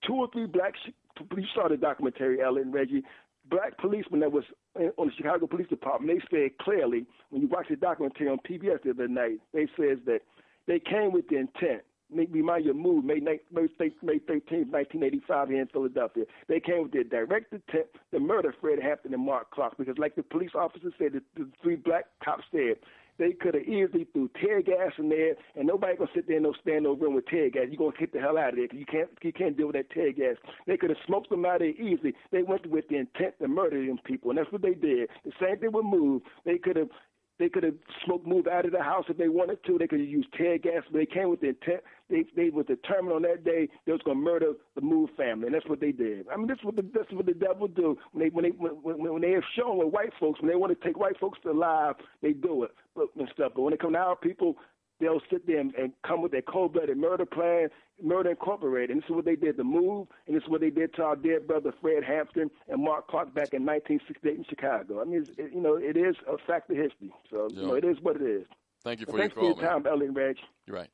two or three black, sh- you saw the documentary, Ellen and Reggie. Black policemen that was on the Chicago Police Department, they said clearly when you watch the documentary on PBS the other night, they says that they came with the intent. Remind you of move May May May 13th, 1985 here in Philadelphia. They came with the direct intent to murder Fred Hampton and Mark Clark because, like the police officer said, the, the three black cops said they could have easily threw tear gas in there, and nobody gonna sit there and no stand no room with tear gas. You gonna get the hell out of there 'cause you can't you can't deal with that tear gas. They could have smoked them out of there easily. They went with the intent to murder them people, and that's what they did. The same thing with Move. They could have they could have smoked move out of the house if they wanted to. They could have used tear gas, but they came with the intent. They they were determined on that day they was going to murder the Move family, and that's what they did. I mean, this is what the this is what the devil do when they when they when, when, when they have shown with white folks when they want to take white folks to alive, they do it but, and stuff. But when it come to our people, they'll sit there and, and come with their cold-blooded murder plan, Murder Incorporated. And this is what they did to Move, and this is what they did to our dead brother Fred Hampton and Mark Clark back in 1968 in Chicago. I mean, it's, it, you know, it is a fact of history. So, you know, it is what it is. Thank you So for your thanks call, for your time, Ellie and Reg. You're right.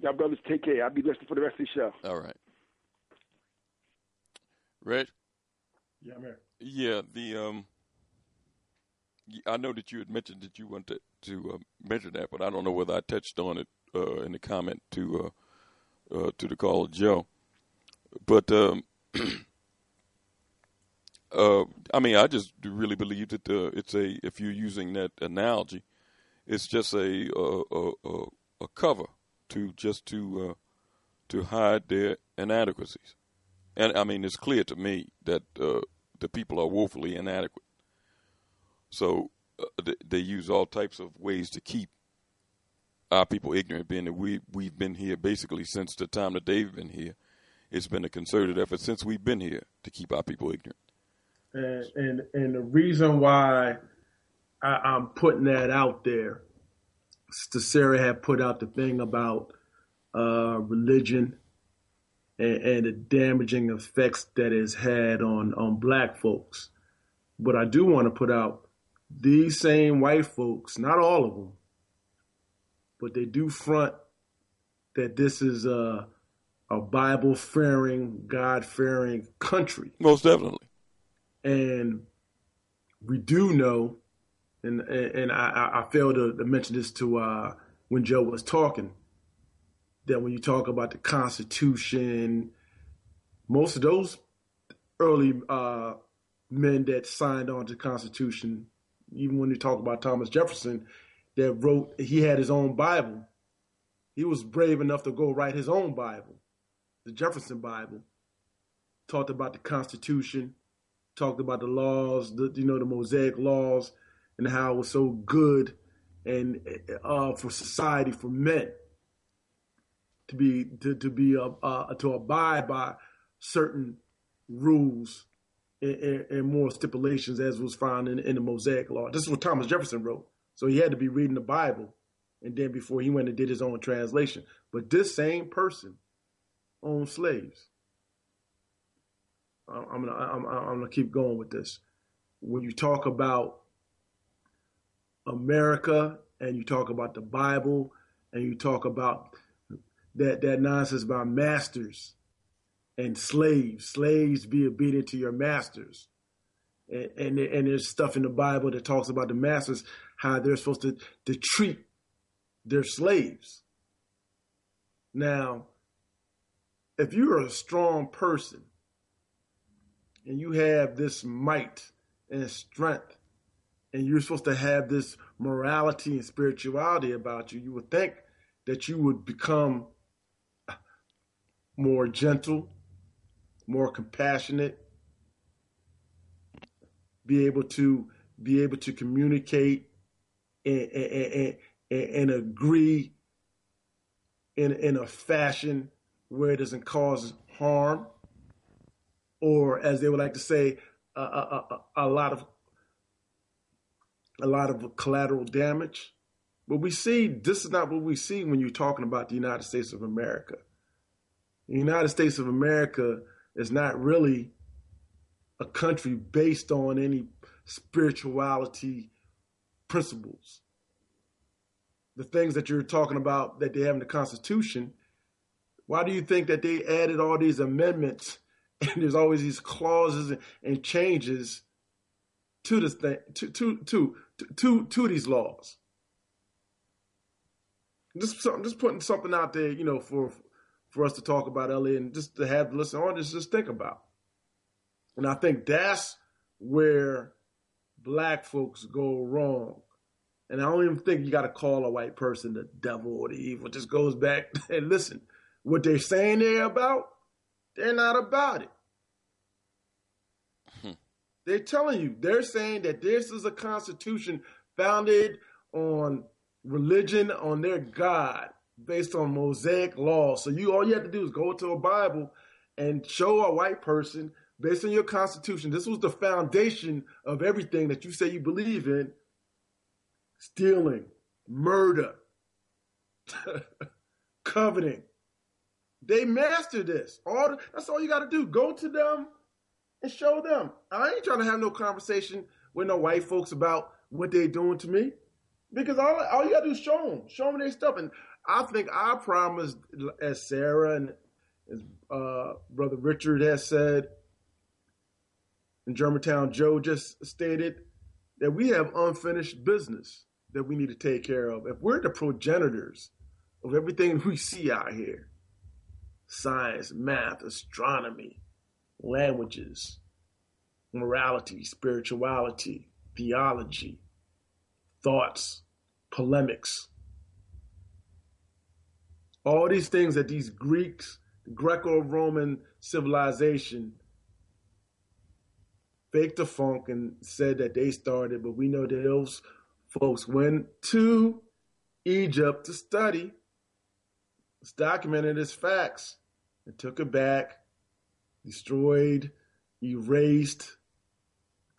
Y'all brothers take care. I'll be listening for the rest of the show. All right. Reg? Yeah, I'm here. Yeah, the um I know that you had mentioned that you wanted to uh, mention that, but I don't know whether I touched on it uh, in the comment to uh, uh, to the caller Joe. But um, uh, I mean, I just really believe that uh, it's a if you're using that analogy, it's just a a, a, a cover to just to to hide their inadequacies, and I mean, it's clear to me that the people are woefully inadequate. So uh, they, use all types of ways to keep our people ignorant, being that we we've been here basically since the time that they've been here. It's been a concerted effort since we've been here to keep our people ignorant. And and, and the reason why I, I'm putting that out there, Sarah had put out the thing about uh, religion and, and the damaging effects that it's had on on black folks. But I do want to put out these same white folks, not all of them, but they do front that this is a a Bible fearing, God fearing country. Most definitely. And we do know, and and I, I failed to, to mention this to uh, when Joe was talking, that when you talk about the Constitution, most of those early uh, men that signed on to the Constitution, even when you talk about Thomas Jefferson, that wrote, he had his own Bible. He was brave enough to go write his own Bible, the Jefferson Bible. Talked about the Constitution, talked about the laws, the, you know, the Mosaic laws, and how it was so good and uh, for society, for men to be to, to be uh, uh, to abide by certain rules and, and, and, more stipulations as was found in, in the Mosaic law. This is what Thomas Jefferson wrote, so he had to be reading the Bible, and then before he went and did his own translation. But this same person owned slaves. I'm gonna I'm, I'm gonna keep going with this. When you talk about America and you talk about the Bible and you talk about that that nonsense about masters and slaves, slaves be obedient to your masters, and and, and there's stuff in the Bible that talks about the masters how they're supposed to to treat their slaves. Now, if you're a strong person and you have this might and strength, and you're supposed to have this morality and spirituality about you, you would think that you would become more gentle, more compassionate, be able to be able to communicate and, and, and, and agree in in a fashion where it doesn't cause harm or as they would like to say, a, a, a, a lot of a lot of collateral damage. But we see this is not what we see when you're talking about the United States of America. The United States of America is not really a country based on any spirituality principles. The things that you're talking about that they have in the Constitution, why do you think that they added all these amendments and there's always these clauses and changes to this thing to to to to to these laws. Just just putting something out there, you know, for for us to talk about, Ellie, and just to have listen audience just think about. And I think that's where black folks go wrong. And I don't even think you got to call a white person the devil or the evil. It just goes back and listen, what they're saying they're about, they're not about it. Hmm. They're telling you, they're saying that this is a constitution founded on religion, on their God, based on Mosaic law. So you all you have to do is go to a Bible and show a white person based on your constitution. This was the foundation of everything that you say you believe in. Stealing, murder, coveting, they master this. All the, that's all you got to do. Go to them and show them. I ain't trying to have no conversation with no white folks about what they doing to me, because all all you got to do is show them, show them their stuff. And I think I promised, as Sarah and as uh, brother Richard has said, and Germantown Joe just stated, that we have unfinished business that we need to take care of. If we're the progenitors of everything we see out here science, math, astronomy, languages, morality, spirituality, theology, thoughts, polemics. All these things that these Greeks, Greco Roman civilization faked the funk and said that they started, but we know that those folks went to Egypt to study. It's documented as facts They took it back, destroyed, erased,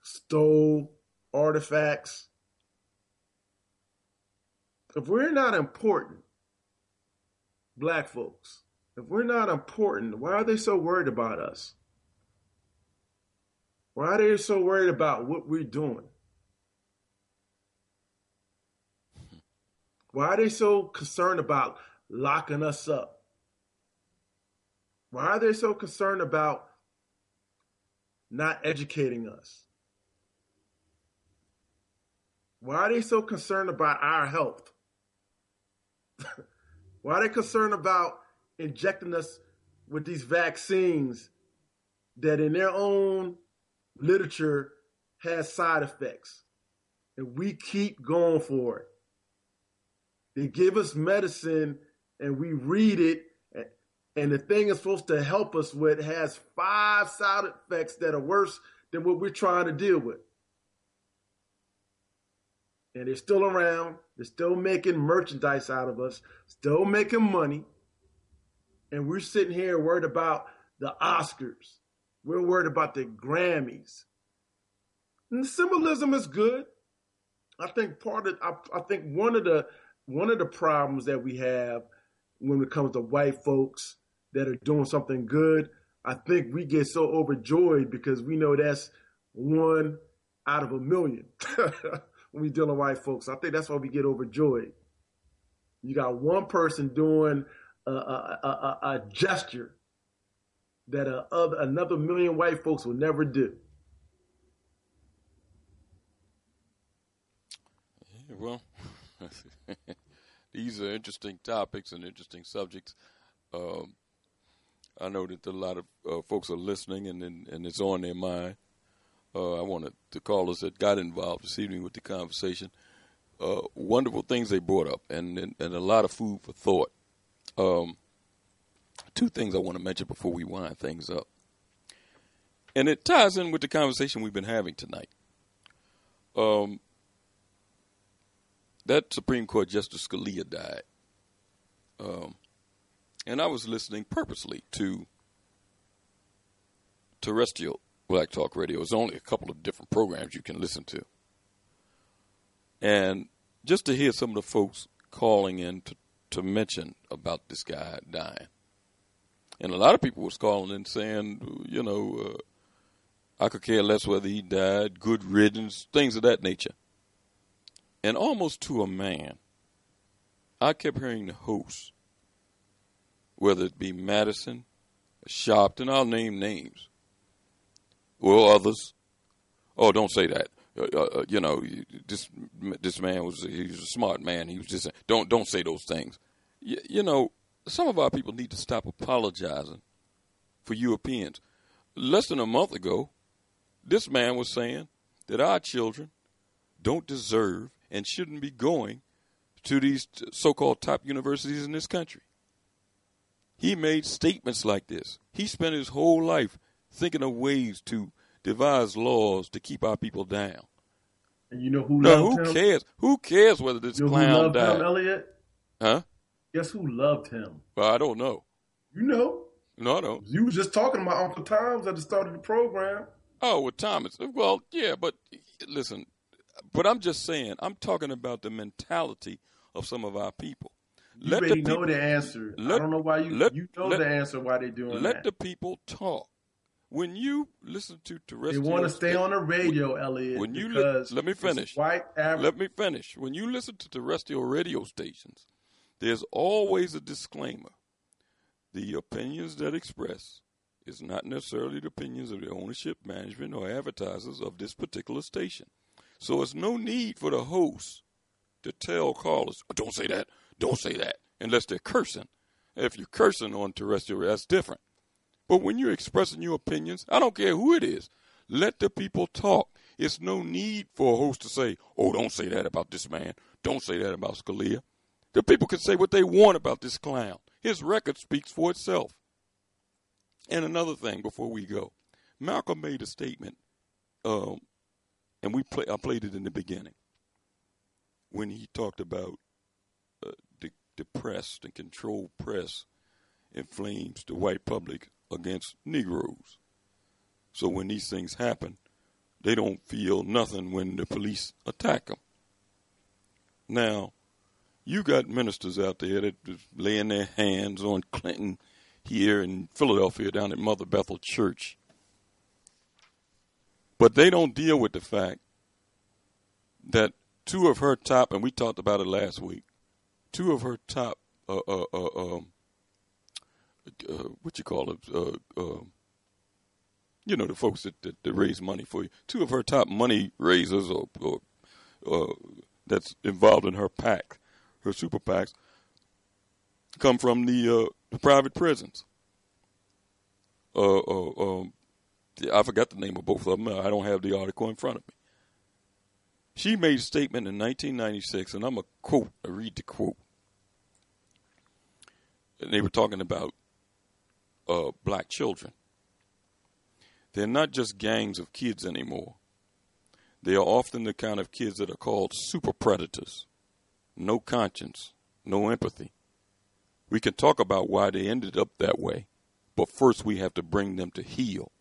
stole artifacts. If we're not important, black folks, if we're not important, why are they so worried about us? Why are they so worried about what we're doing? Why are they so concerned about locking us up? Why are they so concerned about not educating us? Why are they so concerned about our health? Why are they concerned about injecting us with these vaccines that in their own literature has side effects? And we keep going for it. They give us medicine and we read it and the thing is supposed to help us with has five side effects that are worse than what we're trying to deal with. And they're still around. They're still making merchandise out of us, still making money. And we're sitting here worried about the Oscars. We're worried about the Grammys. And symbolism is good. I think part of I, I think one of the one of the problems that we have when it comes to white folks that are doing something good, I think we get so overjoyed because we know that's one out of a million when we deal with white folks. I think that's why we get overjoyed. You got one person doing a, a, a, a gesture that another million white folks will never do. Yeah, well, these are interesting topics and interesting subjects. Um, I know that a lot of uh, folks are listening and, and, and it's on their mind. Uh, I wanted to call us that got involved this evening with the conversation. Uh, wonderful things they brought up and, and, and, a lot of food for thought. Um, two things I want to mention before we wind things up. And it ties in with the conversation we've been having tonight. Um, that Supreme Court Justice Scalia died. Um, and I was listening purposely to terrestrial Black Talk Radio. There's only a couple of different programs you can listen to. And just to hear some of the folks calling in to, to mention about this guy dying. And a lot of people was calling in saying, you know, uh, I could care less whether he died, good riddance, things of that nature. And almost to a man, I kept hearing the host whether it be Madison, Sharpton, I'll name names, or others. Oh, don't say that. Uh, uh, uh you know, this this man was he was a smart man. He was just don't don't say those things. You, you know, some of our people need to stop apologizing for Europeans. Less than a month ago, this man was saying that our children don't deserve and shouldn't be going to these so-called top universities in this country. He made statements like this. He spent his whole life thinking of ways to devise laws to keep our people down. And you know who loved who him? cares? Who cares whether this You know clown who loved died? him, Elliot? Huh? Guess who loved him? Well, I don't know. You know. No, I don't. You was just talking about Uncle Tom's at the start of the program. Oh, with Thomas. Well, yeah, but listen, but I'm just saying, I'm talking about the mentality of some of our people. You already know the answer. I don't know why you let- you know let- the answer why they're doing Let that. Let the people talk. When you listen to terrestrial, They want to stay on the radio, Elliot. When you li- let me finish. White average. Let me finish. When you listen to terrestrial radio stations, there's always a disclaimer. The opinions that express is not necessarily the opinions of the ownership, management, or advertisers of this particular station. So it's no need for the host to tell callers, "Oh, don't say that, don't say that, unless they're cursing. If you're cursing on terrestrial, that's different. But when you're expressing your opinions, I don't care who it is, let the people talk. It's no need for a host to say, oh, don't say that about this man. Don't say that about Scalia. The people can say what they want about this clown. His record speaks for itself. And another thing before we go, Malcolm made a statement, um, and we play, I played it in the beginning when he talked about uh, the, the press, controlled press, inflames the white public against Negroes. So when these things happen, they don't feel nothing when the police attack them. Now, you got ministers out there that laying their hands on Clinton here in Philadelphia down at Mother Bethel Church. But they don't deal with the fact that two of her top, and we talked about it last week, two of her top, uh, uh, uh, um, uh, what you call it, uh, uh, you know, the folks that, that, that raise money for you, two of her top money raisers or, or that's involved in her pack, her super packs, come from the, the private prisons. Um, I forgot the name of both of them. I don't have the article in front of me. She made a statement in 1996, and I'm a quote. I read the quote. And they were talking about uh, black children. They're not just gangs of kids anymore. They are often the kind of kids that are called super predators. No conscience, no empathy. We can talk about why they ended up that way, but first we have to bring them to heel.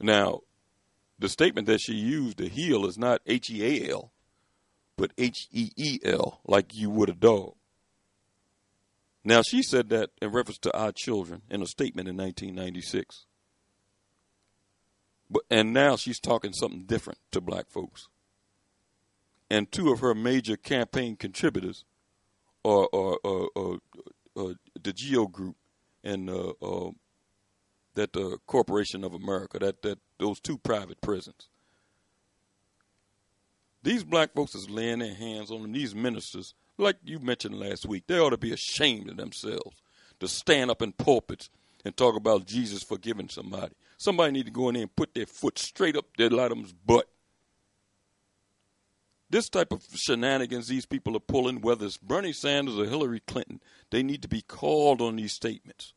Now, the statement that she used to heal is not H E A L, but H E E L, like you would a dog. Now, she said that in reference to our children in a statement in 1996. But, and now she's talking something different to black folks. And two of her major campaign contributors are, are, are, are, are the Geo Group and uh, uh, that uh, Corporation of America, that, that those two private prisons. These black folks is laying their hands on them. These ministers, like you mentioned last week, they ought to be ashamed of themselves to stand up in pulpits and talk about Jesus forgiving somebody. Somebody need to go in there and put their foot straight up their Latimer's butt. This type of shenanigans these people are pulling, whether it's Bernie Sanders or Hillary Clinton, they need to be called on these statements.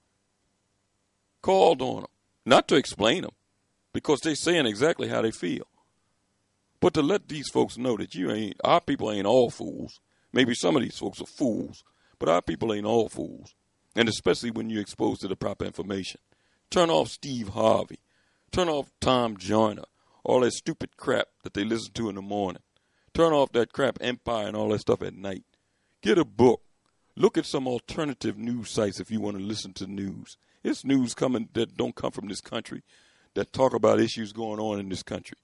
Called on them. Not to explain them, because they're saying exactly how they feel. But to let these folks know that you ain't, our people ain't all fools. Maybe some of these folks are fools, but our people ain't all fools. And especially when you're exposed to the proper information. Turn off Steve Harvey. Turn off Tom Joyner. All that stupid crap that they listen to in the morning. Turn off that crap Empire and all that stuff at night. Get a book. Look at some alternative news sites if you want to listen to news. It's news coming that don't come from this country that talk about issues going on in this country.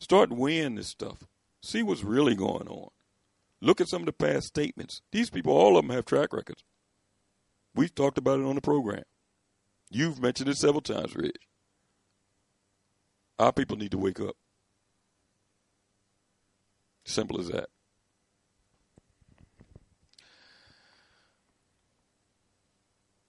Start weighing this stuff. See what's really going on. Look at some of the past statements. These people, all of them have track records. We've talked about it on the program. You've mentioned it several times, Rich. Our people need to wake up. Simple as that.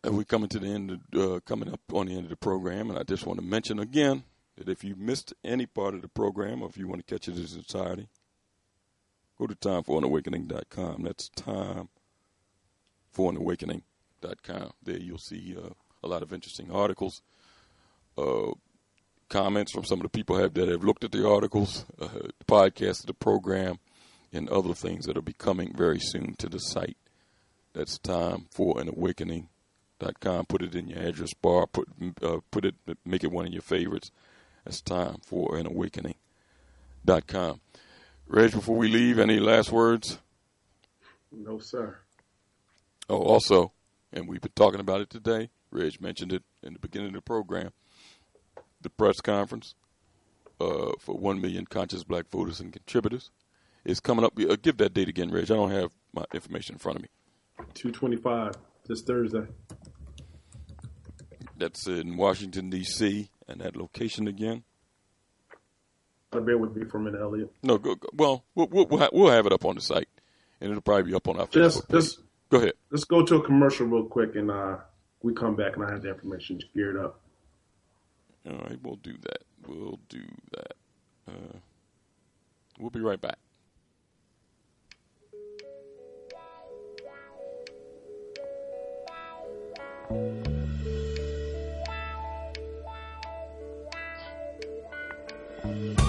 And we're coming to the end, of, uh, coming up on the end of the program, and I just want to mention again that if you missed any part of the program, or if you want to catch it in its entirety, go to timeforanawakening.com. That's timeforanawakening.com. There you'll see uh, a lot of interesting articles, uh, comments from some of the people have, that have looked at the articles, uh, the podcast the program, and other things that will be coming very soon to the site. That's time for an. Dot com. Put it in your address bar. Put uh, put it. Make it one of your favorites. It's time for an awakening. Dot com. Reg, before we leave, any last words? No, sir. Oh, also, and we've been talking about it today. Reg mentioned it in the beginning of the program. The press conference uh, for one million conscious black voters and contributors is coming up. Uh, give that date again, Reg. I don't have my information in front of me. Two twenty-five this Thursday. That's in Washington D.C. and that location again. Bear with me for a minute, Elliot. No, go, go, well, we'll, we'll, we'll ha- we'll have it up on the site, and it'll probably be up on our Just, Facebook. page. just Go ahead. Let's go to a commercial real quick, and uh, we come back, and I have the information geared up. All right, we'll do that. We'll do that. Uh, we'll be right back. You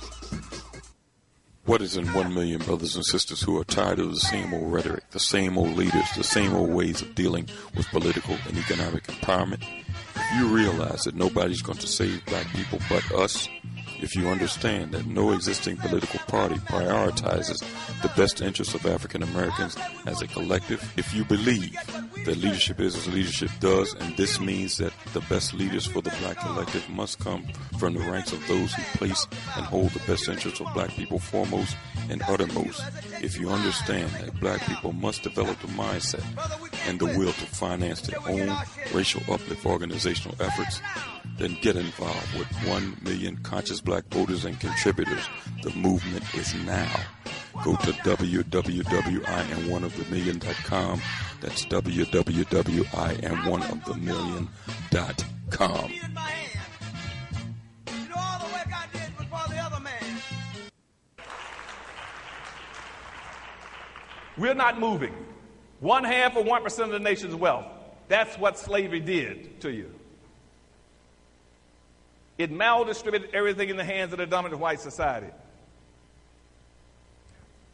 What is in one million brothers and sisters who are tired of the same old rhetoric, the same old leaders, the same old ways of dealing with political and economic empowerment? You realize that nobody's going to save black people but us, if you understand that no existing political party prioritizes the best interests of African Americans as a collective, if you believe that leadership is as leadership does, and this means that the best leaders for the black collective must come from the ranks of those who place and hold the best interests of black people foremost and uttermost, if you understand that black people must develop the mindset and the will to finance their own racial uplift organizational efforts, then get involved with 1 million conscious black voters and contributors. The movement is now. Go to www.imoneofthemillion.com. That's www.imoneofthemillion.com. We're not moving. One half or one percent of the nation's wealth. That's what slavery did to you. It maldistributed everything in the hands of the dominant white society.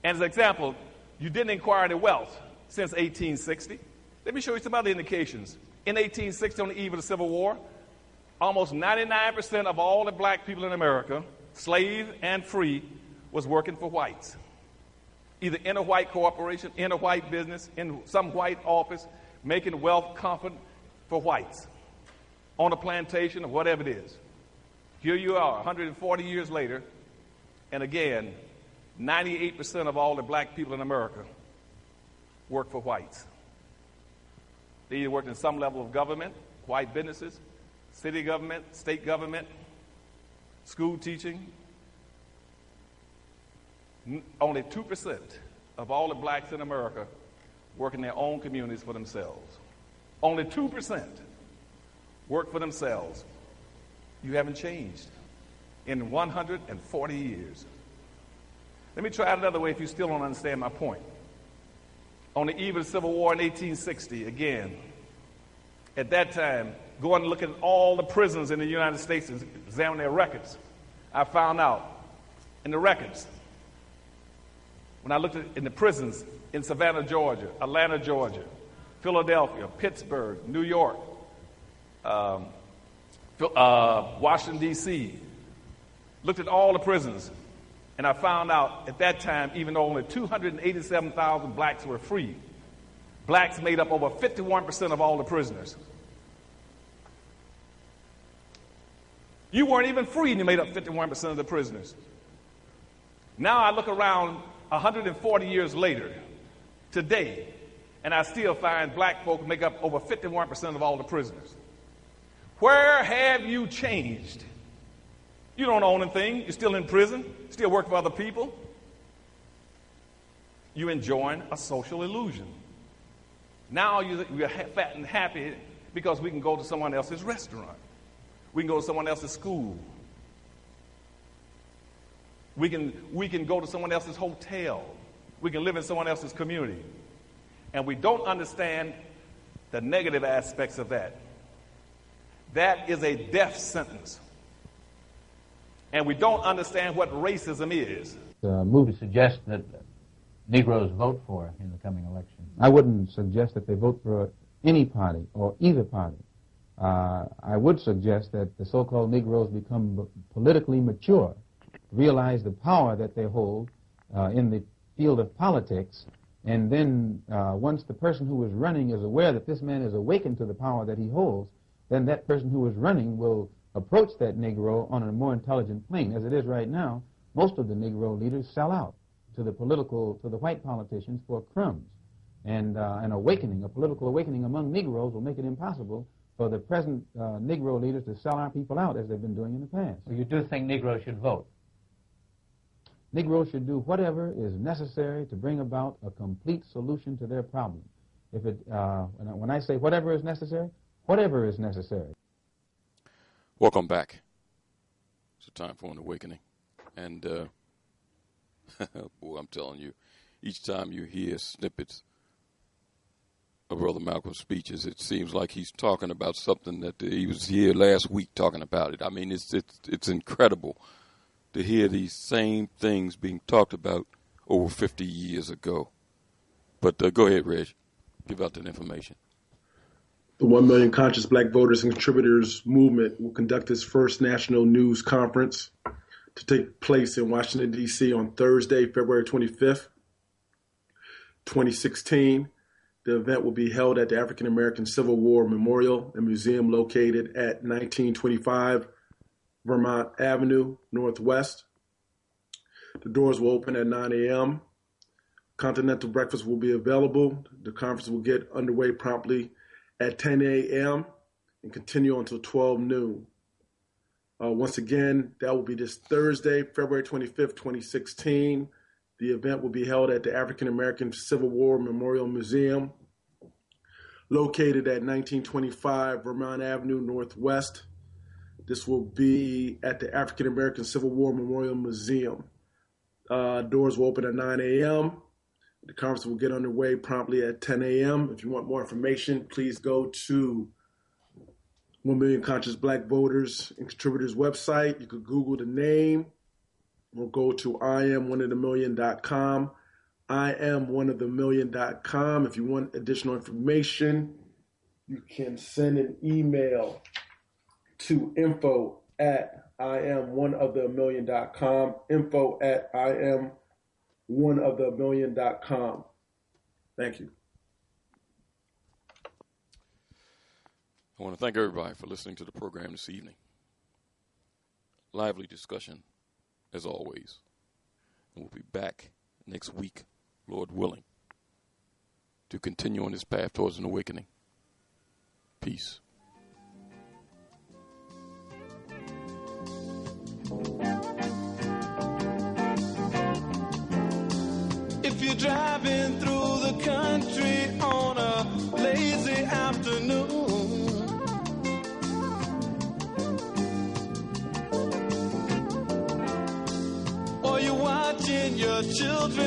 And as an example, you didn't acquire any wealth since 1860. Let me show you some other indications. In 1860, on the eve of the Civil War, almost 99% of all the black people in America, slave and free, was working for whites. Either in a white corporation, in a white business, in some white office, making wealth comfort for whites on a plantation or whatever it is. Here you are, 140 years later, and again, 98% of all the black people in America work for whites. They either work in some level of government, white businesses, city government, state government, school teaching. Only 2% of all the blacks in America work in their own communities for themselves. Only 2%. work for themselves. You haven't changed in 140 years. Let me try it another way if you still don't understand my point. On the eve of the Civil War in 1860, again, at that time, going and looking at all the prisons in the United States and examining their records. I found out in the records, when I looked at in the prisons in Savannah, Georgia, Atlanta, Georgia, Philadelphia, Pittsburgh, New York, um, uh, Washington, D.C., looked at all the prisons, and I found out at that time, even though only 287,000 blacks were free, blacks made up over 51% of all the prisoners. You weren't even free and you made up 51% of the prisoners. Now I look around 140 years later, today, and I still find black folk make up over 51% of all the prisoners. Where have you changed? You don't own anything. You're still in prison, still work for other people. You're enjoying a social illusion. Now you're fat and happy because we can go to someone else's restaurant. We can go to someone else's school. We can, we can go to someone else's hotel. We can live in someone else's community. And we don't understand the negative aspects of that. That is a death sentence. And we don't understand what racism is. The movie suggests that Negroes vote for in the coming election. I wouldn't suggest that they vote for any party or either party. Uh, I would suggest that the so-called Negroes become politically mature, realize the power that they hold uh, in the field of politics, and then uh, once the person who is running is aware that this man is awakened to the power that he holds, then that person who is running will approach that Negro on a more intelligent plane. As it is right now, most of the Negro leaders sell out to the political, to the white politicians for crumbs. And uh, an awakening, a political awakening among Negroes will make it impossible for the present uh, Negro leaders to sell our people out as they've been doing in the past. So you do think Negroes should vote? Negroes should do whatever is necessary to bring about a complete solution to their problem. If it, uh, when I say whatever is necessary, whatever is necessary. Welcome back. It's a time for an awakening. And, uh, boy, I'm telling you, each time you hear snippets of Brother Malcolm's speeches, it seems like he's talking about something that he was here last week talking about it. I mean, it's, it's, it's incredible to hear these same things being talked about over 50 years ago. But uh, go ahead, Reg. Give out that information. The 1 Million Conscious Black Voters and Contributors Movement will conduct its first national news conference to take place in Washington, D.C. on Thursday, February 25th, 2016. The event will be held at the African American Civil War Memorial and Museum located at 1925 Vermont Avenue Northwest. The doors will open at 9 a.m. Continental breakfast will be available. The conference will get underway promptly at 10 a.m. and continue until 12 noon. Uh, once again, that will be this Thursday, February 25th, 2016. The event will be held at the African American Civil War Memorial Museum, located at 1925 Vermont Avenue Northwest. This will be at the African American Civil War Memorial Museum. Uh, doors will open at 9 a.m. The conference will get underway promptly at 10 a.m. If you want more information, please go to 1 Million Conscious Black Voters and Contributors website. You could Google the name or go to iamoneofthemillion.com. I am one of the million.com. If you want additional information, you can send an email to info at I am one of the million.com. Info at I am one of the Thank you. I want to thank everybody for listening to the program this evening. Lively discussion, as always. And we'll be back next week, Lord willing, to continue on this path towards an awakening. Peace. you're driving through the country on a lazy afternoon, or you're watching your children.